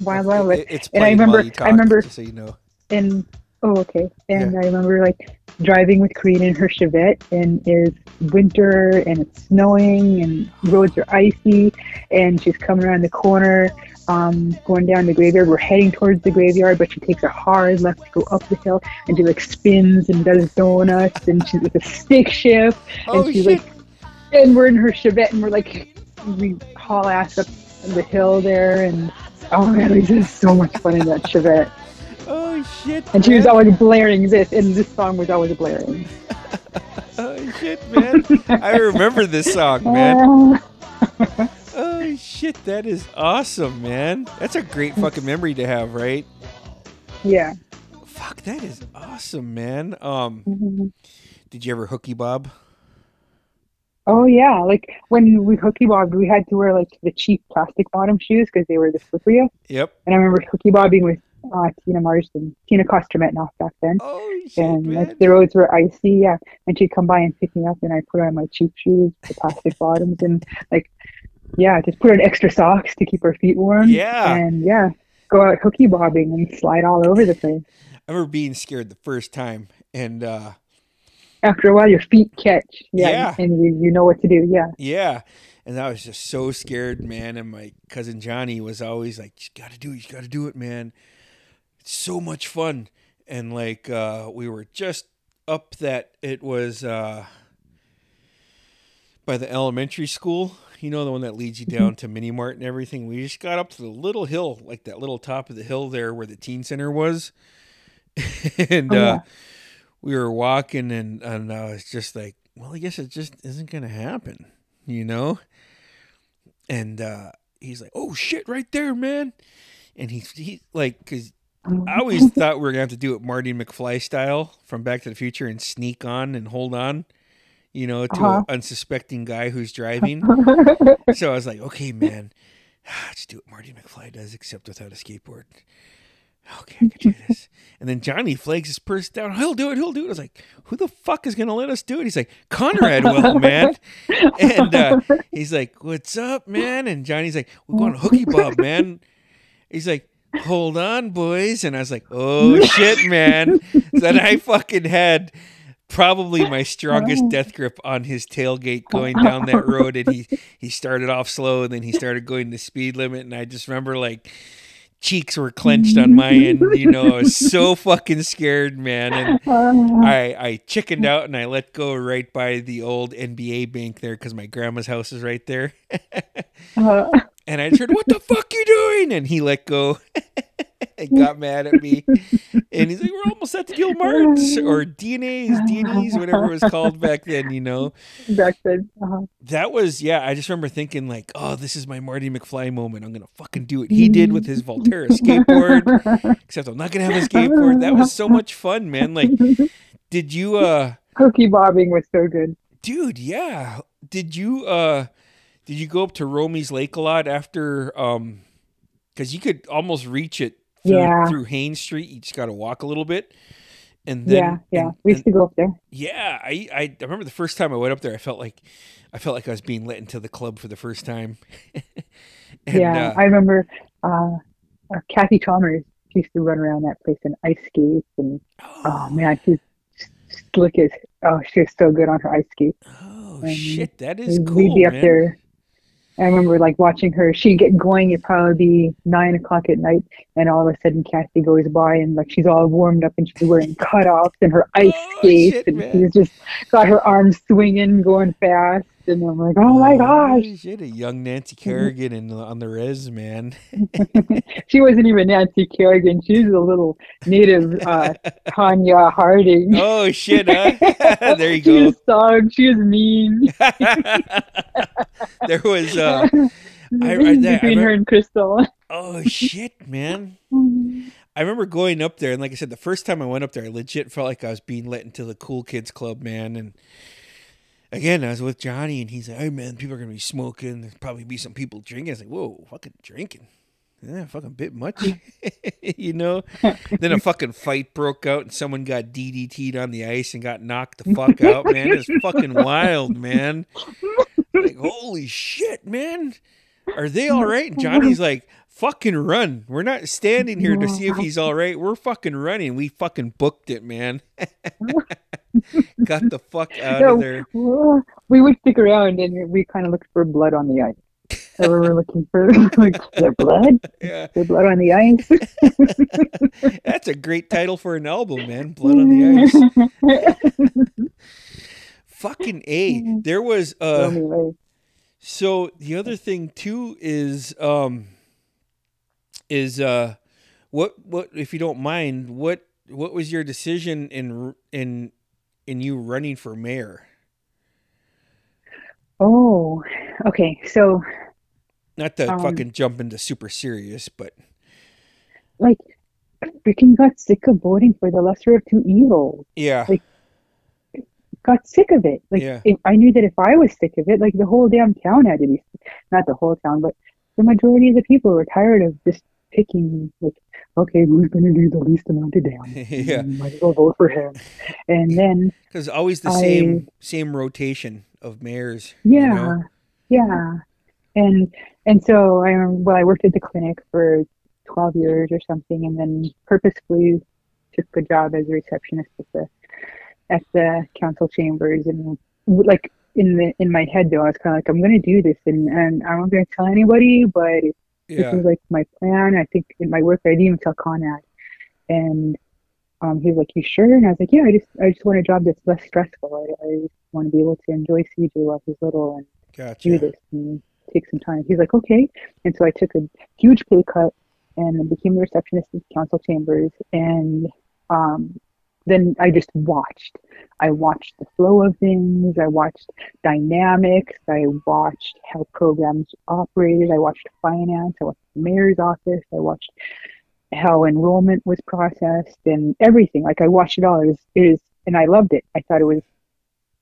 S2: Wild West.
S1: It- it's
S2: And I
S1: while
S2: remember-
S1: you
S2: I remember-
S1: so you know.
S2: and oh okay and i remember like driving with Karina in her chevette and it's winter and it's snowing and roads are icy and she's coming around the corner um, going down the graveyard we're heading towards the graveyard but she takes a hard left to go up the hill and she like spins and does donuts and she's with a stick shift and
S1: Oh
S2: she's
S1: shit.
S2: like and we're in her chevette and we're like we haul ass up the hill there and oh man was just so much fun in that chevette
S1: Oh shit.
S2: and she was always blaring this, and this song was always blaring. [laughs]
S1: Oh shit, man. I remember this song, man. [laughs] Oh shit, that is awesome, man. That's a great fucking memory to have, right?
S2: yeah.
S1: Fuck, that is awesome, man. Um,
S2: Mhm.
S1: did you ever hooky bob?
S2: Oh yeah, like when we hooky bobbed, we had to wear like the cheap plastic bottom shoes because they were the slippery.
S1: Yep.
S2: And I remember hooky bobbing with uh, Tina Marsden, Tina Kostermetnoff back then.
S1: Oh shit,
S2: And
S1: man.
S2: like the roads were icy, yeah. And she'd come by and pick me up, and I put on my cheap shoes, the plastic [laughs] bottoms, and like, yeah, just put on extra socks to keep our feet warm.
S1: Yeah.
S2: And yeah, go out hooky bobbing and slide all over the place.
S1: I remember being scared the first time, and uh,
S2: after a while your feet catch yeah,
S1: Yeah.
S2: and you, you know what to do yeah
S1: yeah, and I was just so scared, man. And my cousin Johnny was always like, "You got to do it, you got to do it, man. It's so much fun." And like, uh, we were just up that it was uh, by the elementary school. You know, the one that leads you down to Mini Mart and everything. We just got up to the little hill, like that little top of the hill there where the teen center was. [laughs] and
S2: Oh,
S1: uh,
S2: yeah.
S1: We were walking, and, and I was just like, well, I guess it just isn't going to happen, you know? And uh, he's like, oh, shit, right there, man. And he's he, like, because I always [laughs] thought we were going to have to do it Marty McFly style from Back to the Future and sneak on and hold on, you know, to
S2: Uh-huh.
S1: an unsuspecting guy who's driving. [laughs] so I was like, okay, man, [sighs] let's do what Marty McFly does, except without a skateboard. Okay, I can do this. [laughs] And then Johnny flags his purse down. He'll do it. He'll do it. I was like, who the fuck is going to let us do it? He's like, Conrad will, [laughs] man. And uh, he's like, what's up, man? And Johnny's like, we're going to Hooky Bob, man. He's like, hold on, boys. And I was like, oh, shit, man. [laughs] Then I fucking had probably my strongest death grip on his tailgate going down that road. And he, he started off slow and then he started going the speed limit. And I just remember like, cheeks were clenched on my end. You know, I was so [laughs] fucking scared, man. And I I chickened out and I let go right by the old NBA bank there because my grandma's house is right there. [laughs]
S2: Uh,
S1: And I just heard, "What the fuck you doing?" And he let go [laughs] and got mad at me. And he's like, "We're almost at the Gilmartins or DNA's, DNA's, whatever it was called back then." You know,
S2: back then uh,
S1: that was yeah. I just remember thinking like, "Oh, this is my Marty McFly moment. I'm gonna fucking do it." He did with his Valterra skateboard, [laughs] except I'm not gonna have a skateboard. That was so much fun, man. Like, did you uh?
S2: hooky bobbing was so good
S1: dude yeah did you uh did you go up to romy's lake a lot after um because you could almost reach it through,
S2: Yeah.
S1: through Haines street you just gotta walk a little bit and then
S2: yeah yeah
S1: and-
S2: we used to go up there
S1: yeah I, I remember the first time i went up there i felt like i felt like i was being let into the club for the first time [laughs] and
S2: yeah
S1: uh,
S2: i remember uh, uh kathy chalmers used to run around that place and ice skates, and oh man she's slick as oh she was so good on her ice skates.
S1: oh
S2: and
S1: shit that is
S2: we'd
S1: cool
S2: be up
S1: man.
S2: there I remember like watching her. She'd get going. It'd probably be nine o'clock at night, and all of a sudden Kathy goes by, and like she's all warmed up, and she's wearing cutoffs and her oh, ice
S1: Oh,
S2: skates,
S1: shit,
S2: and
S1: man.
S2: she's just got her arms swinging, going fast. And I'm like, oh my gosh. [laughs]
S1: She had a young Nancy Kerrigan in the, on the res, man. [laughs]
S2: she wasn't even Nancy Kerrigan. She's a little native uh, [laughs] Tonya Harding.
S1: oh shit! Huh? there you go.
S2: She was sog. She was mean.
S1: there was. Uh, I- I- I
S2: Between her and Crystal.
S1: oh shit, man! I remember going up there, and like I said, the first time I went up there, I legit felt like I was being let into the cool kids club, man. And again, I was with Johnny, and he's like, "Hey, man, people are gonna be smoking. There'll probably be some people drinking." I was like, "Whoa, fucking drinking." Yeah, fucking bit much, [laughs] [laughs] you know. Then a fucking fight broke out, and someone got DDT'd on the ice and got knocked the fuck out. Man, it's fucking wild, man. Like, holy shit, man. Are they all right? And Johnny's like, fucking run. We're not standing here to see if he's all right. We're fucking running. We fucking booked it, man. [laughs] Got the fuck out
S2: No,
S1: of there.
S2: we would stick around and we kind of looked for blood on the ice. So we were looking for [laughs] like, there blood?
S1: Yeah,
S2: there blood on the ice? [laughs]
S1: that's a great title for an album, man. Blood on the ice. Fucking A. There was uh so the other thing too is um is uh what what if you don't mind, what what was your decision in in in you running for mayor?
S2: oh, okay. So
S1: Not to
S2: Um,
S1: fucking jump into super serious, but
S2: like, freaking got sick of voting for the lesser of two evils.
S1: yeah.
S2: Like, Got sick of it. Like,
S1: Yeah.
S2: if, I knew that if I was sick of it, like the whole damn town had to be, not the whole town, but the majority of the people were tired of just picking, like, okay, who's going to do the least amount of damage? [laughs]
S1: Yeah.
S2: Mm, Might as well vote for him. And then,
S1: Because always the
S2: I-
S1: same same rotation of mayors.
S2: yeah,
S1: You know?
S2: yeah. And and so I well, I worked at the clinic for 12 years or something, and then purposefully took a job as a receptionist at the at the council chambers, and like in the in my head though, I was kind of like, I'm going to do this, and and I'm not going to tell anybody, but this
S1: Yeah.
S2: is like my plan. I think in my work, I didn't even tell Conrad, and um, he was like, "You sure?" And I was like, "Yeah, I just I just want a job that's less stressful. I, I want to be able to enjoy CJ while he's little and do
S1: Gotcha.
S2: this and take some time." He's like, "Okay," and so I took a huge pay cut and became the receptionist at the council chambers, and um, then I just watched. I watched the flow of things. I watched dynamics. I watched how programs operated. I watched finance. I watched the mayor's office. I watched how enrollment was processed and everything. Like I watched it all. It was, it is, and I loved it. I thought it was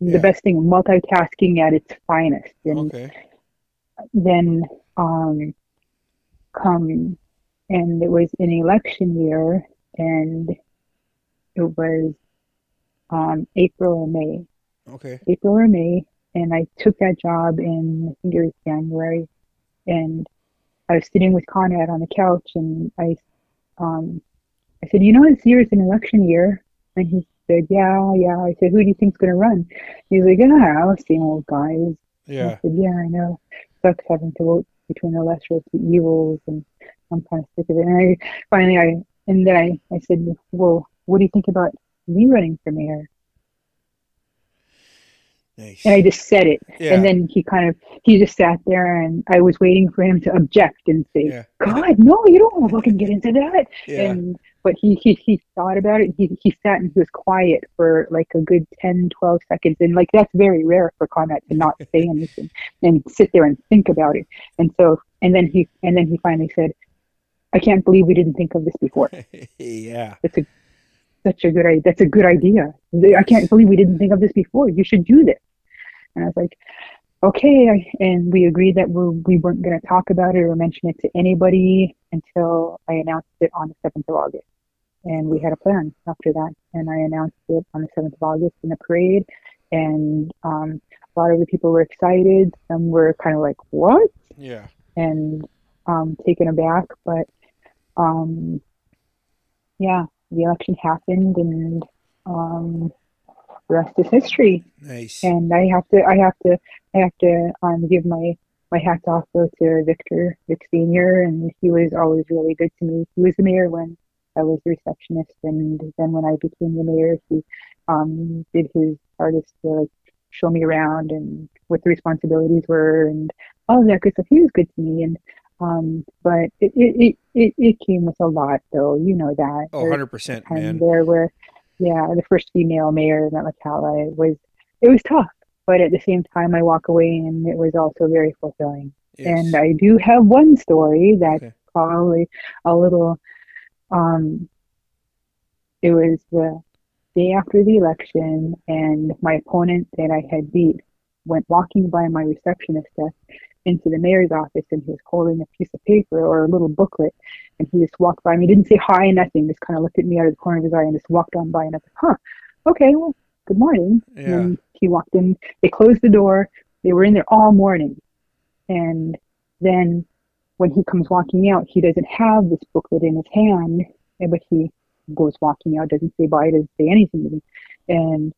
S1: Yeah.
S2: the best thing, multitasking at its finest. And
S1: Okay.
S2: then um, come and it was an election year and it was um, April or May,
S1: Okay.
S2: April or May, and I took that job in I think it was January, and I was sitting with Conrad on the couch, and I, um, I said, you know, this year is an election year, and he said, yeah, yeah. I said, who do you think's gonna run? He's like, yeah, same old guys. I
S1: Yeah.
S2: said, yeah, I know. Sucks having to vote between the lesser of two evils, and I'm kind of sick of it. And I finally, I and then I, I said, well, what do you think about me running for mayor?
S1: Nice.
S2: And I just said it,
S1: yeah.
S2: and then he kind of he just sat there, and I was waiting for him to object and say,
S1: Yeah.
S2: God, no, you don't want to fucking get into that.
S1: yeah.
S2: And but he, he he thought about it. He he sat and he was quiet for like a good 10, 12 seconds, and like that's very rare for Conrad to not say [laughs] anything and sit there and think about it. And so and then he and then he finally said, "I can't believe we didn't think of this before. [laughs]
S1: yeah.
S2: That's a such a good idea. That's a good idea. I can't believe we didn't think of this before. You should do this." And I was like, okay. And we agreed that we, we weren't going to talk about it or mention it to anybody until I announced it on the 7th of August. And we had a plan after that. And I announced it on the 7th of August in a parade. And um, a lot of the people were excited. Some were kind of like, what?
S1: Yeah.
S2: And um, taken aback. But um, yeah, the election happened and um, the rest is history
S1: Nice.
S2: and I have to, I have to, I have to um, give my my hats off though to Victor, Vic Senior, and he was always really good to me. He was the mayor when I was the receptionist, and then when I became the mayor, he um, did his hardest to like show me around and what the responsibilities were and all of that good stuff. He was good to me, and um, but it it, it it came with a lot, though. You know that.
S1: Oh, 100 percent,
S2: time
S1: man.
S2: there were, yeah the first female mayor of Metla it was it was tough but at the same time I walk away and it was also very fulfilling
S1: Yes.
S2: and I do have one story that's
S1: Okay.
S2: probably a little um it was the day after the election and my opponent that I had beat went walking by my receptionist desk into the mayor's office and he was holding a piece of paper or a little booklet and he just walked by me, didn't say hi, nothing, just kind of looked at me out of the corner of his eye and just walked on by and I was like, huh, okay, well, good morning.
S1: Yeah.
S2: And he walked in, they closed the door, they were in there all morning. And then when he comes walking out, he doesn't have this booklet in his hand, eh, but he goes walking out, doesn't say bye, doesn't say anything to me. And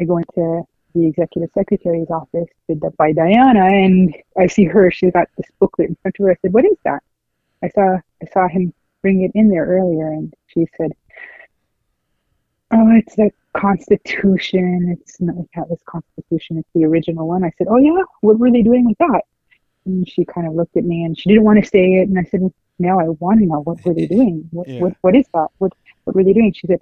S2: I go into the executive secretary's office, did that by Diana, and I see her, she's got this booklet in front of her. I said, What is that? I saw I saw him bring it in there earlier and she said, Oh, it's the Constitution. It's not like Atlas Constitution, it's the original one. I said, Oh yeah, what were they doing with that? And she kind of looked at me and she didn't want to say it and I said, Now I want to know what were they [laughs] doing? What
S1: Yeah.
S2: what what is that? What what were they doing? She said,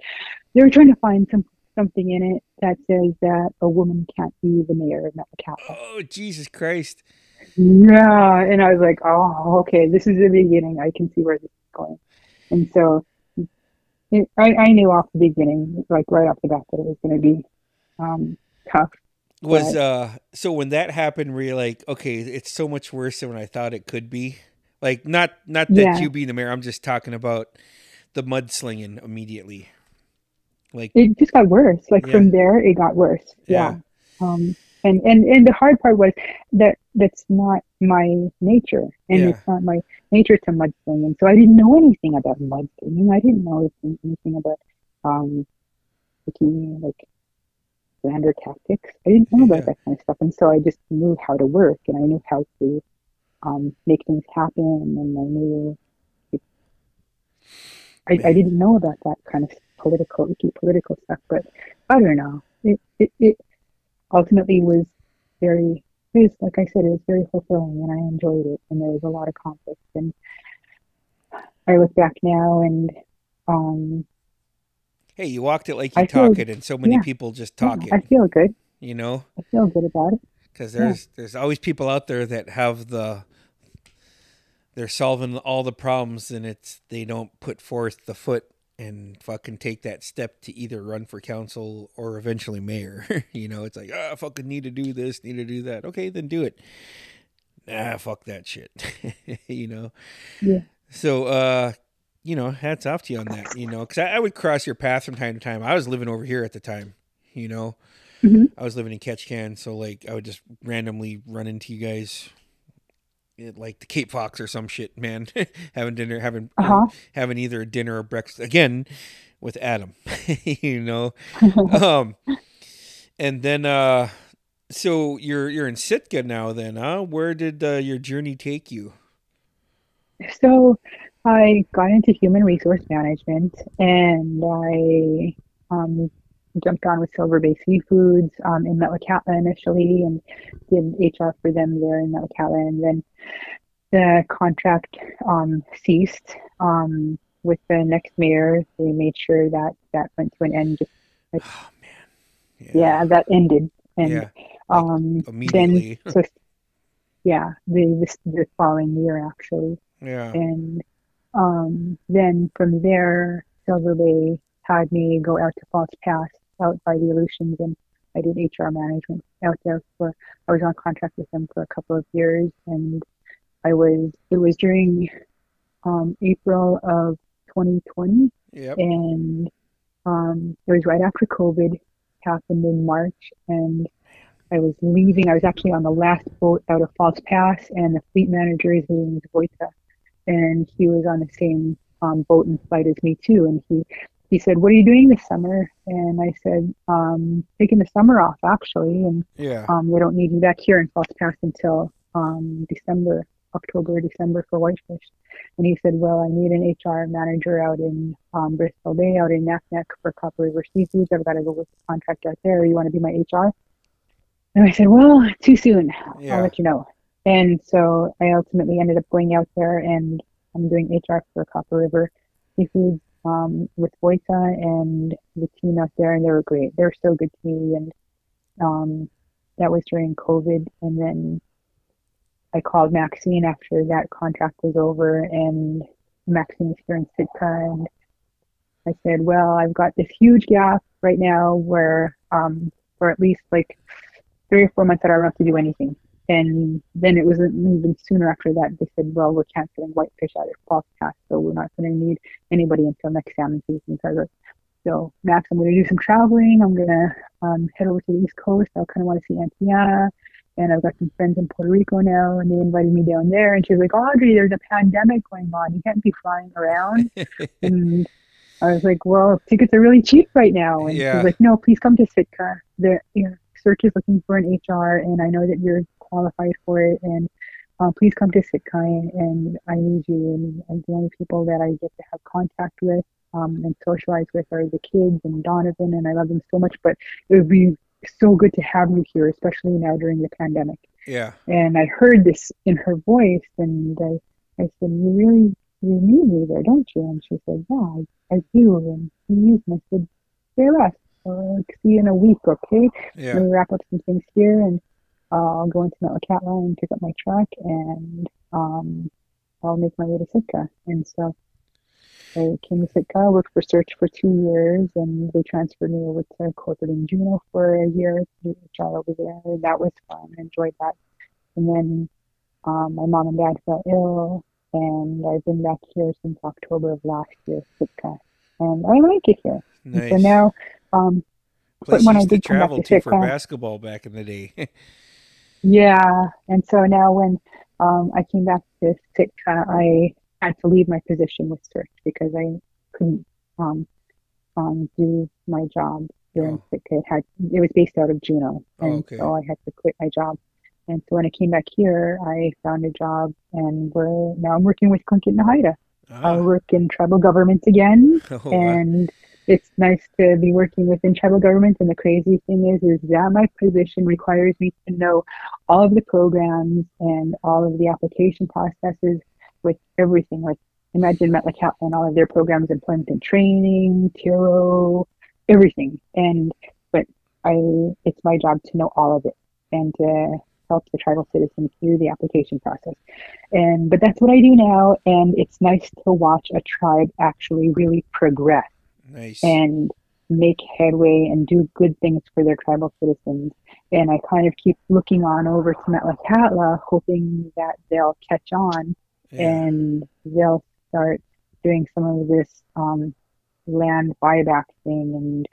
S2: They were trying to find some something in it that says that a woman can't be the mayor of Metcalfe.
S1: Oh, Jesus Christ.
S2: Yeah, and I was like, oh, okay, this is the beginning. I can see where this is going. And so it, I, I knew off the beginning, like right off the bat, that it was going to be um, tough.
S1: Was
S2: Right.
S1: uh so when that happened were you like, okay, it's so much worse than what I thought it could be? Like not not that
S2: Yeah.
S1: you being the mayor, I'm just talking about the mudslinging immediately. Like
S2: It just got worse. Like
S1: Yeah.
S2: from there, it got worse.
S1: Yeah.
S2: Yeah. Um, and, and, and the hard part was that that's not my nature. And
S1: Yeah.
S2: it's not my nature to mudsling. And so I didn't know anything about mudslinging. I didn't know anything, about um, like, like lander tactics. I didn't know about that kind of stuff. And so I just knew how to work and I knew how to um, make things happen. And I knew I, I didn't know about that kind of political, icky political stuff, but I don't know. It, it, it ultimately was very, it was, like I said, it was very fulfilling and I enjoyed it. And there was a lot of conflict. And I look back now and, um,
S1: hey, you walked it like you
S2: I feel-
S1: talk it and so many
S2: yeah.
S1: people just
S2: yeah,
S1: talk
S2: I feel good.
S1: you know?
S2: I feel good about it.
S1: Because
S2: Yeah.
S1: there's there's always people out there that have the they're solving all the problems and it's they don't put forth the foot and fucking take that step to either run for council or eventually mayor. [laughs] you know, it's like, ah, fucking need to do this, need to do that. Okay, then do it. Nah, fuck that shit. [laughs] you know.
S2: Yeah.
S1: So, uh, you know, hats off to you on that. You know, because I, I would cross your path from time to time. I was living over here at the time. You know,
S2: Mhm.
S1: I was living in Ketchikan, so like I would just randomly run into you guys at like the Cape Fox or some shit, man. [laughs] having dinner, having
S2: Uh-huh.
S1: having either a dinner or breakfast again with Adam. [laughs] you know, [laughs] um, and then uh, so you're you're in Sitka now. Then, huh? Where did uh, your journey take you?
S2: So I got into human resource management and I um, jumped on with Silver Bay Seafoods um, in Metlakatla initially and did HR for them there in Metlakatla. And then the contract um, ceased um, with the next mayor. They made sure that that went to an end. Just, [sighs]
S1: Oh man,
S2: yeah, that ended. And
S1: yeah,
S2: um,
S1: immediately.
S2: then, [laughs] so yeah, the, the, the following year actually
S1: yeah,
S2: and um, then from there, Silver Bay had me go out to False Pass out by the Aleutians, and I did HR management out there for. I was on contract with them for a couple of years, and I was. It was during um, April of 2020,
S1: yep.
S2: and um, it was right after COVID happened in March, and I was leaving. I was actually on the last boat out of False Pass, and the fleet manager is named Wojta, and he was on the same um, boat and flight as me too. And he he said, "What are you doing this summer?" And I said, um, "Taking the summer off, actually." And
S1: Yeah.
S2: um, they don't need me back here in False Pass until um, December, October, December for Whitefish. And he said, well, I need an HR manager out in um, Bristol Bay, out in Naknek for Copper River Seafoods. I've got to go with the contract out there. You want to be my HR? And I said, well, too soon.
S1: Yeah.
S2: I'll let you know. And so I ultimately ended up going out there and I'm doing HR for Copper River Seafoods um, with Voita and the team out there, and they were great. They were so good to me. And um, that was during COVID. And then I called Maxine after that contract was over, and Maxine is here in Sitka. And I said, well, I've got this huge gap right now where, um, for at least like three or four months I don't have to do anything. And then it wasn't even sooner after that they said, well, we're canceling whitefish out False Pass, so we're not going to need anybody until next salmon season. So I was so Max, I'm going to do some traveling. I'm going to um, head over to the East Coast. I kind of want to see Antiana. And I've got some friends in Puerto Rico now, and they invited me down there. And she's like, Audrey, there's a pandemic going on. You can't be flying around. [laughs] and I was like, well, tickets are really cheap right now. And
S1: Yeah.
S2: she's like, no, please come to Sitka. The you know, SEARHC is looking for an HR, and I know that you're qualified for it. And uh, please come to Sitka, and, and I need you. And, and the only people that I get to have contact with um, and socialize with are the kids and Donovan, and I love them so much. But it would be so good to have you here, especially now during the pandemic.
S1: Yeah.
S2: And I heard this in her voice, and I, I said, "You really, you need me there, don't you?" And she said, "Yeah, I, I do." And you need me. I said, "Say less. Uh, see you in a week, okay?"
S1: Yeah.
S2: Let me wrap up some things here, and I'll go into Metlakatla and pick up my truck, and um, I'll make my way to Sitka. And so I came to Sitka, worked for SEARHC for two years, and they transferred me over to corporate in Juneau for a year to HR over there. And that was fun. I enjoyed that. And then um, my mom and dad fell ill, and I've been back here since October of last year, Sitka. And I like it here.
S1: Nice.
S2: So now, um,
S1: Place
S2: when
S1: you
S2: I
S1: to
S2: did back
S1: travel
S2: to
S1: to for basketball back in the day. [laughs]
S2: Yeah, and so now when um, I came back to Sitka, I had to leave my position with SEARHC because I couldn't um, um, do my job during
S1: Oh.
S2: Sitka. It had it was based out of Juneau,
S1: Oh,
S2: and
S1: okay.
S2: so I had to quit my job. And so when I came back here, I found a job, and we're now I'm working with Tlingit and Haida. I
S1: Ah.
S2: work in tribal government again, [laughs]
S1: Oh, wow.
S2: It's nice to be working within tribal government. And the crazy thing is, is that my position requires me to know all of the programs and all of the application processes with everything. Like imagine Metlakatla and all of their programs, employment and training, TERO, everything. And but I, it's my job to know all of it and to help the tribal citizens through the application process. And but that's what I do now, and it's nice to watch a tribe actually really progress
S1: nice.
S2: and make headway and do good things for their tribal citizens. And I kind of keep looking on over to Metlakatla, hoping that they'll catch on
S1: yeah.
S2: and they'll start doing some of this um, land buyback thing and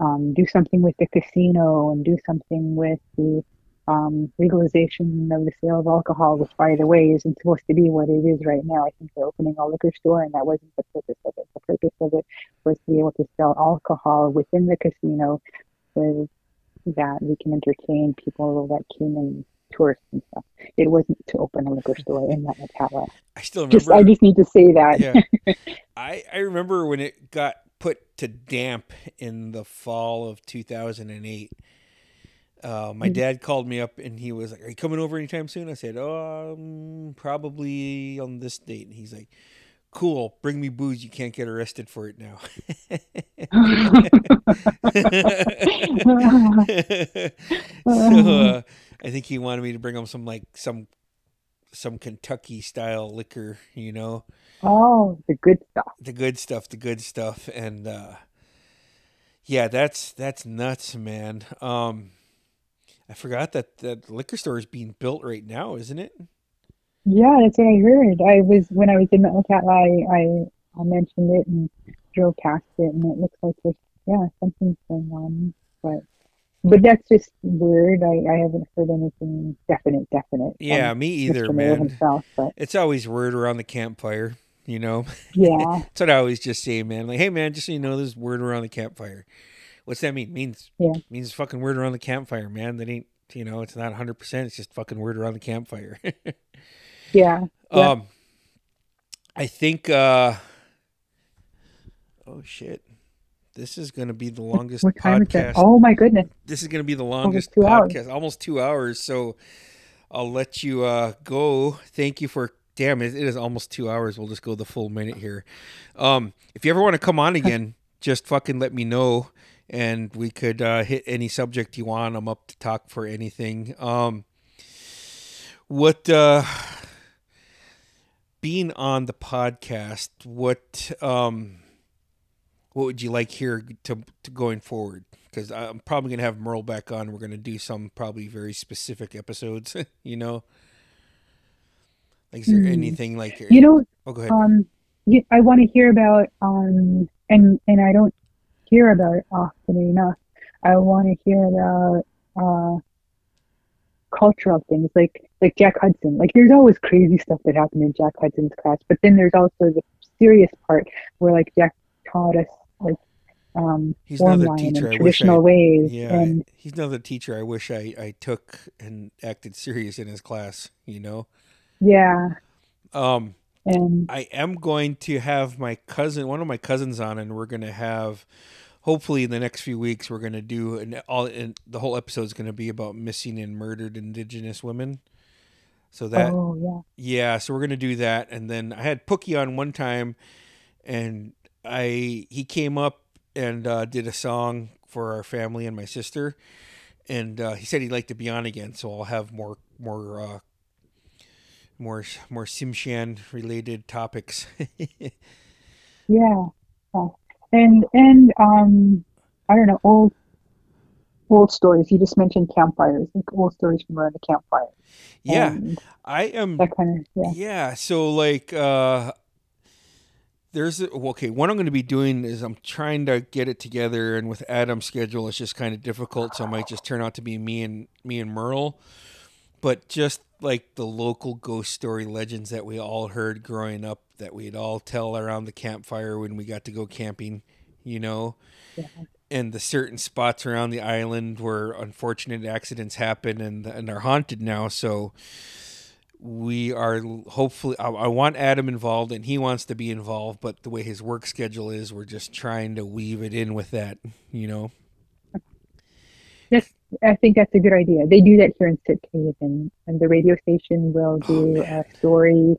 S2: um, do something with the casino and do something with the um, legalization of the sale of alcohol, which, by the way, isn't supposed to be what it is right now. I think they're opening a liquor store, and that wasn't the purpose of it. The purpose of it was to be able to sell alcohol within the casino so that we can entertain people that came in, tourists and stuff. It wasn't to open a liquor store in that Metlakatla.
S1: I still remember.
S2: Just, I just need to say that.
S1: yeah. [laughs] I I remember when it got put to damp in the fall of 2008. Uh, my
S2: Mhm.
S1: dad called me up and he was like, "Are you coming over anytime soon?" I said, "Um, probably on this date." And he's like, "Cool, bring me booze. You can't get arrested for it now." [laughs] so uh, I think he wanted me to bring him some like some some Kentucky style liquor, you know
S2: oh, the good stuff.
S1: the good stuff, the good stuff, and uh, yeah, that's that's nuts, man. Um, I forgot that that liquor store is being built right now, isn't it?
S2: Yeah, that's what I heard. I was when I was in Metlakatla, I, I I mentioned it and drove past it, and it looks like there's yeah something's going on, but but that's just weird. I, I haven't heard anything definite, definite.
S1: Yeah, me either,
S2: Mr.
S1: Man.
S2: himself, but
S1: It's always word around the campfire, you know. [laughs]
S2: yeah,
S1: That's what I always just say, man. Like, hey, man, just so you know, there's word around the campfire. What's that mean? Means
S2: Yeah.
S1: means fucking word around the campfire, man. That ain't you know, it's not 100. percent It's just fucking word around the campfire. [laughs]
S2: yeah, Yeah.
S1: Um, I think. uh Oh shit! this is going to be the longest
S2: What time is it?
S1: podcast.
S2: Oh my goodness.
S1: This is going to be the longest
S2: hours.
S1: podcast, almost two hours. So I'll let you uh, go. Thank you for. Damn it! It is almost two hours. We'll just go the full minute here. Um, if you ever want to come on [laughs] again, just fucking let me know, and we could uh, hit any subject you want. I'm up to talk for anything. Um, what uh, being on the podcast? What um, what would you like here to, to going forward? Because I'm probably gonna have Merle back on. We're gonna do some probably very specific episodes. [laughs] you know, like is there
S2: Hmm.
S1: anything like?
S2: You know,
S1: oh, go ahead.
S2: um, I want to hear about um, and and I don't hear about it often enough. I want to hear about uh, cultural things like like Jack Hudson. Like there's always crazy stuff that happened in Jack Hudson's class, but then there's also the serious part where like Jack taught us like um,
S1: He's
S2: form
S1: another teacher I wish
S2: traditional
S1: I-
S2: ways
S1: yeah,
S2: and
S1: he's another teacher I wish I I took and acted serious in his class. You know,
S2: yeah
S1: um.
S2: And
S1: I am going to have my cousin, one of my cousins on, and we're going to have, hopefully in the next few weeks, we're going to do an all. And the whole episode is going to be about missing and murdered Indigenous women. So that,
S2: oh yeah
S1: yeah, so we're going to do that, and then I had Pookie on one time, and I he came up and uh, did a song for our family and my sister, and uh, he said he'd like to be on again. So I'll have more more. Uh, more more Tsimshian related topics.
S2: Yeah, [laughs] yeah. and and um, I don't know old old stories. You just mentioned campfires, like old stories from around the campfire.
S1: yeah,
S2: and
S1: I am.
S2: that kind of yeah.
S1: Yeah, so like, uh, there's okay. What I'm going to be doing is I'm trying to get it together, and with Adam's schedule, it's just kind of difficult. So it might just turn out to be me and me and Merle, but just like the local ghost story legends that we all heard growing up, that we'd all tell around the campfire when we got to go camping, you know.
S2: Yeah.
S1: And the certain spots around the island where unfortunate accidents happen and and are haunted now. So we are hopefully I, I want adam involved and he wants to be involved but the way his work schedule is we're just trying to weave it in with that you know
S2: I think that's a good idea. They do that here in Sit Cave, and, and the radio station will do a story,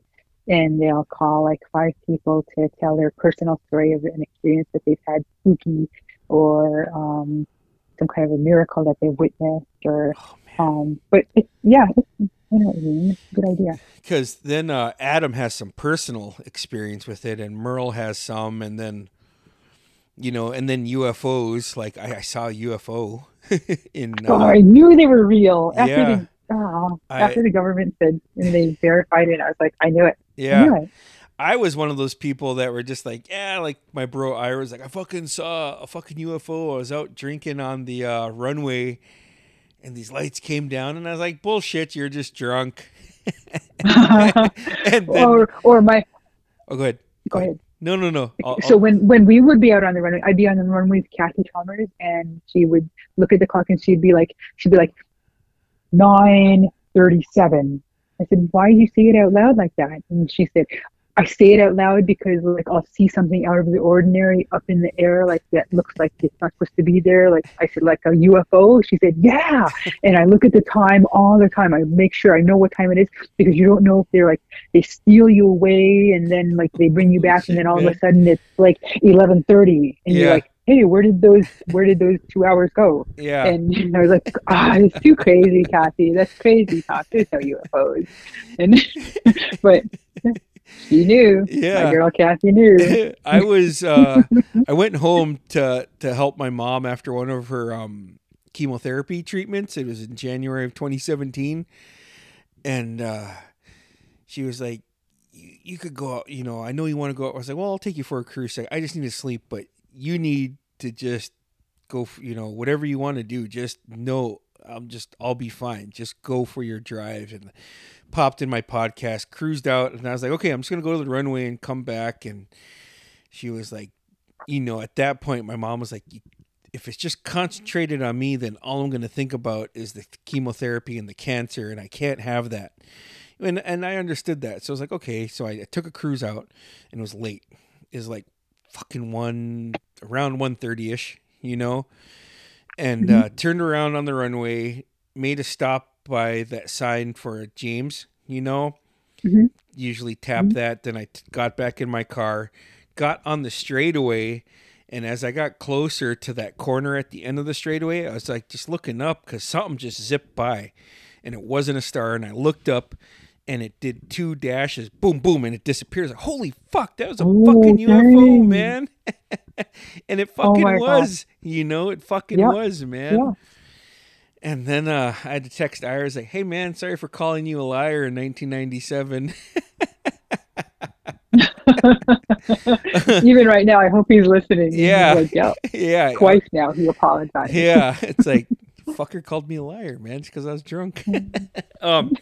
S2: and they'll call like five people to tell their personal story of an experience that they've had spooky, or um, some kind of a miracle that they've witnessed, or
S1: oh
S2: um, but it, yeah, it's, I know what you mean. It's a good idea.
S1: because then uh, adam has some personal experience with it and merle has some and then you know and then ufos like i, I saw a ufo [laughs] in
S2: Oh,
S1: uh,
S2: I knew they were real after
S1: yeah.
S2: the oh,
S1: I-
S2: after the government said and they verified it. I was like, I knew it. I
S1: yeah
S2: knew it.
S1: I was one of those people that were just like, yeah, like my bro Ira was like, I fucking saw a fucking UFO. I was out drinking on the uh, runway, and these lights came down, and I was like, bullshit, you're just drunk. [laughs] [laughs] and then,
S2: or or my
S1: oh, go ahead.
S2: go ahead.
S1: No, no, no. I'll-
S2: so
S1: I'll-
S2: when when we would be out on the runway, I'd be on the runway with Kathy Chalmers, and she would look at the clock and she'd be like, she'd be like, nine thirty-seven. I said, why do you say it out loud like that? And she said, I say it out loud because like I'll see something out of the ordinary up in the air, like that looks like it's not supposed to be there. Like I said, like a UFO. She said, yeah. and I look at the time all the time. I make sure I know what time it is because you don't know if they're like they steal you away and then like they bring you back and then all of a sudden it's like eleven thirty and
S1: Yeah.
S2: you're like, hey, where did those where did those two hours go?
S1: yeah.
S2: And [laughs] I was like, ah, it's too crazy, Kathy. That's crazy talk. There's no UFOs. And [laughs] but she knew.
S1: Yeah.
S2: My girl Kathy knew. [laughs]
S1: I was uh [laughs] I went home to to help my mom after one of her um chemotherapy treatments. It was in January of 2017 and uh she was like you, you could go out, you know, I know you want to go out. I was like, "Well, I'll take you for a cruise. I just need to sleep, but you need to just go, f you know, whatever you want to do, just know I'm just I'll be fine. Just go for your drive and popped in my podcast, cruised out, and I was like, okay, I'm just gonna go to the runway and come back. And she was like, you know, at that point, my mom was like, if it's just concentrated on me, then all I'm gonna think about is the chemotherapy and the cancer, and I can't have that. And and I understood that, so I was like, okay. So I, I took a cruise out, and it was late. It was like fucking one around 1:30 ish, you know, and uh, turned around on the runway, made a stop by that sign for James, you know.
S2: Mhm.
S1: Usually tap that. Then I t- got back in my car, got on the straightaway, and as I got closer to that corner at the end of the straightaway, I was like just looking up because something just zipped by, and it wasn't a star. And I looked up, and it did two dashes, boom, boom, and it disappears. Holy fuck, that was a
S2: Oh,
S1: fucking UFO, man! [laughs] and it
S2: Oh
S1: fucking
S2: God.
S1: was, you know, it fucking
S2: Yep.
S1: was, man.
S2: Yeah.
S1: And then uh, I had to text Iris like, "Hey man, sorry for calling you a liar in 1997." [laughs]
S2: Even right now, I hope he's listening. He's
S1: Yeah.
S2: like, [laughs] yeah,
S1: yeah,
S2: twice now he apologized.
S1: yeah. [laughs] It's like fucker called me a liar, man, because I was drunk. um,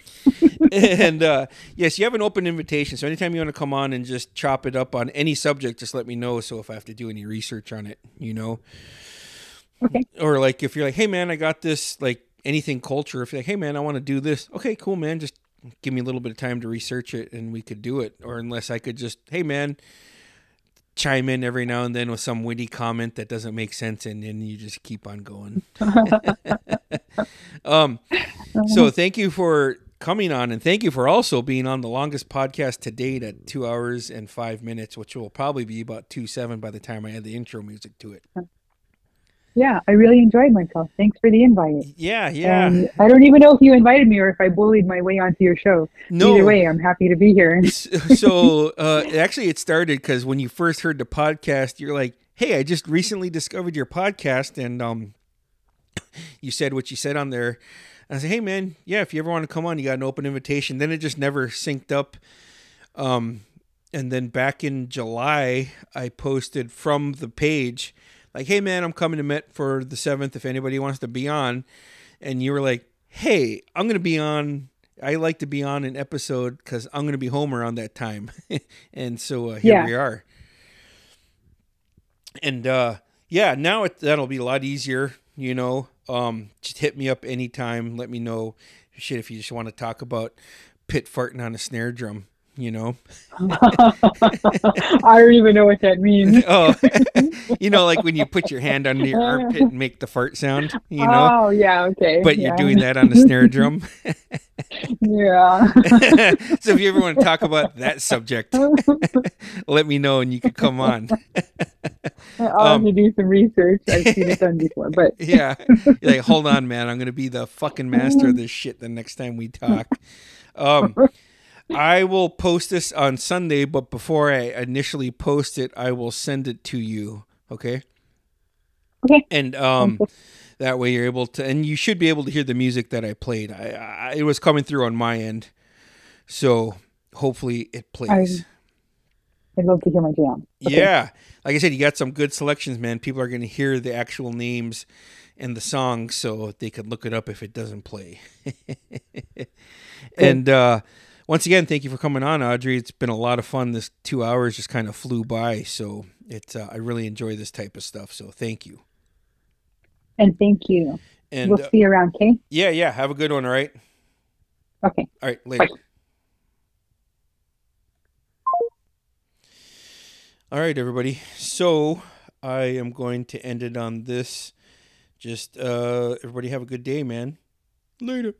S1: and uh, yes, you have an open invitation. So anytime you want to come on and just chop it up on any subject, just let me know. So if I have to do any research on it, you know.
S2: Okay.
S1: Or like if you're like, hey man, I got this like anything culture. If you're like, hey man, I want to do this. Okay, cool, man. Just give me a little bit of time to research it, and we could do it. Or unless I could just, hey man, chime in every now and then with some witty comment that doesn't make sense, and then you just keep on going. [laughs] um, so thank you for coming on, and thank you for also being on the longest podcast to date at two hours and five minutes, which will probably be about two seven by the time I add the intro music to it.
S2: Yeah, I really enjoyed myself. Thanks for the invite.
S1: Yeah, yeah.
S2: And I don't even know if you invited me or if I bullied my way onto your show.
S1: no,
S2: Either way, I'm happy to be here. [laughs]
S1: so uh, actually it started because when you first heard the podcast you're like hey i just recently discovered your podcast and um you said what you said on there i said hey man yeah if you ever want to come on you got an open invitation then it just never synced up um and then back in july i posted from the page like hey man i'm coming to met for the 7th if anybody wants to be on and you were like hey i'm going to be on I like to be on an episode because I'm going to be home around that time, [laughs] and so uh, here
S2: Yeah.
S1: we are. And uh, yeah, now it, that'll be a lot easier. You know, um, just hit me up anytime. Let me know shit if you just want to talk about pit farting on a snare drum. You know, [laughs]
S2: I don't even know what that means. [laughs]
S1: oh, [laughs] you know, like when you put your hand under your armpit and make the fart sound. You know,
S2: Oh, yeah, okay.
S1: but
S2: yeah.
S1: you're doing that on the snare drum.
S2: Yeah.
S1: so if you ever want to talk about that subject, let me know and you could come on.
S2: I'll
S1: Um,
S2: have to do some research. I've seen it done before, but
S1: yeah. You're like, hold on, man. I'm going to be the fucking master of this shit the next time we talk. Um, I will post this on Sunday, but before I initially post it, I will send it to you. Okay.
S2: Okay.
S1: And um, that way you're able to, and you should be able to hear the music that I played. I, I it was coming through on my end, so hopefully it plays.
S2: I'd love to hear my jam. Okay.
S1: Yeah. Like I said, you got some good selections, man. People are going to hear the actual names and the songs so they could look it up if it doesn't play. [laughs] and uh, once again, thank you for coming on, Audrey. It's been a lot of fun. This two hours just kind of flew by. So it's, uh, I really enjoy this type of stuff. So thank you.
S2: And thank you.
S1: And
S2: we'll
S1: uh,
S2: see you around, Kay?
S1: yeah, yeah. Have a good one. All right.
S2: Okay.
S1: All right. Later.
S2: Bye.
S1: All right, everybody. So I am going to end it on this. Just uh everybody have a good day, man. Later.